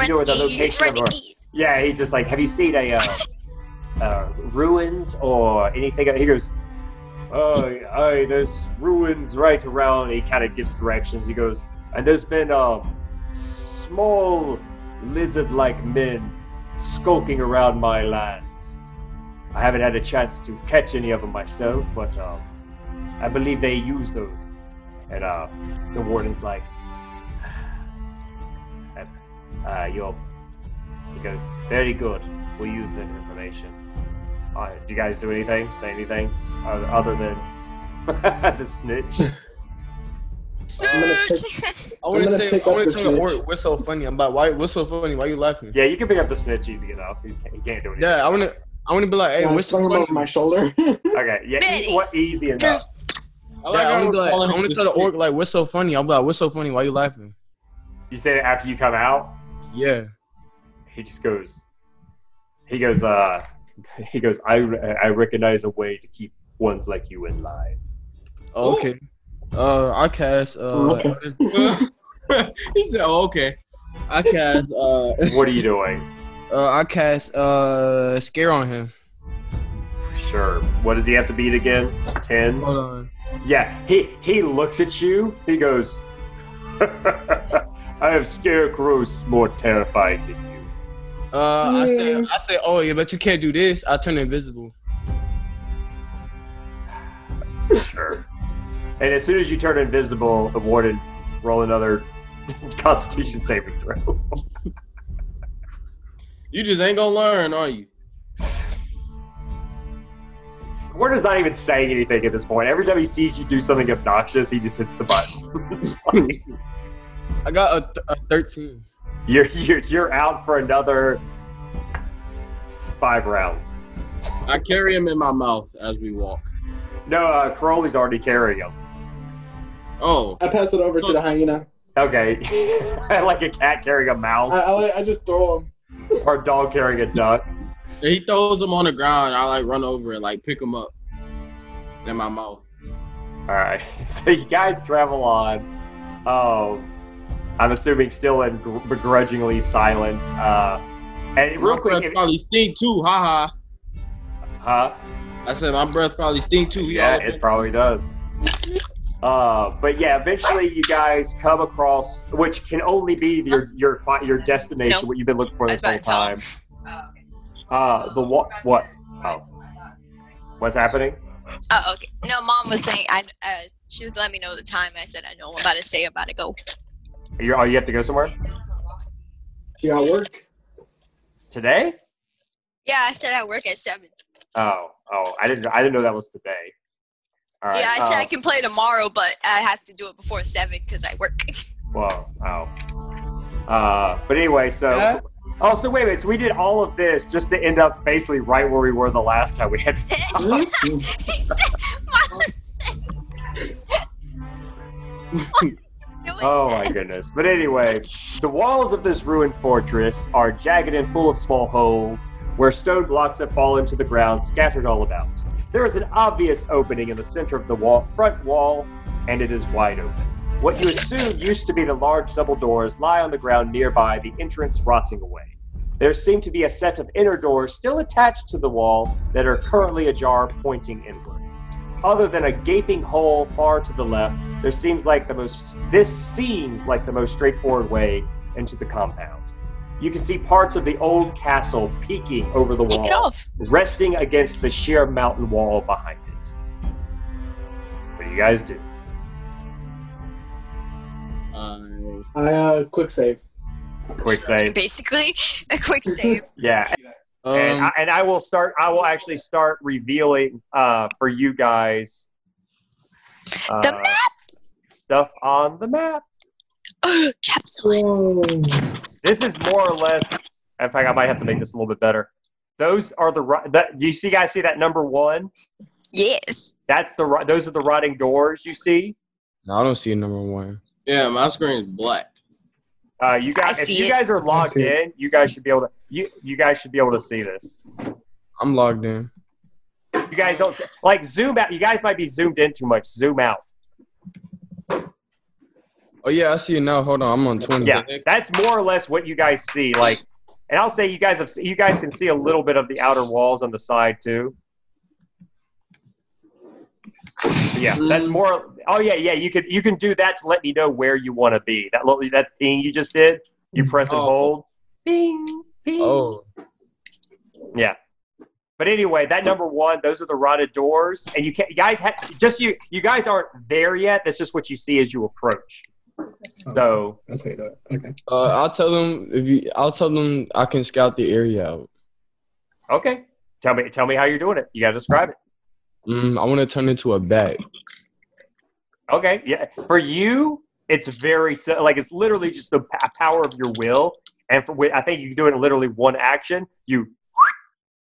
you know where the Renegade, location of? Or, yeah, he's just like, have you seen a uh, uh, ruins or anything? He goes, "Oh, I there's ruins right around." He kind of gives directions. He goes, and there's been um small lizard-like men skulking around my lands. I haven't had a chance to catch any of them myself, but um, I believe they use those. And uh, the warden's like, uh, you'll. He goes, very good. We'll use that information. Uh, do you guys do anything? Say anything uh, other than the snitch? Snitch. I want to gonna say, pick I up want to tell the orc what's so funny. I'm like, why? What's so funny? Why you laughing? yeah, you can pick up the snitch easy enough. He's, he can't do anything. Yeah, I want to. I want to be like, hey, Yeah, what's so funny? over my shoulder. Okay, yeah, Betty. what easy enough. I Yeah, I want to be like, I want to tell the orc like, what's so funny? I'm like, what's so funny? Why you laughing? You say it after you come out. Yeah. He just goes. He goes. Uh, he goes. I I recognize a way to keep ones like you in line. Oh, okay. Uh, I cast. Uh, Okay. he said, oh, okay. I cast, uh, What are you doing? uh, I cast. Uh, scare on him. Sure. What does he have to beat again? Ten. Hold on. Yeah, he he looks at you. He goes, "I have scarecrows more terrifying than you." Uh, I say, I say, oh yeah, but you can't do this. I turn invisible. Sure. And as soon as you turn invisible, the warden roll another Constitution saving throw. you just ain't gonna learn, are you? The warden's not even saying anything at this point. Every time he sees you do something obnoxious, he just hits the button. I got a, th- a thirteen. You're, you're you're out for another five rounds. I carry him in my mouth as we walk. No, uh, Crowley's already carrying him. Oh, I pass it over to the hyena. Okay, like a cat carrying a mouse I, I, I just throw him. or a dog carrying a duck. he throws him on the ground. I like run over and like pick him up in my mouth. All right, so you guys travel on. Um, I'm assuming still in gr- begrudgingly silence. Uh, and real my quick, breath if- probably stink too. Ha ha. huh? I said my breath probably stink too. He Yeah, it in- probably does. Uh, but yeah, eventually you guys come across, which can only be your your your destination, No. what you've been looking for this whole about to time. Uh, the what? What? Oh, what's happening? Oh, okay. No, mom was saying I. Uh, she was letting me know the time. I said I know I'm about to say. I'm about to go. You oh, you have to go somewhere You got work? today? Yeah, I said I work at seven. Oh, oh, I didn't I didn't know that was today. All right. yeah, I said uh, I can play tomorrow, but I have to do it before seven because I work. Whoa. Oh. Uh, but anyway, so. Yeah. Oh, so wait a minute. So we did all of this just to end up basically right where we were the last time we had to stop. he said, Mom said- Doing Oh my goodness. But anyway, the walls of this ruined fortress are jagged and full of small holes. where stone blocks have fallen to the ground, scattered all about. There is an obvious opening in the center of the wall, front wall, and it is wide open. What you assume used to be the large double doors lie on the ground nearby, the entrance rotting away. There seem to be a set of inner doors still attached to the wall that are currently ajar, pointing inward. Other than a gaping hole far to the left, there seems like the most. This seems like the most straightforward way into the compound. You can see parts of the old castle peeking over the Take wall, resting against the sheer mountain wall behind it. What do you guys do? I I uh quick save. Quick save. Basically, a quick save. Yeah, and, Um, I, and I will start. I will actually start revealing uh, for you guys uh, The map. Stuff on the map. Capsules. This is more or less. In fact, I might have to make this a little bit better. Those are the. ro- That, do you see guys see that number one? Yes. That's the. ro- Those are the rotting doors you see. no, I don't see a number one. yeah, my screen is black. Uh, you guys, if you it. guys are logged see it. in, you guys should be able to. You you guys should be able to see this. I'm logged in. You guys don't like zoom out. You guys might be zoomed in too much. Zoom out. Oh yeah, I see you now. Hold on, I'm on 20. Yeah, that's more or less what you guys see. Like, and I'll say you guys have you guys can see a little bit of the outer walls on the side too. Yeah, that's more. Oh yeah, yeah. You could you can do that to let me know where you want to be. That little that thing you just did. You press and Oh. hold. Bing, bing. Oh, Yeah. But anyway, that number one, those are the rotted doors, and you can't. You guys have just you. You guys aren't there yet. That's just what you see as you approach. So That's how you do it. Okay. uh, I'll tell them if you. I'll tell them I can scout the area out. okay, tell me tell me how you're doing it. You got to describe it. Mm, I want to turn into a bat. Okay, yeah. For you, it's very si- like it's literally just the power of your will, and for I think you can do it in literally one action. You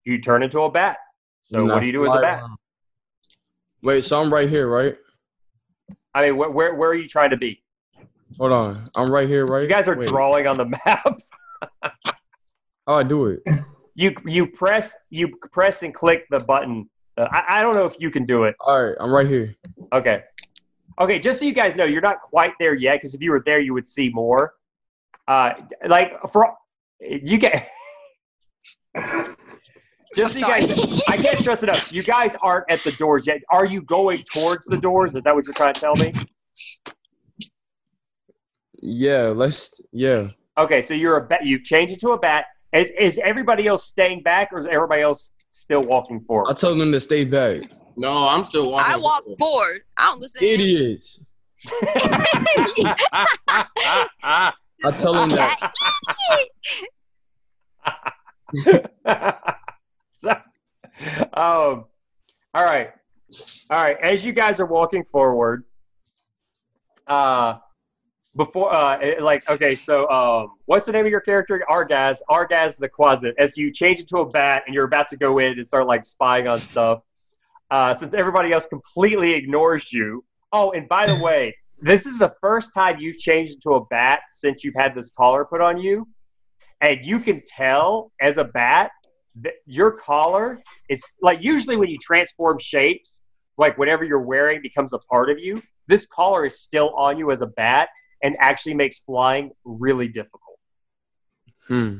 you turn into a bat. So And what do you do as a bat? Wait, so I'm right here, right? I mean, where where, where are you trying to be? Hold on, I'm right here, right? You guys are Wait, drawing on the map. How I do it? You you press you press and click the button. Uh, I, I don't know if you can do it. All right, I'm right here. Okay. Okay, just so you guys know, you're not quite there yet because if you were there, you would see more. Uh, like for you get. just so you guys, I can't stress enough. You guys aren't at the doors yet. Are you going towards the doors? Is that what you're trying to tell me? Yeah, let's. Yeah, Okay, so you're a bat. You've changed it to a bat. Is, is everybody else staying back, or is everybody else still walking forward? I told them to stay back. No, I'm still walking. I walk forward. I don't listen. Idiots. I tell them that. so, um, all right, all right. As you guys are walking forward, uh, before, uh, like, okay, so, um, what's the name of your character? Argaz, Argaz the Quasit. As you change into a bat and you're about to go in and start like spying on stuff, uh, since everybody else completely ignores you. Oh, and by the way, this is the first time you've changed into a bat since you've had this collar put on you and you can tell as a bat that your collar is like usually when you transform shapes like whatever you're wearing becomes a part of you this collar is still on you as a bat and actually makes flying really difficult Hmm.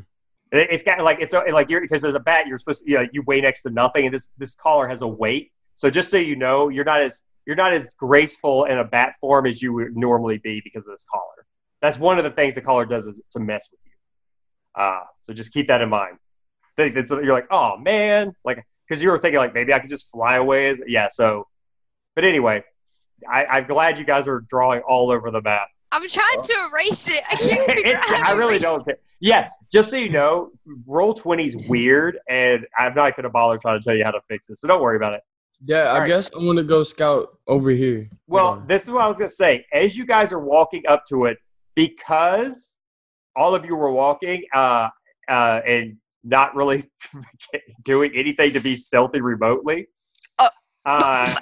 It- it's got like it's a, like you're because as a bat you're supposed to you, know, you weigh next to nothing and this this collar has a weight so just so you know you're not as you're not as graceful in a bat form as you would normally be because of this collar that's one of the things the collar does is to mess with you uh, so just keep that in mind. Think that's, you're like, oh man, like because you were thinking like maybe I could just fly away. As, yeah. So, but anyway, I, I'm glad you guys are drawing all over the map. I'm trying to erase it. I can't figure out how to I really erase don't. care. Yeah, just so you know, Roll20 is weird, and I'm not going to bother trying to tell you how to fix it. So don't worry about it. Yeah, I All right. guess I'm going to go scout over here. Well, this is what I was going to say. As you guys are walking up to it, because all of you were walking uh, uh, and not really doing anything to be stealthy remotely. Oh. Uh,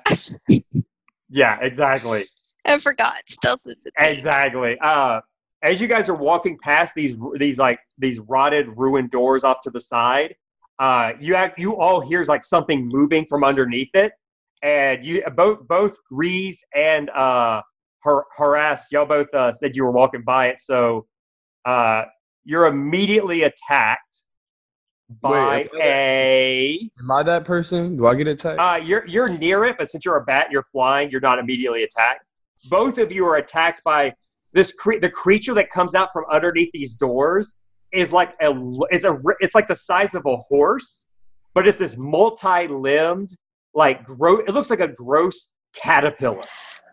yeah, exactly. I forgot. Stealth is a. Exactly. Uh, as you guys are walking past these these like these rotted ruined doors off to the side, uh, you act, you all hears like something moving from underneath it, and you both both Grease and uh, har- Haras y'all both uh, said you were walking by it, so uh, you're immediately attacked by Wait, a. Am I that person? Do I get attacked? Uh, you're you're near it, but since you're a bat, you're flying. You're not immediately attacked. Both of you are attacked by this cre- the creature that comes out from underneath these doors is like a is a it's like the size of a horse, but it's this multi-limbed like gross. It looks like a gross caterpillar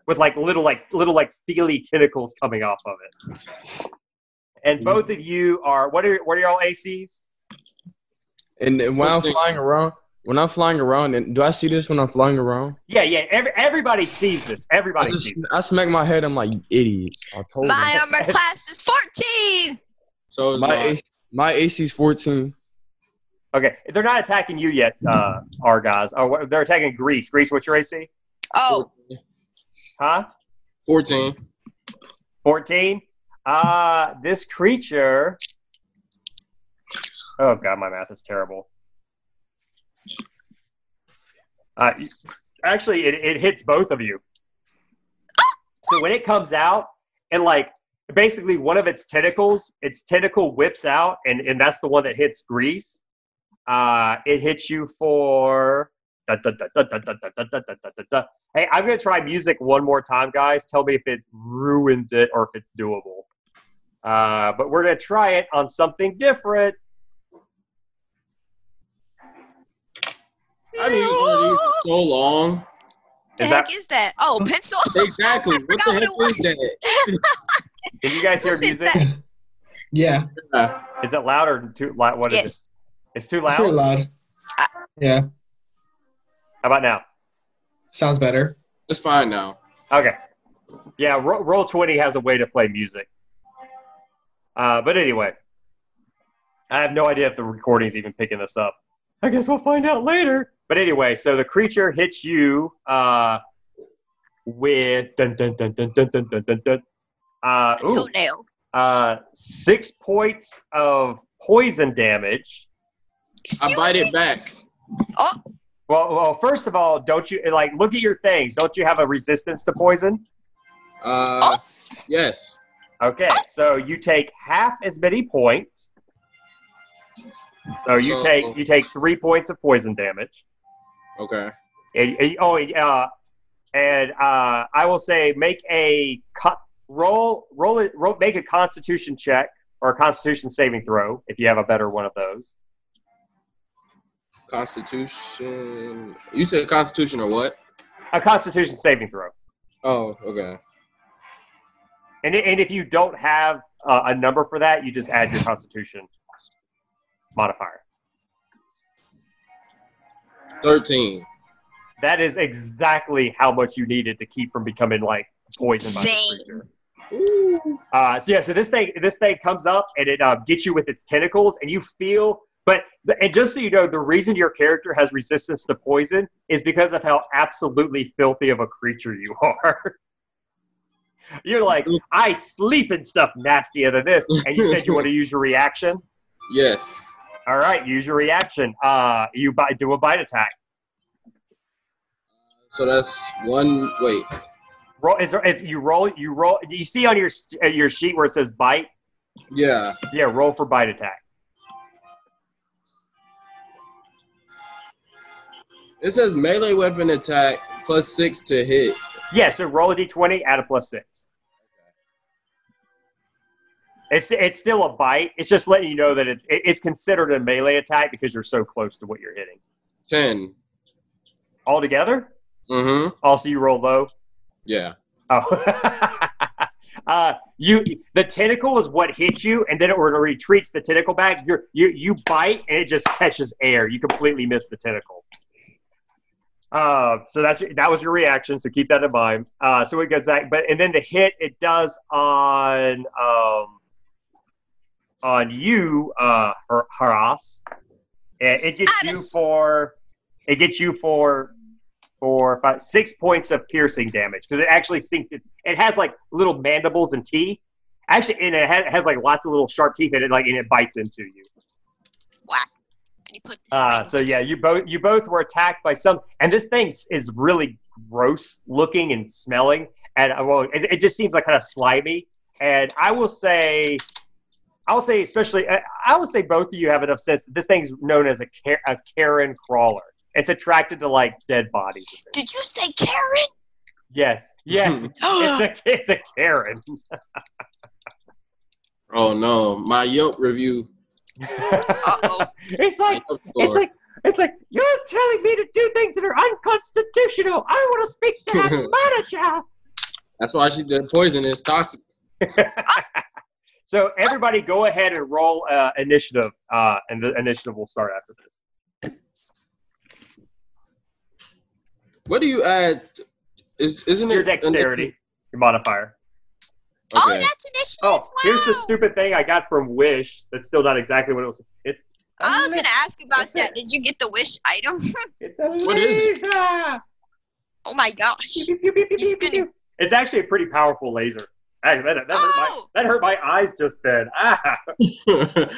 with like little like little like feely tentacles coming off of it. And both of you are what are what are y'all ACs? And, and when I'm flying around, when I'm flying around, and do I see this when I'm flying around? Yeah, yeah. Every, everybody sees this. I Everybody just sees. It. I smack my head. I'm like, idiots. I told My you. armor class is 14. So is My mine. A- my AC's 14. Okay, they're not attacking you yet, uh, our guys. Oh, what- they're attacking Grease. Grease, what's your AC? Oh, Huh? 14. 14? Uh, this creature. Oh god, my math is terrible. Uh, actually, it, it hits both of you. So when it comes out, and like basically one of its tentacles, its tentacle whips out, and, and that's the one that hits Grease. Uh, it hits you for. Hey, I'm gonna try music one more time, guys. Tell me if it ruins it or if it's doable. Uh, but we're gonna try it on something different. I've been using one of these for so long. the Is heck that? is that? Oh, pencil. Exactly. What the heck it is was. that? Can you guys hear What is music? that? Yeah, Yeah. Is it loud or too loud? What is it? Yes. It's too it's pretty loud. loud. Yeah, How about now? sounds better. It's fine now. Okay. Yeah, Ro- Roll20 has a way to play music. Uh, but anyway, I have no idea if the recording's even picking this up. I guess we'll find out later. But anyway, so the creature hits you uh, with dun dun dun dun dun dun dun dun. dun. Uh, ooh, Toenail. uh, six points of poison damage. I bite me. it back. Oh, Well, well, first of all, don't you like look at your things? Don't you have a resistance to poison? Uh, yes. Okay, so you take half as many points. So you So- take you take three points of poison damage. Okay. And- and- oh, uh, and uh, I will say make a co- roll roll it roll make a Constitution check or a Constitution saving throw if you have a better one of those. Constitution. You said Constitution or what? A Constitution saving throw. Oh, okay. And, and if you don't have uh, a number for that, you just add your Constitution modifier. 13. That is exactly how much you needed to keep from becoming like poisoned by the Same. creature. Ooh. Uh, so yeah, so this thing this thing comes up and it uh, gets you with its tentacles, and you feel. But and just so you know, the reason your character has resistance to poison is because of how absolutely filthy of a creature you are. You're like, I sleep in stuff nastier than this, and you said you want to use your reaction. Yes. All right, use your reaction. Uh, you bite, do a bite attack. So that's one. Wait. Roll. There, if you roll, you roll. You see on your your sheet where it says bite? Yeah. Yeah, roll for bite attack. It says melee weapon attack plus six to hit. Yeah, so roll a d20, add a plus six. It's it's still a bite. It's just letting you know that it's it's considered a melee attack because you're so close to what you're hitting. Ten. Altogether, Mm-hmm. also you roll low. Yeah. Oh, uh, you the tentacle is what hits you, and then it retreats the tentacle back. You're, you you bite, and it just catches air. You completely miss the tentacle. Uh, so that's that was your reaction. So keep that in mind. Uh, so it goes that, but and then the hit it does on um, on you, uh, Har- Haras, it gets you for it gets you for for five, six points of piercing damage because it actually sinks its. It has like little mandibles and teeth. Actually, and it has, has like lots of little sharp teeth in it, like and it bites into you. And he put Uh, so yeah, you both you both were attacked by some, and this thing is really gross looking and smelling, and uh, well, it, it just seems like kind of slimy. And I will say, I will say, especially, I I will say, both of you have enough sense. This thing's known as a a carrion crawler. It's attracted to like dead bodies. Did you say Karen? Yes, yes, it's a it's a Karen. Oh no, my Yelp review. Uh-oh. it's like It's like it's like you're telling me to do things that are unconstitutional. I want to speak to that manager. That's why she did poison. It's toxic. So everybody, go ahead and roll uh, initiative, uh, and the initiative will start after this. What do you add? Is isn't Your it dexterity, your modifier. Oh, Okay. that's initiative. Oh, here's the stupid thing I got from Wish. That's still not exactly what it was. It's I was gonna ask about That's that. Did you get the wish item? it's a What is it? laser. oh my gosh. He's gonna- It's actually a pretty powerful laser. Hey, that, that, hurt my, Oh! that hurt my eyes just then. Ah.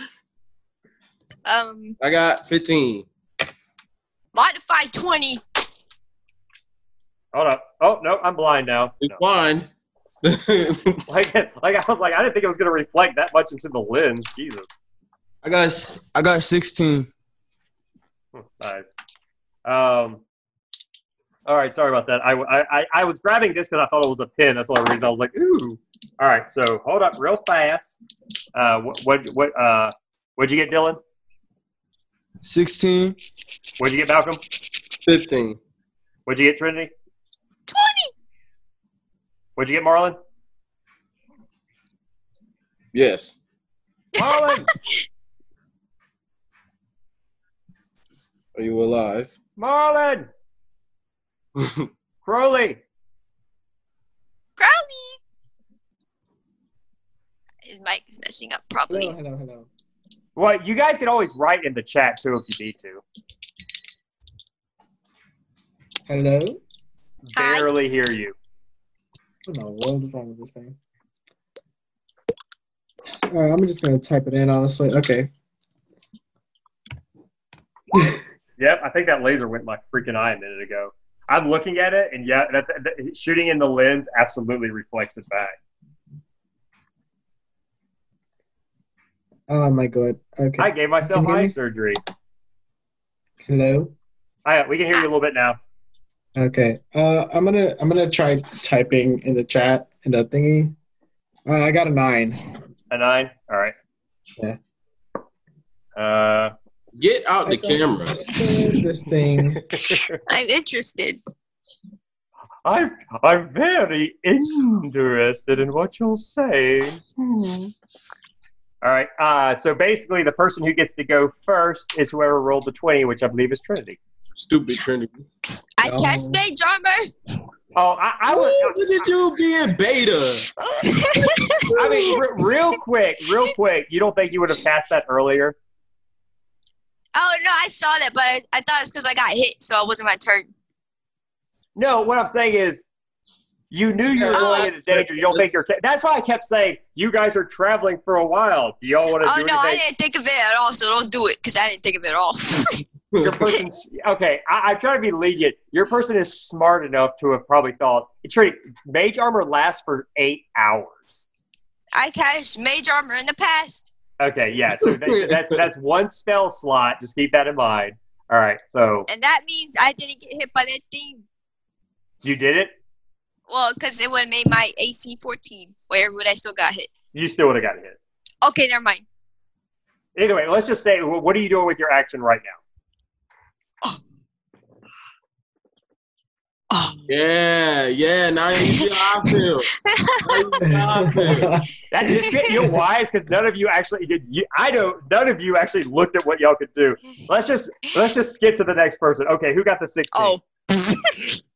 Um, I got 15. modify twenty. Hold up. Oh no, I'm blind now. It's No. blind. Like, like I was like, I didn't think it was going to reflect that much into the lens. Jesus. I got I got 16. Hmm, Nice. Um. All right, sorry about that. I, I, I- I was grabbing this because I thought it was a pin. That's the only reason I was like, ooh. All right, so hold up real fast. Uh, what, what, what, uh, what'd you get, Dylan? 16. What'd you get, Malcolm? 15. What'd you get, Trinity? Twenty. What'd you get, Marlon? Yes. Marlon! Are you alive? Marlon! Crowley! Crowley. His mic is messing up probably. Hello, hello, hello. Well, you guys can always write in the chat too if you need to. Hello? Hi. Barely hear you. Oh, what in the world is wrong with this thing? Alright, I'm just gonna type it in, honestly. Okay. Yep, I think that laser went in my freaking eye a minute ago. I'm looking at it, and yeah, that, that, shooting in the lens absolutely reflects it back. Oh my god. Okay. I gave myself Can you eye me? surgery. Hello? I, we can hear you a little bit now. Okay. Uh I'm gonna I'm gonna try typing in the chat in the thingy. Uh, I got a nine. A nine. All right. Yeah. Uh, Get out the Okay. camera. This thing. I'm interested. I'm I'm very interested in what you'll say. Hmm. All right. Uh, so basically, the person who gets to go first is whoever rolled the twenty, which I believe is Trinity. Stupid Trinity. I Oh. cast mage armor. Oh, I, I Ooh, was. look at you being beta. I mean, re- real quick, real quick. You don't think you would have passed that earlier? Oh no, I saw that, but I, I thought it's because I got hit, so it wasn't my turn. No. What I'm saying is, you knew you were going uh, into danger. You don't think you're. Ca- That's why I kept saying you guys are traveling for a while. Do y'all want to Oh do no, I didn't think of it at all, so don't do it because I didn't think of it at all. Your person's okay. I, I try to be lenient. Your person is smart enough to have probably thought. Trey, mage armor lasts for eight hours. I cast mage armor in the past. Okay, yeah. So that, that's that's one spell slot. Just keep that in mind. All right. So And that means I didn't get hit by that thing. you did it. Well, because it would have made my AC 14. Where would I still got hit? You still would have got hit. Okay, never mind. Either way, let's just say, what are you doing with your action right now? Oh. oh, Yeah, yeah. Now you see how I feel. Now you see I feel. That is good. You know why? It's because none of you actually did. You, I don't. None of you actually looked at what y'all could do. Let's just let's just skip to the next person. Okay, who got the sixteen? oh.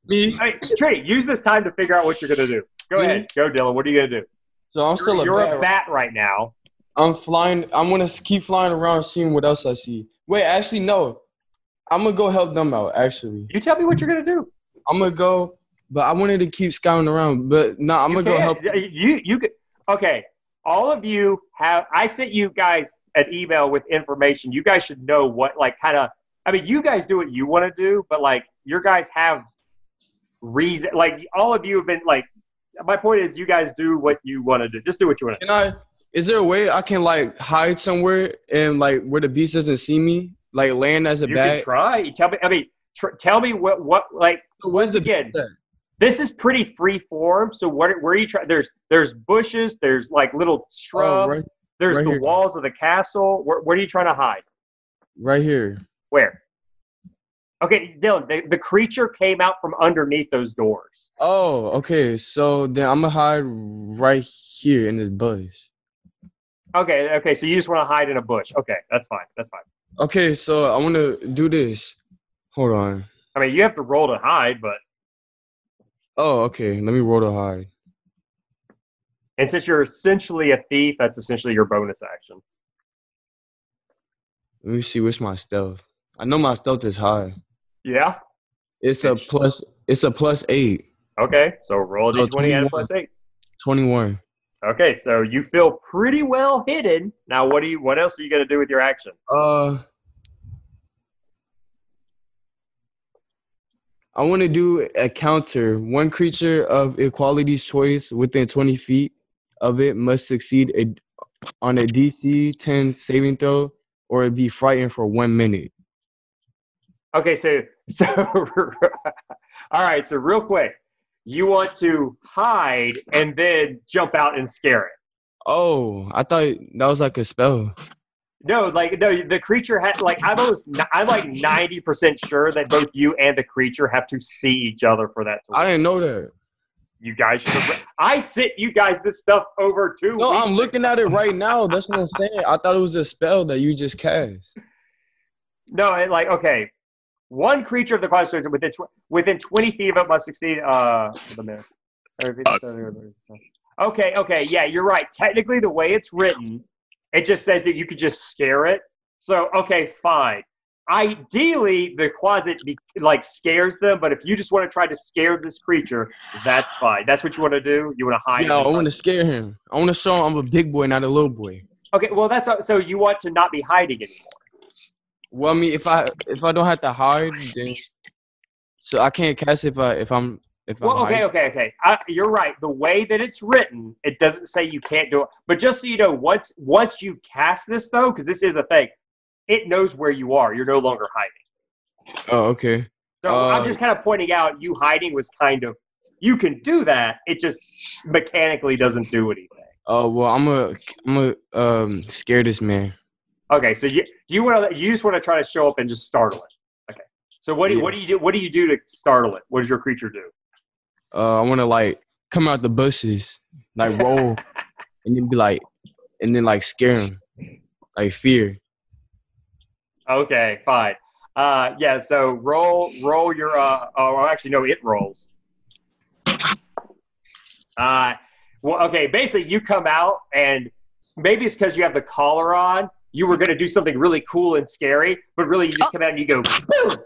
Me? Hey, Trey, use this time to figure out what you're gonna do. Go Me? ahead, go, Dylan. What are you gonna do? So I'm still You're, a you're bat. a bat right now. I'm flying. I'm gonna keep flying around, seeing what else I see. Wait, actually, no. I'm gonna go help them out. Actually, You tell me what you're gonna do. I'm gonna go, but I wanted to keep scouting around. But no, I'm You gonna go help. You you could. Okay, all of you have. I sent you guys an email with information. You guys should know what, like, kind of. I mean, you guys do what you want to do, but like, your guys have reason. Like, all of you have been like. My point is, you guys do what you want to do. Just do what you want to. Can I? Is there a way I can like hide somewhere and like where the beast doesn't see me, like land as a You bag? can try. Tell me. I mean, tr- tell me what what like. Where's the Again? This is pretty free form. So what? Where are you trying? There's there's bushes. There's like little oh, shrubs. right- there's right the here. walls of the castle. Where, where are you trying to hide? Right here. Where? Okay, Dylan. The, the creature came out from underneath those doors. Oh, okay. So then I'm gonna hide right here in this bush. Okay, okay. So you just want to hide in a bush. Okay, that's fine. That's fine. Okay, so I want to do this. Hold on. I mean, you have to roll to hide, but Oh, okay. Let me roll to hide. and since you're essentially a thief, that's essentially your bonus action. Let me see what's my stealth. I know my stealth is high. Yeah. It's a plus. It's a plus eight. Okay. So roll a Oh, d20 and a plus eight. Twenty-one. Okay, so you feel pretty well hidden. Now, what do you? What else are you gonna do with your action? Uh, I want to do a counter. One creature of equality's choice within 20 feet of it must succeed a, on a DC 10 saving throw or be frightened for one minute. Okay, so so all right. So real quick, you want to hide and then jump out and scare it. Oh, I thought that was like a spell. No, like no, the creature had like I'm almost I'm like ninety percent sure that both you and the creature have to see each other for that to I didn't know that. You guys should have. I sent you guys this stuff over two. No, I'm looking at it right now. That's what I'm saying. I thought it was a spell that you just cast. No, it, like okay, one creature of the constellation within tw- within twenty feet of it must succeed. Uh, wait a. Okay, okay, yeah, you're right. Technically, the way it's written, it just says that you could just scare it. So, okay, fine. Ideally, the closet be, like scares them, but if you just want to try to scare this creature, that's fine. That's what you want to do. You want to hide. Yeah, I want to scare him. I want to show him I'm a big boy, not a little boy. Okay, well, that's what, so you want to not be hiding anymore. Well, I mean, if I if I don't have to hide, then so I can't cast if I if I'm if I'm Well, okay, hiding. okay, okay. I, you're right. The way that it's written, it doesn't say you can't do it. But just so you know, once once you cast this though, because this is a thing, it knows where you are. You're no longer hiding. Oh, okay. So I'm Uh, just kind of pointing out you hiding was kind of you can do that. It just mechanically doesn't do anything. Oh well, I'm a I'm a um scare this man. Okay, so you you want to you just want to try to show up and just startle it. Okay. So what do you, Yeah. what do you do? What do you do to startle it? What does your creature do? Uh, I want to like come out the bushes, like roll, and then be like, and then like scare him, like fear. Okay, fine. Uh, yeah. So roll, roll your. Uh, oh, actually, no, it rolls. Uh, well, okay. Basically, you come out, and maybe it's because you have the collar on. You were going to do something really cool and scary, but really, you just come out and you go boom,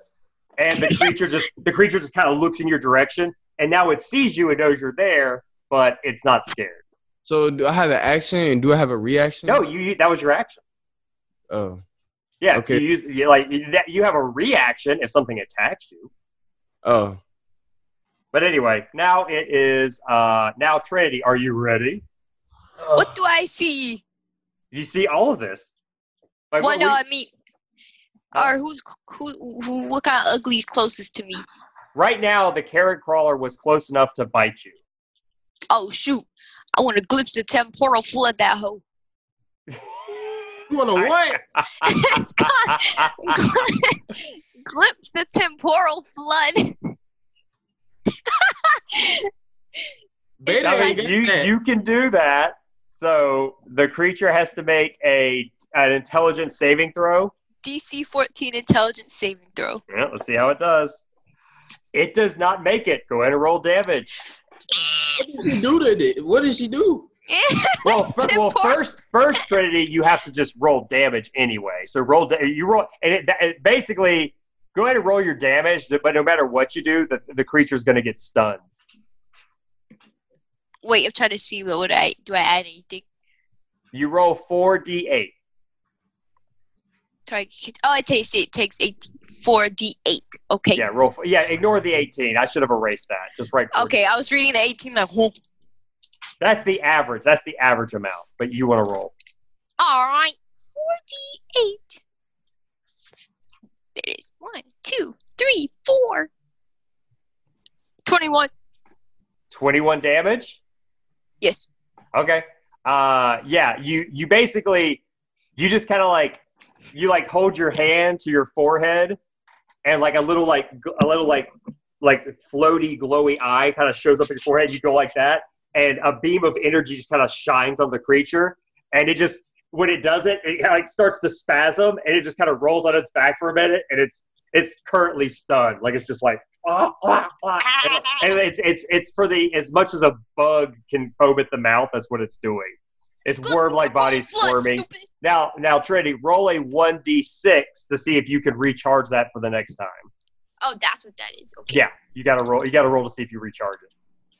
and the creature just the creature just kind of looks in your direction, and now it sees you and knows you're there, but it's not scared. So do I have an action and do I have a reaction? No, you, you that was your action. Oh, Yeah. Okay. You use you, like you, you have a reaction if something attacks you. oh. But anyway, now it is uh now Trinity, are you ready? What do I see? You see all of this. Like, What what no, we- I mean, or who's who, who? What kind of ugly is closest to me? right now the carrion crawler was close enough to bite you. Oh shoot! I want to glimpse the temporal flood that hoe. You want to what? It's got- glimpse the temporal flood. They It's I mean, didn't such- get you you can do that. So the creature has to make a an intelligence saving throw. DC 14 intelligence saving throw. Yeah, let's see how it does. It does not make it. Go ahead and roll damage. What did she do to it? What did she do? Well, fir- well, first, first Trinity, you have to just roll damage anyway. So roll, da- you roll, and it, it basically go ahead and roll your damage. But no matter what you do, the the creature's going to get stunned. Wait, I'm trying to see. What would I do? I add anything? You roll four d8. Oh, it takes it takes eight four d eight. Okay. Yeah, roll. Yeah, ignore the 18. I should have erased that. Just right. Okay, I was reading the eighteen like. Whoa. That's the average. That's the average amount. But you want to roll. All right, forty-eight. There is one, two, three, four. Twenty-one. 21 damage. Yes. Okay. Uh, yeah. You you basically you just kind of like you like hold your hand to your forehead, and like a little like a little like like floaty glowy eye kind of shows up in your forehead. You go like that, and a beam of energy just kind of shines on the creature, and it just when it does it, it like starts to spasm, and it just kind of rolls on its back for a minute, and it's it's currently stunned, like it's just like ah, ah, ah. And, it's it's it's for the as much as a bug can foam at the mouth, that's what it's doing. Its worm-like body's Blood, squirming. stupid. Now, now, Trinity, roll a one d six to see if you can recharge that for the next time. Oh, that's what that is. Okay. Yeah, you got to roll. You got to roll to see if you recharge it,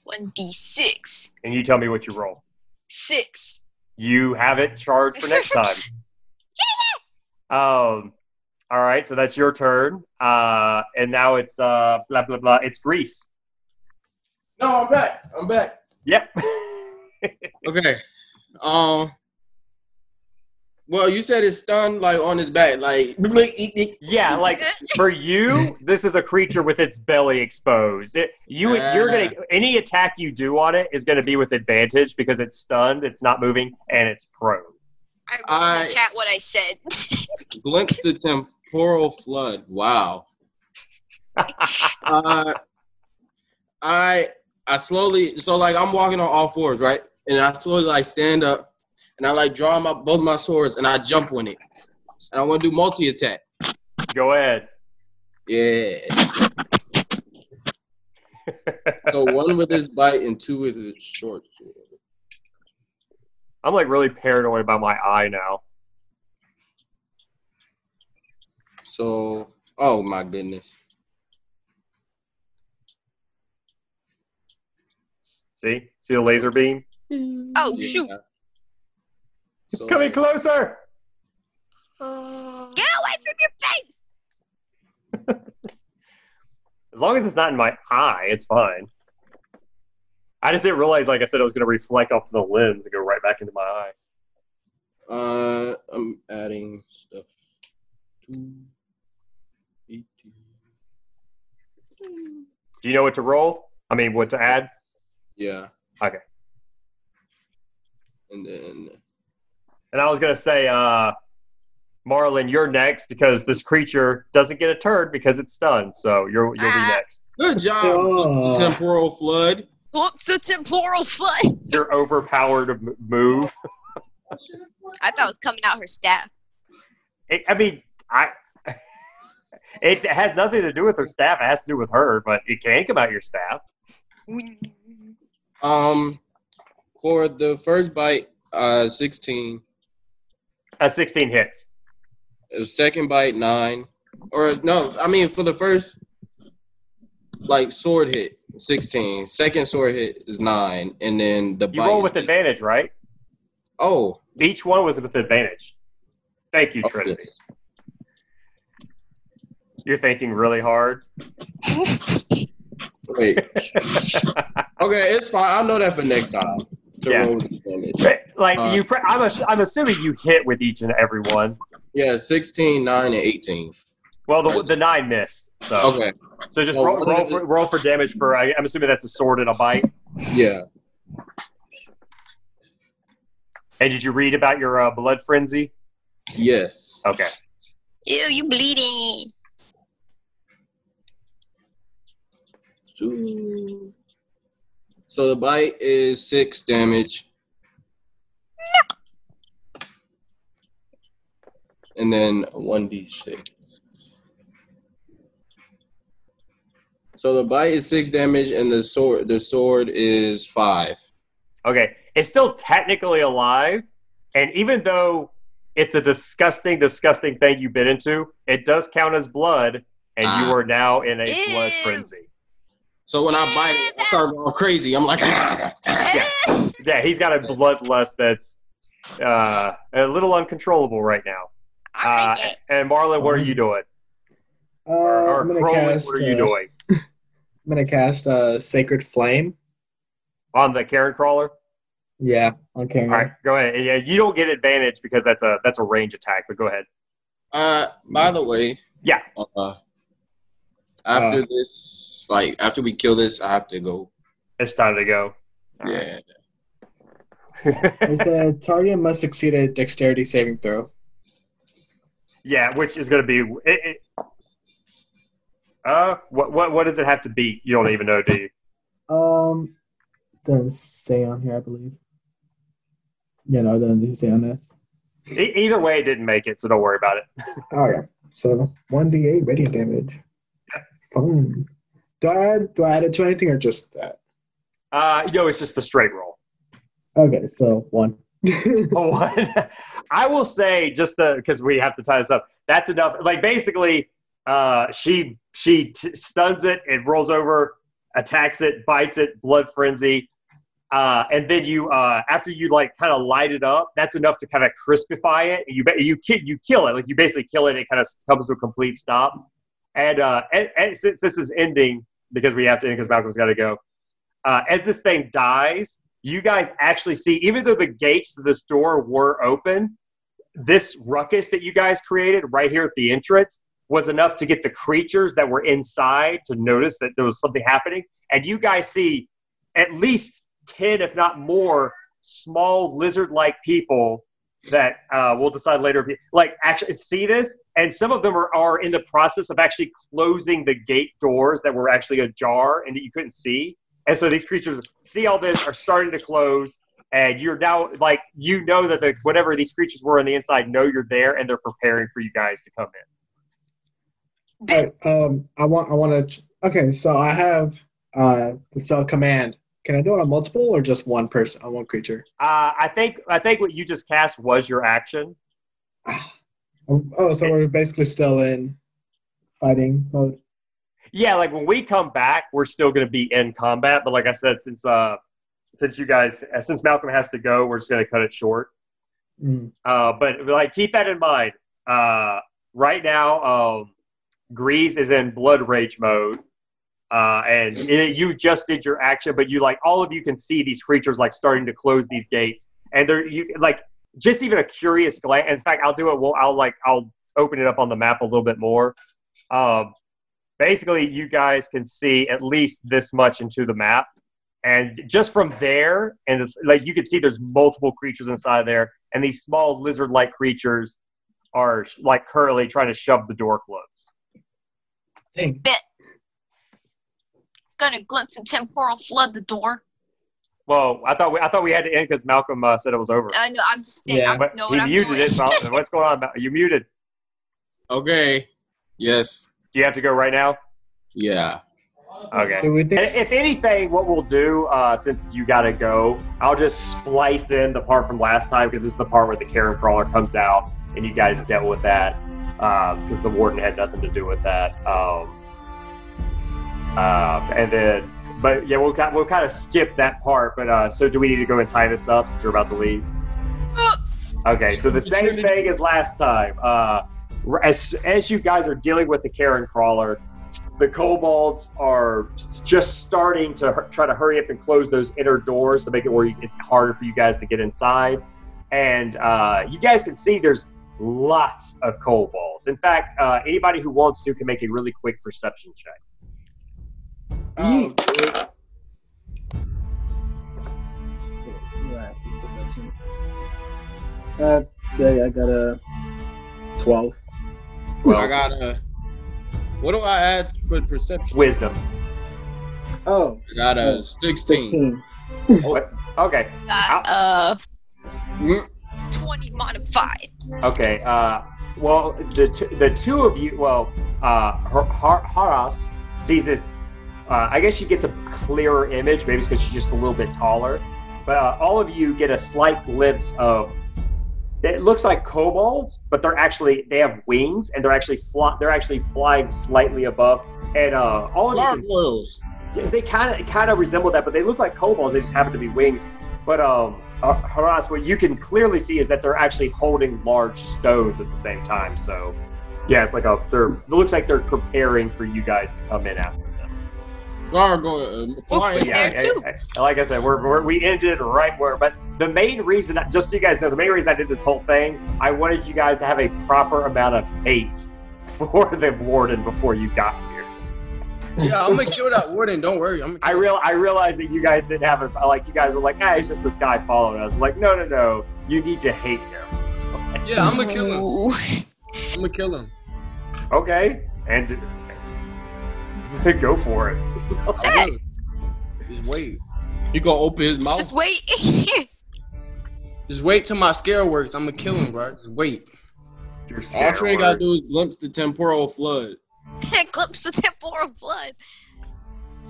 One d six. and you tell me what you roll. Six. You have it charged for next time. Um, all right, so that's your turn. Uh, and now it's uh, blah blah blah. It's Grease. No, I'm back. I'm back. Yep. Okay. Um. Well, you said it's stunned like on his back, like. yeah, like for you, this is a creature with its belly exposed. It, you, you're gonna any attack you do on it is gonna be with advantage because it's stunned, it's not moving, and it's prone. I I- chat what I said. glimpse the temporal flood. Wow. uh, I I slowly so like I'm walking on all fours, right? And I slowly like stand up and I like draw my both my swords and I jump on it. And I want to do multi attack. Go ahead. Yeah. so one with his bite and two with his short sword. I'm like really paranoid about my eye now. So oh my goodness. See, see the laser beam? Oh shoot! Yeah. It's So, coming closer. Get away from your face! As long as it's not in my eye, it's fine. I just didn't realize, like I said, it was going to reflect off the lens and go right back into my eye. Uh, I'm adding stuff. Two, 18. Do you know what to roll? I mean, what to add? Yeah. Okay. And then And I was going to say, uh, Marlon, you're next because this creature doesn't get a turn because it's stunned. So you're, you'll be Ah. next. good job, Oh. temporal flood. Whoops! A temporal flood. You're overpowered to move. I thought it was coming out her staff. It, I mean, I. It has nothing to do with her staff. It has to do with her, but it can come out your staff. Um, for the first bite, uh, sixteen. A 16 hits. Second bite, nine. Or no, I mean for the first, like sword hit, sixteen. Second sword hit is nine, and then the You bite. roll with advantage, right? Oh, Each one was with advantage. Thank you, okay. Trinity. You're thinking really hard. Wait. Okay, it's fine. I'll know that for next time. To Yeah. roll with advantage. like Uh, you, pre- I'm, ass- I'm assuming you hit with each and every one. Yeah, 16, 9, and 18. Well, the, the nine missed. So, Okay. so just So roll, roll, for, roll for damage for. I, I'm assuming that's a sword and a bite. Yeah. And did you read about your uh, blood frenzy? Yes. Okay. Ew, you bleeding. Two. So the bite is six damage. And then one d six. So the bite is six damage, and the sword the sword is five. Okay. It's still technically alive, and even though it's a disgusting, disgusting thing you bit into, it does count as blood, and Ah. you are now in a blood frenzy. So when I bite it, I start going crazy. I'm like, Yeah, yeah, he's got a bloodlust that's uh, a little uncontrollable right now. I Uh, it. and Marlon, what are you doing? Uh, Or, or I'm gonna Crowley, cast. what are you uh, doing? I'm gonna cast uh, Sacred Flame. On the Karen crawler? Yeah, on Karen. All right, go ahead. Yeah, you don't get advantage because that's a that's a range attack, but go ahead. Uh, by the way, Yeah. Uh, after Uh. This, like after we kill this, I have to go. It's time to go. Yeah. Is the target must succeed a dexterity saving throw. yeah, which is going to be it, it, uh what what what does it have to be? You don't even know, do you? Um, doesn't say on here, I believe. Yeah, no, it doesn't say on this. E- either way, it didn't make it, so don't worry about it. Oh yeah. So one d eight radiant damage. Yep. Fun. Do I add, do I add it to anything or just that? Uh, know, it's just the straight roll. Okay, so one. Oh, what? I will say just because we have to tie this up. That's enough. Like basically, uh, she she t- stuns it, it rolls over, attacks it, bites it, blood frenzy, uh, and then you uh, after you like kind of light it up, that's enough to kind of crispify it. You you you kill it, like you basically kill it. It kind of comes to a complete stop. And, uh, and, and since this is ending because we have to because Malcolm's got to go. Uh, as this thing dies, you guys actually see, even though the gates to this door were open, this ruckus that you guys created right here at the entrance was enough to get the creatures that were inside to notice that there was something happening. And you guys see at least 10, if not more, small lizard like people that uh, we'll decide later if you like actually see this. And some of them are, are in the process of actually closing the gate doors that were actually ajar and that you couldn't see. And so these creatures see all this, are starting to close, and you're now like you know that the whatever these creatures were on the inside know you're there, and they're preparing for you guys to come in. Alright, um, I want I want to. Okay, so I have uh the spell command. Can I do it on multiple or just one person on one creature? Uh, I think I think what you just cast was your action. Oh, so we're basically still in fighting mode. Yeah, like when we come back, we're still going to be in combat. But like I said, since uh, since you guys, uh, since Malcolm has to go, we're just going to cut it short. Mm. Uh, but like keep that in mind. Uh, right now, um, Grease is in blood rage mode, uh, and it, you just did your action, but you like all of you can see these creatures like starting to close these gates, and they're you like just even a curious glance. In fact, I'll do it. Well, I'll like I'll open it up on the map a little bit more. Um, basically, you guys can see at least this much into the map. And just from there, and it's, like you can see, there's multiple creatures inside there, and these small lizard-like creatures are like currently trying to shove the door closed. Dang. Gonna glimpse of temporal flood the door. Well, I thought we, I thought we had to end because Malcolm uh, said it was over. I know. I'm just saying. Yeah. I but know he what I'm muted doing. it. Mal- What's going on? Mal- You muted. Okay. Yes. Do you have to go right now? Yeah. Okay. And? If anything, what we'll do, uh, since you got to go, I'll just splice in the part from last time because this is the part where the carrion crawler comes out, and you guys dealt with that because the warden had nothing to do with that. Um, uh, and then, but yeah, we'll we'll kind of skip that part. But uh, so, do we need to go and tie this up since you're about to leave? Okay, so the same thing as last time. Uh, as as you guys are dealing with the carrion crawler, the kobolds are just starting to try to hurry up and close those inner doors to make it where you- it's harder for you guys to get inside. And uh, you guys can see there's lots of kobolds. In fact, uh, anybody who wants to can make a really quick perception check. I'll do. Uh, okay, I got a 12. I got a. What do I add for perception? Wisdom. Oh, I got a 16. 16. Okay. Got, uh, Mm, 20 modified. Okay. Uh, well, the t- the two of you, well, uh, Har- Har- Haras sees this. Uh, I guess she gets a clearer image, maybe it's because she's just a little bit taller. But uh, all of you get a slight glimpse of. It looks like kobolds, but they're actually they have wings and they're actually fly, they're actually flying slightly above. And uh, all of you can, Gargoyles. yeah, they kind of kind of resemble that, but they look like kobolds. They just happen to be wings. But um, uh, Haras, what you can clearly see is that they're actually holding large stones at the same time. So, yeah, it's like a they're. It looks like they're preparing for you guys to come in after. Gargoyle, uh, flying. But yeah, I- I- like I said, we're, we're we ended right where. But the main reason, just so you guys know, the main reason I did this whole thing, I wanted you guys to have a proper amount of hate for the warden before you got here. Yeah, I'm gonna kill that warden. Don't worry. I'm. I real I realized that you guys didn't have it. Like you guys were like, ah, it's just this guy following us. Like, no, no, no. You need to hate him. Yeah, I'm gonna kill him. I'm gonna kill him. Okay, and go for it. I will. Just wait. He gonna open his mouth. Just wait. Just wait till my scare works. I'm gonna kill him, bro. Just wait. Your All scare Trey gotta do is glimpse the temporal flood. Glimpse the temporal flood.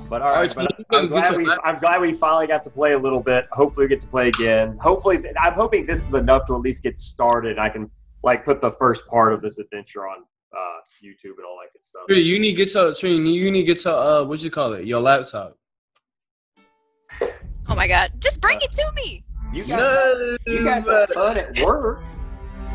But all right, but I'm glad we I'm glad we finally got to play a little bit. Hopefully, we get to play again. Hopefully, I'm hoping this is enough to at least get started. I can like put the first part of this adventure on uh, YouTube and all that good stuff. Trey, you need to get to Trey, you need to get to uh what you call it? Your laptop. Oh my god. Just bring it to me. You guys, No, you guys have fun at work.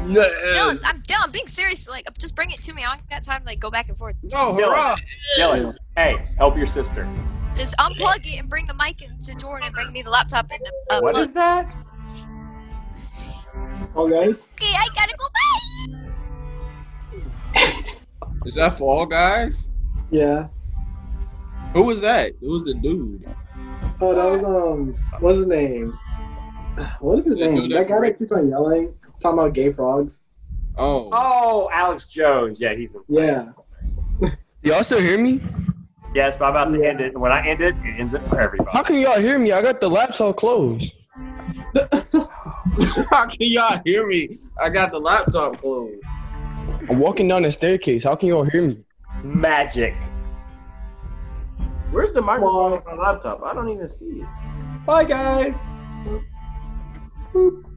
no. Dylan, I'm Dylan, I'm being serious. Like, just bring it to me. I don't got time to like go back and forth. No, Dylan. hurrah! Dylan, hey, help your sister. Just unplug it and bring the mic into Jordan and bring me the laptop and the uh, What plug. is that? Oh, guys. Okay, I gotta go back. Is that Fall Guys? Yeah. Who was that? It was the dude. Oh, that was um. What's his name? What is his Yeah, name? That guy that- that keeps on yelling, talking about gay frogs. Oh, Oh, Alex Jones. Yeah, he's insane. Yeah. Y'all still hear me? Yes, but I'm about to Yeah. end it. When I end it, it ends it for everybody. How can y'all hear me? I got the laptop closed. how can y'all hear me? I got the laptop closed. I'm walking down the staircase. How can y'all hear me? Magic. Where's the microphone on my laptop? I don't even see it. Bye, guys. Boop.